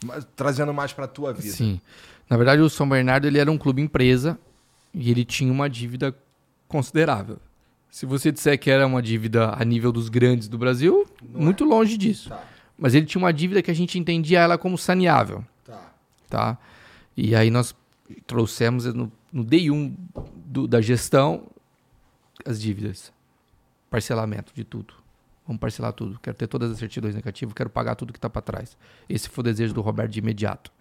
Mas trazendo mais pra tua vida. Sim. Na verdade, o São Bernardo ele era um clube empresa e ele tinha uma dívida considerável. Se você disser que era uma dívida a nível dos grandes do Brasil, muito longe disso. Tá, Mas ele tinha uma dívida que a gente entendia ela como saneável, tá. tá? E aí nós trouxemos no, no Day 1 do- da gestão as dívidas. Parcelamento de tudo. Vamos parcelar tudo. Quero ter todas as certidões negativas, quero pagar tudo que está para trás. Esse foi o desejo do Roberto de imediato.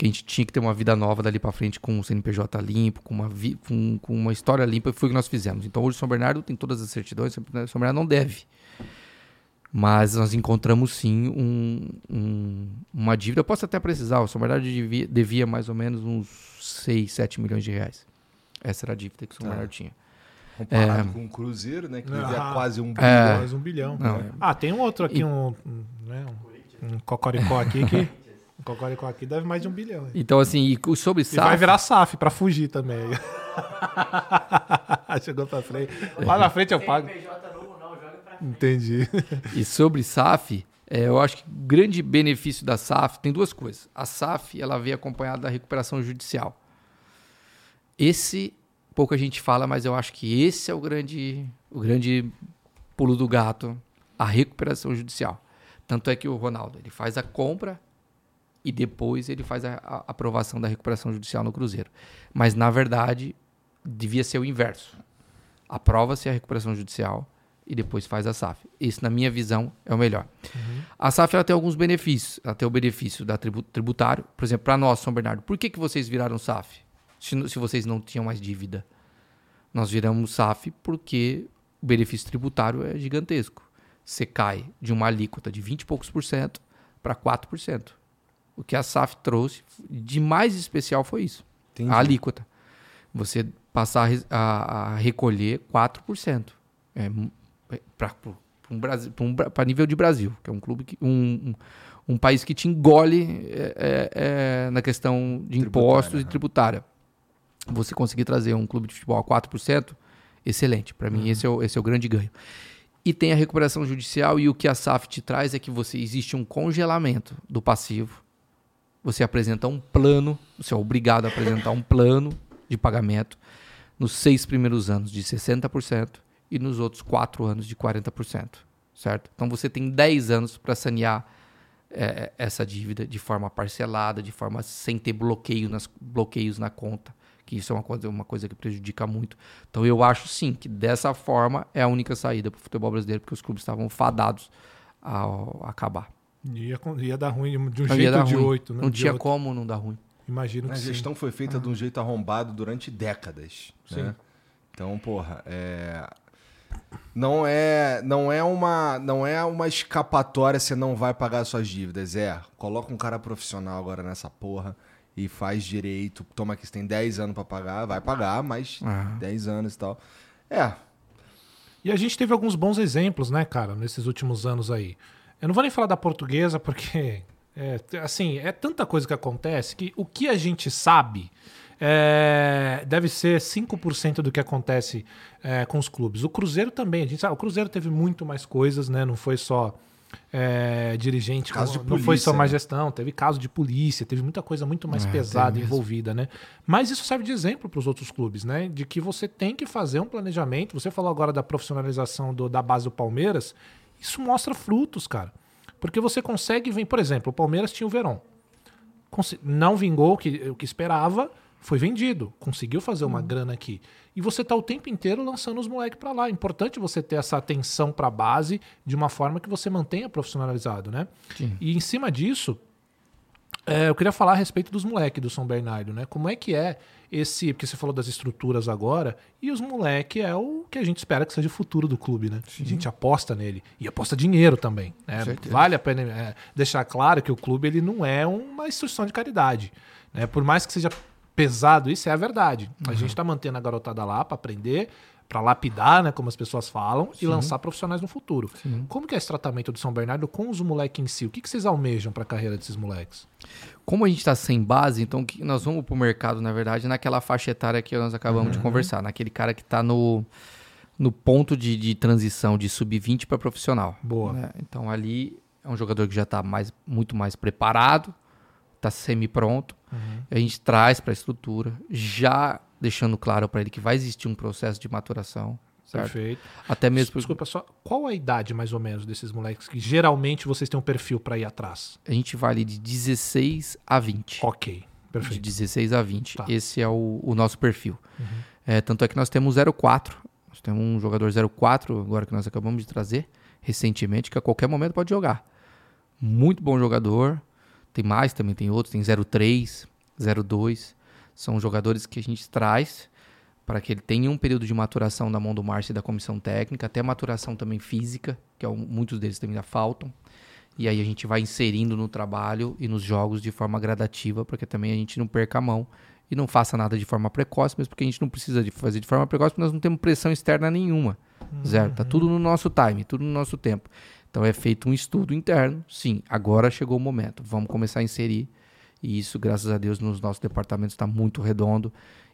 Que a gente tinha que ter uma vida nova dali para frente com um CNPJ limpo, com uma, vi- com, com uma história limpa, e foi o que nós fizemos. Então hoje o São Bernardo tem todas as certidões, o São Bernardo não deve. Mas nós encontramos sim um- um- uma dívida. Eu posso até precisar, o São Bernardo devia, devia mais ou menos uns 6, 7 milhões de reais. Essa era a dívida que o São Tá. Bernardo tinha. Comparado com o Cruzeiro, né? Que devia Ah. quase um É. Mais um bilhão. Não, é. Ah, tem um outro aqui, um, um, né, um, um cocoricó aqui que... <laughs> Um cocoricó aqui deve mais de um bilhão. hein? Então, assim, e sobre E SAF... vai virar SAF pra fugir também. <laughs> Chegou pra frente. Lá na frente eu pago. Entendi. E sobre SAF, é, eu acho que o grande benefício da SAF tem duas coisas. A SAF ela vem acompanhada da recuperação judicial. Esse pouca gente fala, mas eu acho que esse é o grande, o grande pulo do gato, a recuperação judicial. Tanto é que o Ronaldo ele faz a compra e depois ele faz a, a aprovação da recuperação judicial no Cruzeiro. Mas na verdade devia ser o inverso. Aprova-se a recuperação judicial e depois faz a SAF. Esse, na minha visão, é o melhor. A SAF ela tem alguns benefícios. Ela tem o benefício da tribu- tributário. Por exemplo, para nós, São Bernardo, por que, que vocês viraram SAF? Se, se vocês não tinham mais dívida. Nós viramos SAF porque o benefício tributário é gigantesco. Você cai de uma alíquota de 20 e poucos por cento para 4%. O que a SAF trouxe de mais especial foi isso. Entendi. A alíquota. Você passar a a, recolher 4%. É, para um, Brasi- pra um, pra nível de Brasil, que é um clube que. Um, um, um país que te engole é, é, é, na questão de impostos Tributária, e tributária. Você conseguir trazer um clube de futebol a 4%, excelente. Para mim, esse, é o, esse é o grande ganho. E tem a recuperação judicial, e o que a SAF te traz é que você existe um congelamento do passivo. Você apresenta um plano, você é obrigado a apresentar um plano de pagamento nos seis primeiros anos de 60% e nos outros quatro anos de 40%. Certo? Então você tem 10 anos para sanear eh, essa dívida de forma parcelada, de forma sem ter bloqueio nas, bloqueios na conta, que isso é uma coisa, uma coisa que prejudica muito. Então eu acho sim que dessa forma é a única saída para o futebol brasileiro, porque os clubes estavam fadados a, a acabar. Ia, ia dar ruim de um Não jeito ou de ruim. oito, né? Não De tinha outro. como não dar ruim. Imagino que A sim. gestão foi feita de um jeito arrombado durante décadas. Sim. Né? Então, porra, é... não é não é uma não é uma escapatória você não vai pagar suas dívidas. É, coloca um cara profissional agora nessa porra e faz direito. Toma que você tem 10 anos pra pagar, vai pagar, mas Ah. 10 anos e tal. É, E a gente teve alguns bons exemplos, né, cara, nesses últimos anos aí. Eu não vou nem falar da portuguesa, porque, é, assim, é tanta coisa que acontece que o que a gente sabe é, deve ser 5% do que acontece é, com os clubes. O Cruzeiro também, a gente sabe, o Cruzeiro teve muito mais coisas, né? Não foi só é, dirigente, Caso como- de não foi só polícia, má né? gestão, teve caso de polícia, teve muita coisa muito mais É, pesada envolvida, né? Mas isso serve de exemplo para os outros clubes, né? De que você tem que fazer um planejamento. Você falou agora da profissionalização do- da base do Palmeiras. Isso mostra frutos, cara. Porque você consegue vir, por exemplo, o Palmeiras tinha o Verón. Não vingou o que, o que esperava, foi vendido. Conseguiu fazer uma grana aqui. E você tá o tempo inteiro lançando os moleques para lá. É importante você ter essa atenção para a base de uma forma que você mantenha profissionalizado, né? Sim. E em cima disso, é, eu queria falar a respeito dos moleques do São Bernardo, né? Como é que é esse. Porque você falou das estruturas agora, e os moleques é o que a gente espera que seja o futuro do clube, né? A gente aposta nele. E aposta dinheiro também. Né? Vale a pena é, deixar claro que o clube ele não é uma instituição de caridade. Né? Por mais que seja pesado, isso é a verdade. A gente está mantendo a garotada lá para aprender. Para lapidar, né, como as pessoas falam, e lançar profissionais no futuro. Como que é esse tratamento do São Bernardo com os moleques em si? O que, que vocês almejam para a carreira desses moleques? Como a gente está sem base, então que nós vamos para o mercado, na verdade, naquela faixa etária que nós acabamos Uhum. de conversar, naquele cara que está no, no ponto de, de transição de sub-20 para profissional. Boa. né? Então ali é um jogador que já está mais, muito mais preparado, está semi-pronto. A gente traz para a estrutura, já deixando claro para ele que vai existir um processo de maturação. Certo? Perfeito. Até mesmo Desculpa, só qual a idade mais ou menos desses moleques que geralmente vocês têm um perfil pra ir atrás? a gente vai ali de 16 a 20. Ok, De perfeito. 16 a 20. Tá. Esse é o, o nosso perfil. É, tanto é que nós temos 04. Nós temos um jogador 04 agora que nós acabamos de trazer recentemente, que a qualquer momento pode jogar. Muito bom jogador. Tem mais também, tem outros. Tem 03, 02. São jogadores que a gente traz para que ele tenha um período de maturação da mão do Márcio e da comissão técnica, até maturação também física, que é um- muitos deles também ainda faltam. E aí a gente vai inserindo no trabalho e nos jogos de forma gradativa, para que também a gente não perca a mão e não faça nada de forma precoce, mesmo porque a gente não precisa de fazer de forma precoce, porque nós não temos pressão externa nenhuma. Zero. Tá tudo no nosso time, tudo no nosso tempo. Então é feito um estudo interno. Sim, agora chegou o momento. Vamos começar a inserir. E isso, graças a Deus, nos nossos departamentos está muito redondo.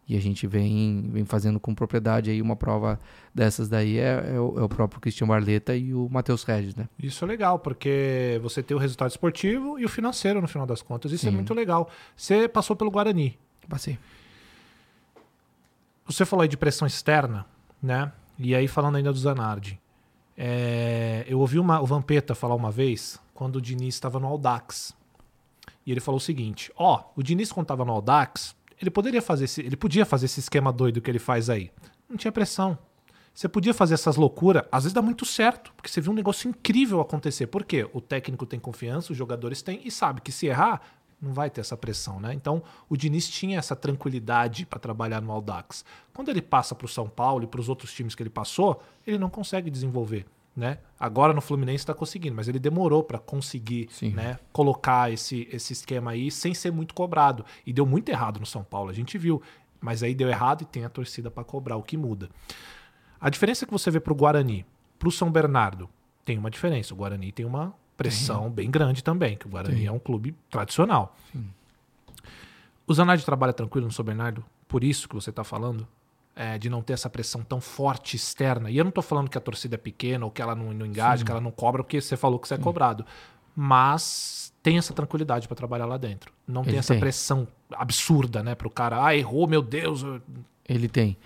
E a gente vem, vem fazendo com propriedade aí uma prova dessas daí é, é o, é o próprio Cristian Barleta e o Matheus Regis, né? Isso é legal, porque você tem o resultado esportivo e o financeiro no final das contas. Isso é Sim. muito legal. Você passou pelo Guarani. Passei. Você falou aí de pressão externa, né? E aí falando ainda do Zanardi. É, eu ouvi uma- o Vampeta falar uma vez, quando o Diniz estava no Audax. E ele falou o seguinte: ó, o Diniz quando estava no Audax, ele poderia fazer esse, ele podia fazer esse esquema doido que ele faz aí. Não tinha pressão. Você podia fazer essas loucuras, às vezes dá muito certo, porque você viu um negócio incrível acontecer. Por quê? O técnico tem confiança, os jogadores têm e sabe que se errar, não vai ter essa pressão, né? Então, o Diniz tinha essa tranquilidade para trabalhar no Audax. Quando ele passa para o São Paulo e para os outros times que ele passou, ele não consegue desenvolver, né? Agora no Fluminense está conseguindo, mas ele demorou para conseguir, Sim. né, colocar esse, esse esquema aí sem ser muito cobrado. E deu muito errado no São Paulo, a gente viu. Mas aí deu errado e tem a torcida para cobrar, o que muda. A diferença que você vê pro Guarani, pro São Bernardo, tem uma diferença. O Guarani tem uma pressão bem grande também, que o Guarani Tem. é um clube tradicional. O Zanardi trabalha tranquilo no São Bernardo, por isso que você está falando, é, de não ter essa pressão tão forte externa. E eu não estou falando que a torcida é pequena ou que ela não, não engaja, que ela não cobra, porque você falou que você é cobrado. Mas tem essa tranquilidade para trabalhar lá dentro. Não tem Ele essa tem. pressão absurda, né, pro cara. Ah, errou, meu Deus. eu- Ele tem.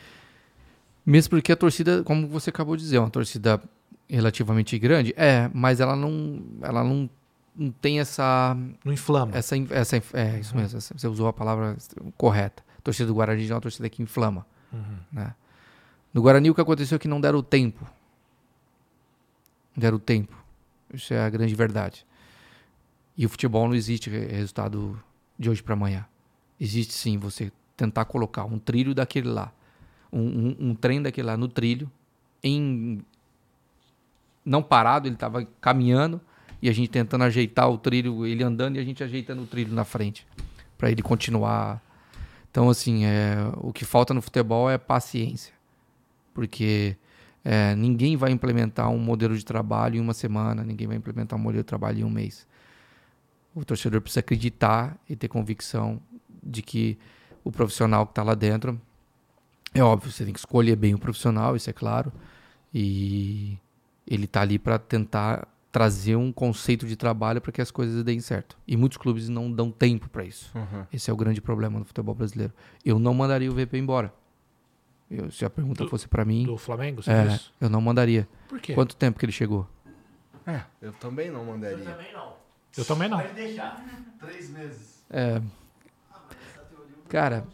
Mesmo porque a torcida, como você acabou de dizer, é uma torcida relativamente grande, é, mas ela não, ela não, não tem essa, Não inflama. essa, essa, é isso mesmo, essa- você usou a palavra correta. A torcida do Guarani é uma torcida que inflama, né? No Guarani o que aconteceu é que não deram tempo, não deram tempo. Isso é a grande verdade. E o futebol não existe re- resultado de hoje para amanhã. Existe sim você tentar colocar um trilho daquele lá, um, um, um trem daquele lá no trilho, em não parado, ele estava caminhando e a gente tentando ajeitar o trilho, ele andando e a gente ajeitando o trilho na frente para ele continuar. Então assim, é, o que falta no futebol é paciência, porque é, ninguém vai implementar um modelo de trabalho em uma semana, ninguém vai implementar um modelo de trabalho em um mês. O torcedor precisa acreditar e ter convicção de que o profissional que está lá dentro é óbvio, você tem que escolher bem o profissional, isso é claro, e ele está ali para tentar trazer um conceito de trabalho para que as coisas deem certo. E muitos clubes não dão tempo para isso. Esse é o grande problema no futebol brasileiro. Eu não mandaria o VP embora. Eu- se a pergunta Do- fosse para mim, Do Flamengo, você é, disse? eu não mandaria. Por quê? Quanto tempo que ele chegou? É, eu também não mandaria. Também não. Eu também não. Pode deixar. Três meses. É, cara,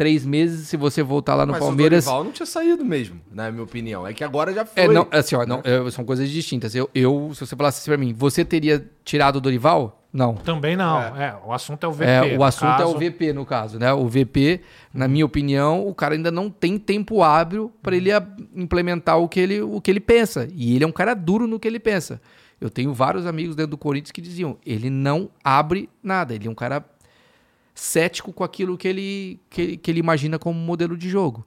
três meses se você voltar lá no Mas Palmeiras. o Dorival não tinha saído mesmo, na minha opinião. É que agora já foi. É, não, assim, ó, não, é, são coisas distintas. Eu, eu, se você falasse assim pra mim, você teria tirado o Dorival? Não. Também não. É. o assunto é o VP. É, o no assunto é caso. o VP, no caso, né? O VP, na minha opinião, o cara ainda não tem tempo hábil para ele implementar o que ele, o que ele pensa. E ele é um cara duro no que ele pensa. Eu tenho vários amigos dentro do Corinthians que diziam, ele não abre nada, ele é um cara cético com aquilo que ele, que, que ele imagina como modelo de jogo.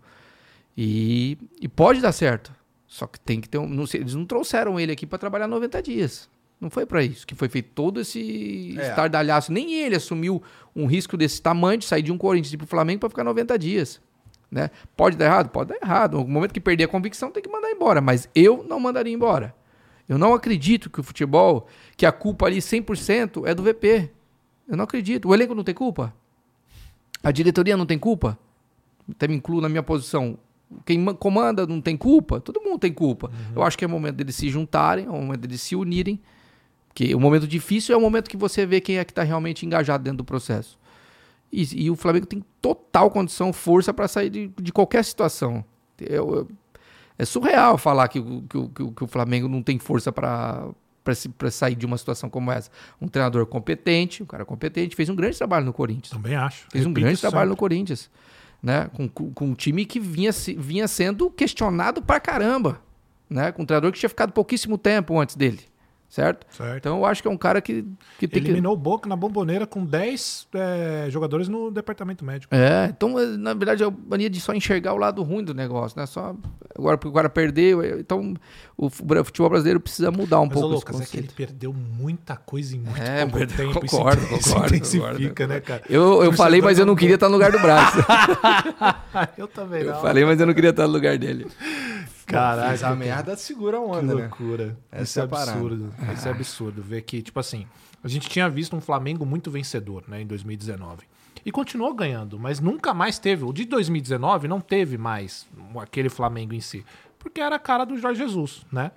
E, e pode dar certo. Só que tem que ter um. Não sei, eles não trouxeram ele aqui para trabalhar 90 dias. Não foi para isso que foi feito todo esse É. estardalhaço. Nem ele assumiu um risco desse tamanho de sair de um Corinthians ir pro Flamengo para ficar 90 dias. Né? Pode dar errado? Pode dar errado. No momento que perder a convicção, tem que mandar embora. Mas eu não mandaria embora. Eu não acredito que o futebol, que a culpa ali 100% é do VP. Eu não acredito. O elenco não tem culpa? A diretoria não tem culpa? Até me incluo na minha posição. Quem ma- comanda não tem culpa? Todo mundo tem culpa. Eu acho que é o momento deles se juntarem, é o momento deles se unirem. Porque o momento difícil é o momento que você vê quem é que está realmente engajado dentro do processo. E, e o Flamengo tem total condição, força para sair de, de qualquer situação. Eu- eu- é surreal falar que, que, que que o Flamengo não tem força para para sair de uma situação como essa. Um treinador competente, um cara competente, fez um grande trabalho no Corinthians. Também acho. Fez um Repito grande trabalho no. Corinthians. Né? Com, com, um time que vinha, vinha sendo questionado pra caramba. Né? Com um treinador que tinha ficado pouquíssimo tempo antes dele. Certo? Certo. Então eu acho que é um cara que, que tem que. Eliminou o Boca na bomboneira com 10 é, jogadores no departamento médico. É, então, eh, na verdade, é a mania de só enxergar o lado ruim do negócio, né? Só agora porque o cara perdeu, eh, então o fu- o futebol brasileiro precisa mudar um Mas, ô, pouco esse Lucas, é que ele perdeu muita coisa em muito É, pouco perdeu- tempo. concordo, isso, isso concordo, intensifica, concordo. né, cara? Eu, eu Torcedor falei, mas eu não queria estar no lugar do Braz. <laughs> Eu também eu não. falei, mas eu não queria estar no lugar dele. <laughs> Caralho, Fez a merda, segura a Que onda, né? loucura. Essa Isso é é a parada. absurdo. Isso é absurdo. Ver que, tipo assim, a gente tinha visto um Flamengo muito vencedor, né, em 2019. E continuou ganhando, mas nunca mais teve. O de 2019 não teve mais aquele Flamengo em si. Porque era a cara do Jorge Jesus, né?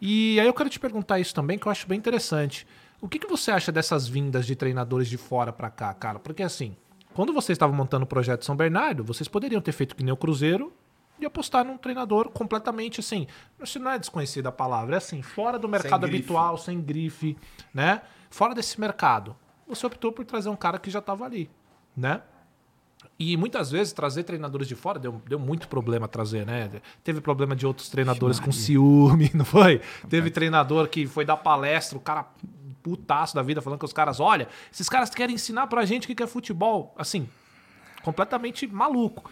E aí eu quero te perguntar isso também, que eu acho bem interessante. O que, que você acha dessas vindas de treinadores de fora pra cá, cara? Porque assim, quando vocês estavam montando o projeto São Bernardo, vocês poderiam ter feito que nem o Cruzeiro e apostar num treinador completamente assim, isso não é desconhecida a palavra, é assim, fora do mercado grife. habitual, sem grife, né? Fora desse mercado. Você optou por trazer um cara que já estava ali, né? E muitas vezes trazer treinadores de fora deu, deu muito problema trazer, né? Teve problema de outros treinadores com ciúme, <laughs> não foi? Teve treinador que foi dar palestra, o cara putaço da vida, falando que os caras, olha, esses caras querem ensinar pra gente o que é futebol. Assim, completamente maluco.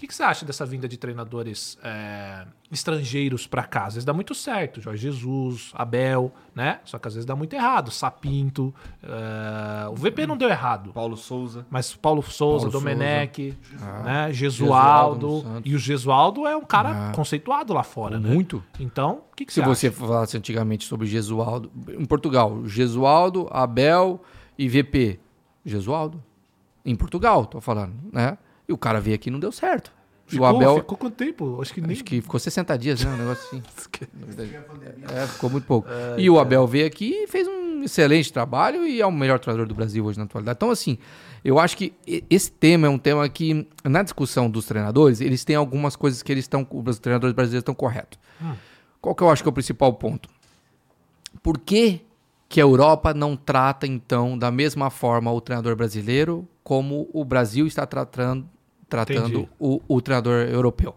O que, que você acha dessa vinda de treinadores é, estrangeiros pra cá? Às vezes dá muito certo. Jorge Jesus, Abel, né? Só que às vezes dá muito errado. Sapinto. é, o VP não deu errado. Paulo Souza. Mas Paulo Souza, Paulo Domenech, né? Gesualdo Gesualdo. no Santos. E o Gesualdo é um cara Ah. conceituado lá fora, né? Muito. Então, o que, que Se você, você acha? falasse antigamente sobre Gesualdo, em Portugal, Gesualdo, Abel e VP. Gesualdo. Em Portugal, tô falando, né? E o cara veio aqui e não deu certo. Ficou, o Abel, ficou quanto tempo? Acho que nem... acho que ficou 60 dias, né? Um negócio assim. <laughs> É, ficou muito pouco. e o Abel veio aqui e fez um excelente trabalho e é o melhor treinador do Brasil hoje na atualidade. Então, assim, eu acho que esse tema é um tema que, na discussão dos treinadores, eles têm algumas coisas que eles estão, os treinadores brasileiros estão corretos. Qual que eu acho que é o principal ponto? Por que, que a Europa não trata, então, da mesma forma o treinador brasileiro como o Brasil está tratando, tratando o, o treinador europeu?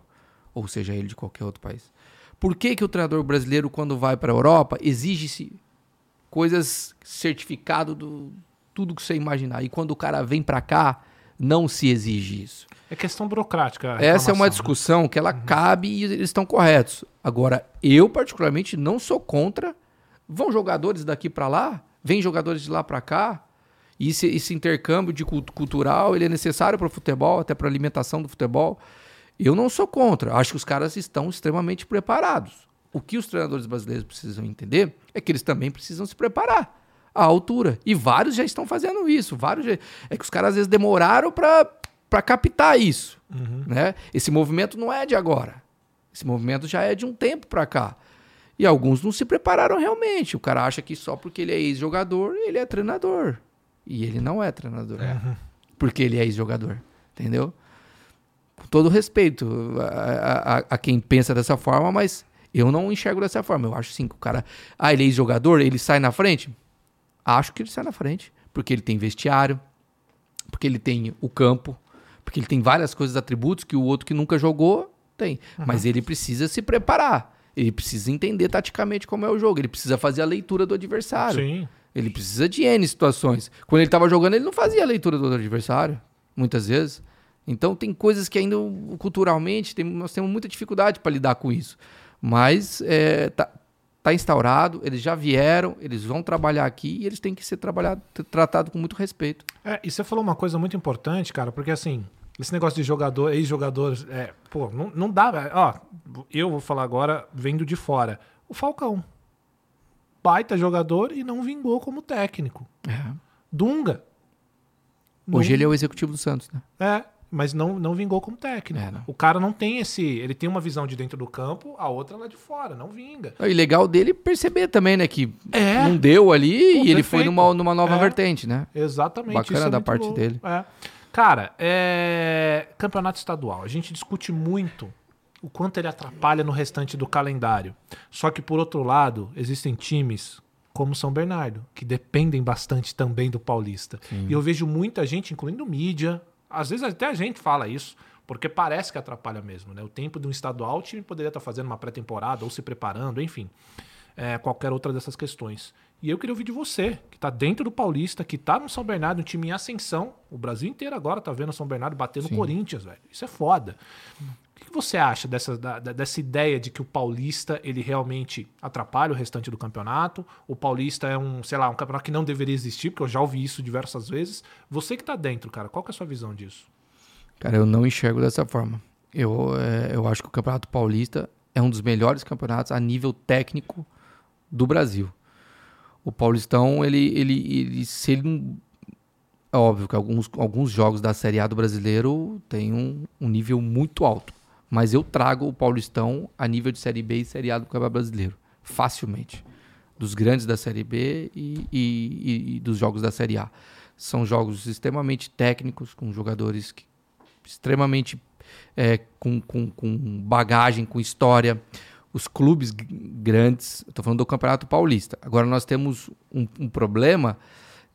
Ou seja, ele de qualquer outro país. Por que, que o treinador brasileiro, quando vai para a Europa, exige-se coisas, certificado do tudo que você imaginar. E quando o cara vem para cá, não se exige isso. É questão burocrática. Essa é uma né? discussão que ela cabe e eles estão corretos. Agora, eu particularmente não sou contra. Vão jogadores daqui para lá, vem jogadores de lá para cá. E esse, esse intercâmbio de cult- cultural ele é necessário para o futebol, até para a alimentação do futebol. Eu não sou contra. Acho que os caras estão extremamente preparados. O que os treinadores brasileiros precisam entender é que eles também precisam se preparar à altura. E vários já estão fazendo isso. Vários já- É que os caras às vezes demoraram para captar isso. Né? Esse movimento não é de agora. Esse movimento já é de um tempo para cá. E alguns não se prepararam realmente. O cara acha que só porque ele é ex-jogador, ele é treinador. E ele não é treinador. Porque ele é ex-jogador. Entendeu? Com todo respeito a, a- a quem pensa dessa forma, mas eu não enxergo dessa forma. Eu acho sim que o cara. Ah, ele é ex-jogador, ele sai na frente? Acho que ele sai na frente. Porque ele tem vestiário, porque ele tem o campo, porque ele tem várias coisas, atributos que o outro que nunca jogou tem. Mas ele precisa se preparar. Ele precisa entender taticamente como é o jogo. Ele precisa fazer a leitura do adversário. Sim. Ele precisa de N situações. Quando ele estava jogando, ele não fazia a leitura do adversário, muitas vezes. Então tem coisas que ainda culturalmente tem- nós temos muita dificuldade para lidar com isso. Mas é, tá, tá instaurado, eles já vieram, eles vão trabalhar aqui e eles têm que ser trabalhado, tratado com muito respeito. É, e você falou uma coisa muito importante, cara, porque assim, esse negócio de jogador, ex-jogador, é, pô, não, não dá. Ó, eu vou falar agora, vendo de fora. O Falcão. Baita jogador e não vingou como técnico. É. Dunga. Hoje Não- ele é o executivo do Santos, né? É, mas não, não vingou como técnico. É. O cara não tem esse. Ele tem uma visão de dentro do campo, a outra lá de fora, não vinga. E legal dele perceber também, né? Que É. não deu ali Pô, e ele foi numa, numa nova É. vertente, né? Exatamente. Bacana é da parte dele. É. Cara, é... campeonato estadual. A gente discute muito o quanto ele atrapalha no restante do calendário. Só que, por outro lado, existem times como São Bernardo, que dependem bastante também do Paulista. E eu vejo muita gente, incluindo mídia, às vezes até a gente fala isso, porque parece que atrapalha mesmo. Né? O tempo de um estadual, o time poderia estar fazendo uma pré-temporada ou se preparando, enfim é, qualquer outra dessas questões. E eu queria ouvir de você, que tá dentro do Paulista, que tá no São Bernardo, um time em ascensão. O Brasil inteiro agora tá vendo o São Bernardo bater no Corinthians, velho. Isso é foda. O que você acha dessa, dessa ideia de que o Paulista ele realmente atrapalha o restante do campeonato? O Paulista é um, sei lá, um campeonato que não deveria existir, porque eu já ouvi isso diversas vezes. Você que tá dentro, cara, qual é a sua visão disso? Cara, eu não enxergo dessa forma. Eu, é, eu acho que o Campeonato Paulista é um dos melhores campeonatos a nível técnico do Brasil. O Paulistão, ele, ele, ele se ele é óbvio que alguns, alguns jogos da Série A do brasileiro têm um, um nível muito alto. Mas eu trago o Paulistão a nível de Série B e Série A do Campeonato Brasileiro. Facilmente. Dos grandes da Série B e, e- e- dos jogos da Série A. São jogos extremamente técnicos, com jogadores que extremamente é, com, com, com bagagem, com história. Os clubes grandes, estou falando do Campeonato Paulista. Agora nós temos um, um problema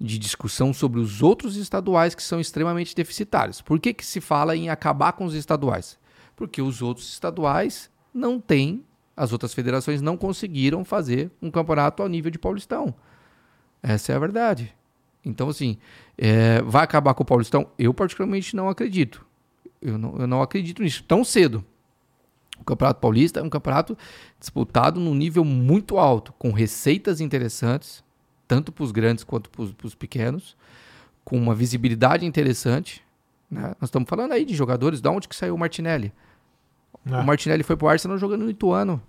de discussão sobre os outros estaduais que são extremamente deficitários. Por que, que se fala em acabar com os estaduais? Porque os outros estaduais não têm, as outras federações não conseguiram fazer um campeonato ao nível de Paulistão. Essa é a verdade. Então, assim, é, vai acabar com o Paulistão? Eu, particularmente, não acredito. Eu não, eu não acredito nisso tão cedo. O Campeonato Paulista é um campeonato disputado num nível muito alto, com receitas interessantes, tanto para os grandes quanto para os pequenos, com uma visibilidade interessante. né? Nós estamos falando aí de jogadores, de onde que saiu o Martinelli? É. O Martinelli foi para o Arsenal jogando no Ituano.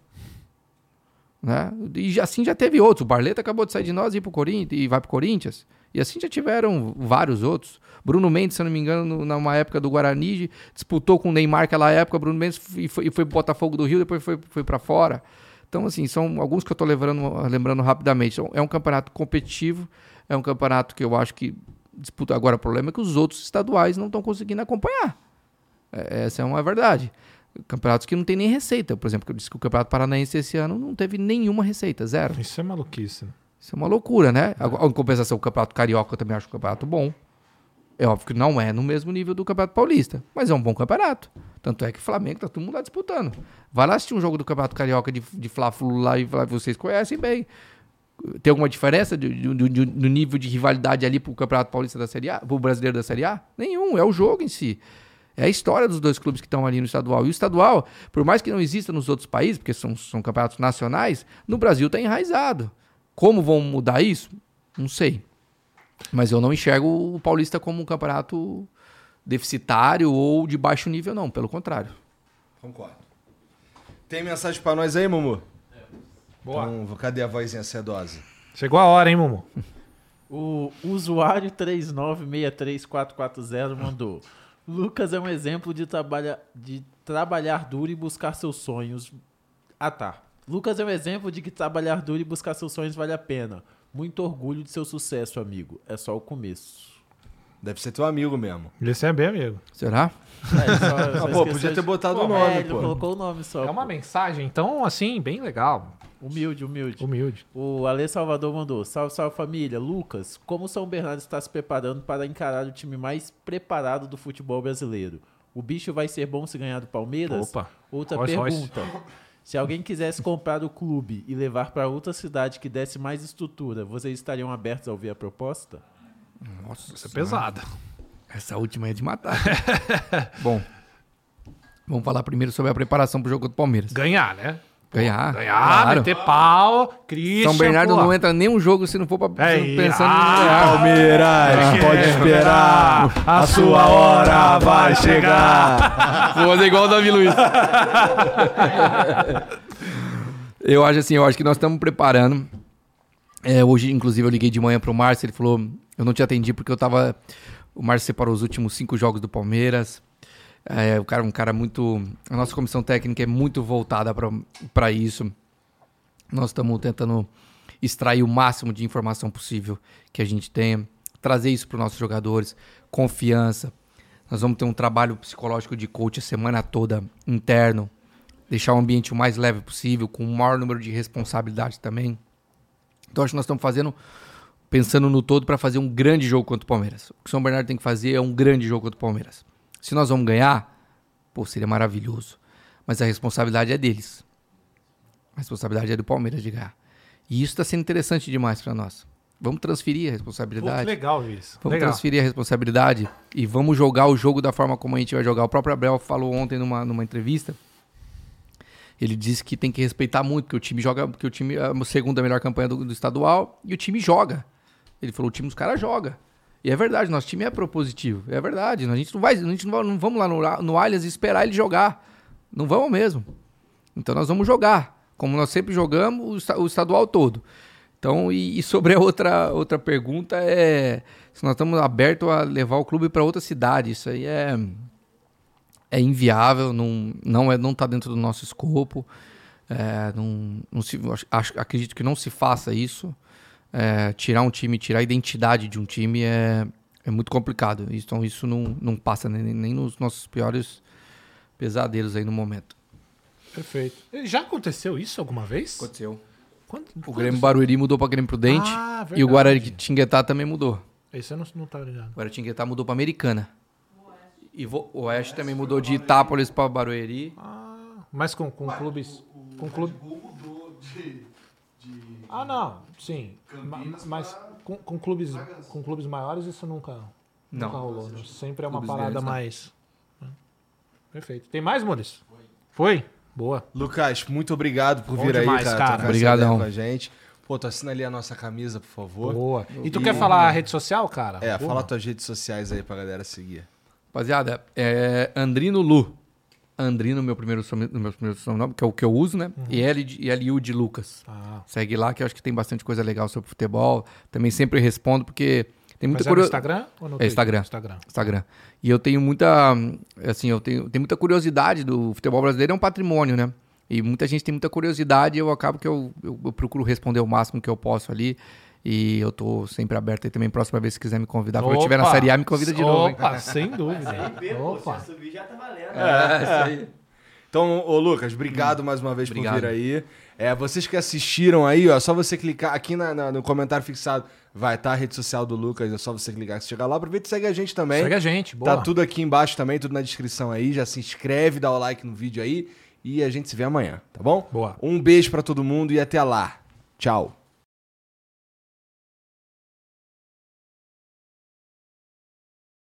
Né? E assim já teve outros. O Barleta acabou de sair de nós e ir pro Corinthians, e vai pro Corinthians. E assim já tiveram vários outros. Bruno Mendes, se não me engano, no- numa época do Guarani, disputou com o Neymar aquela época. Bruno Mendes e foi, foi pro Botafogo do Rio, depois foi, foi para fora. Então, assim, são alguns que eu tô lembrando, lembrando rapidamente. Então, é um campeonato competitivo, é um campeonato que eu acho que disputa. Agora, o problema é que os outros estaduais não estão conseguindo acompanhar. É- Essa é uma verdade. Campeonatos que não tem nem receita. Por exemplo, eu disse que o Campeonato Paranaense esse ano não teve nenhuma receita, zero. Isso é maluquice. né? Isso é uma loucura, né? Agora, Em compensação, o Campeonato Carioca eu também acho um campeonato bom. É óbvio que não é no mesmo nível do Campeonato Paulista, mas é um bom campeonato. Tanto é que o Flamengo tá todo mundo lá disputando. Vai lá assistir um jogo do Campeonato Carioca de, de Fla-Flu lá e vocês conhecem bem. Tem alguma diferença no nível de rivalidade ali pro Campeonato Paulista da Série A, pro brasileiro da Série A? Nenhum, é o jogo em si. É a história dos dois clubes que estão ali no estadual. E o estadual, por mais que não exista nos outros países, porque são, são campeonatos nacionais, no Brasil está enraizado. Como vão mudar isso? Não sei. Mas eu não enxergo o Paulista como um campeonato deficitário ou de baixo nível, não. Pelo contrário. Concordo. Tem mensagem pra nós aí, Mumu? Boa. Então, cadê a vozinha sedosa? Chegou a hora, hein, Mumu? <laughs> O usuário 3963440 mandou. Lucas é um exemplo de, trabalha, de trabalhar duro e buscar seus sonhos. Ah, tá. Lucas é um exemplo de que trabalhar duro e buscar seus sonhos vale a pena. Muito orgulho de seu sucesso, amigo. É só o começo. Deve ser teu amigo mesmo. Esse é bem amigo. Será? É, só- <laughs> só Ah, pô, podia de- ter botado Pô, o nome, É, ele pô. colocou o nome só. É uma pô. mensagem, então, assim, bem legal. Humilde, humilde. Humilde. O Ale Salvador mandou: Salve, salve família. Lucas, como o São Bernardo está se preparando para encarar o time mais preparado do futebol brasileiro? O bicho vai ser bom se ganhar do Palmeiras? Opa. Outra Royce, pergunta. Se alguém quisesse comprar o clube e levar para outra cidade que desse mais estrutura, vocês estariam abertos a ouvir a proposta? Nossa, Isso é pesada. Essa última é de matar. <laughs> Bom, vamos falar primeiro sobre a preparação pro jogo do Palmeiras. Ganhar, né? Ganhar. Ganhar, claro. meter pau, Christian, São Bernardo pô. não entra nenhum jogo se não for pra, É, se não pensando ah, em ganhar. Palmeiras, pode esperar. A sua hora vai chegar. Vou fazer igual o Davi Luiz. eu acho assim, eu acho que nós estamos preparando É, hoje, inclusive, eu liguei de manhã pro Márcio, ele falou, eu não te atendi porque eu tava... O Márcio separou os últimos cinco jogos do Palmeiras. É, o cara, um cara muito... A nossa comissão técnica é muito voltada para isso. Nós estamos tentando extrair o máximo de informação possível que a gente tenha, trazer isso para os nossos jogadores, confiança. Nós vamos ter um trabalho psicológico de coach a semana toda, interno, deixar o ambiente o mais leve possível, com o maior número de responsabilidade também. Então acho que nós estamos fazendo, pensando no todo para fazer um grande jogo contra o Palmeiras. O que o São Bernardo tem que fazer é um grande jogo contra o Palmeiras. Se nós vamos ganhar, pô, seria maravilhoso. Mas a responsabilidade é deles. A responsabilidade é do Palmeiras de ganhar. E isso está sendo interessante demais para nós. Vamos transferir a responsabilidade. Pô, legal isso. Vamos legal. transferir a responsabilidade e vamos jogar o jogo da forma como a gente vai jogar. O próprio Abel falou ontem numa, numa entrevista. Ele disse que tem que respeitar muito, que o time joga, que o time é a segunda melhor campanha do, do estadual e o time joga. Ele falou, o time dos caras joga. E é verdade, nosso time é propositivo. É verdade. A gente não vai, a gente não, vai, não vamos lá no, no Allianz esperar ele jogar. Não vamos mesmo. Então nós vamos jogar como nós sempre jogamos, o estadual todo. Então, e, e, sobre a outra, outra pergunta é se nós estamos abertos a levar o clube para outra cidade. Isso aí é, é inviável, não, não, é, não tá dentro do nosso escopo. É, não, não se, acho, acredito que não se faça isso. É, tirar um time, tirar a identidade de um time é, é muito complicado. Então isso não, não passa nem, nem nos nossos piores pesadelos aí no momento. Perfeito. Já aconteceu isso alguma vez? Aconteceu. Quando, o Grêmio Barueri mudou para Grêmio Prudente ah, e o Guaratinguetá também mudou. Esse eu não, não tá ligado. O Guaratinguetá mudou para Americana. E o Oeste também mudou de Itápolis para Barueri. Ah, mas com, com clubes... Com clube... Ah, não. Sim. Mas com, com, clubes, com clubes maiores isso nunca, não. nunca rolou. Né? Sempre é uma clubes parada mais... Né? Perfeito. Tem mais, Maurício? Foi? Boa. Lucas, muito obrigado por Bom vir demais, aí, cara. Obrigadão. com a gente. Pô, tu assina ali a nossa camisa, por favor. Boa. E tu e... quer falar a rede social, cara? É, Boa. fala tuas redes sociais aí pra galera seguir. Rapaziada, é Andrino Lu. Andrino, meu primeiro, meu primeiro sobrenome, que é o que eu uso, né? Uhum. E, L de, e LU de Lucas. Ah. Segue lá, que eu acho que tem bastante coisa legal sobre futebol. Também sempre respondo, porque tem muita curiosidade. É Instagram ou no é Instagram. Instagram. Instagram. E eu tenho muita, assim, eu tenho, tenho muita curiosidade do futebol brasileiro, é um patrimônio, né? E muita gente tem muita curiosidade, eu acabo que eu, eu, eu procuro responder o máximo que eu posso ali. E eu tô sempre aberto aí também. Próxima vez que quiser me convidar, quando eu estiver na Série A, me convida de novo. Opa, sem dúvida. Opa. Se subir já tá valendo. É, é, isso aí. Então, ô Lucas, obrigado hum. mais uma vez obrigado. por vir aí. É, vocês que assistiram aí, ó, só você clicar aqui na, na, no comentário fixado, vai estar tá a rede social do Lucas, é só você clicar, chegar lá, aproveita e segue a gente também. Segue a gente, boa. Tá tudo aqui embaixo também, tudo na descrição aí, já se inscreve, dá o like no vídeo aí e a gente se vê amanhã, tá bom? Boa. Um beijo para todo mundo e até lá. Tchau.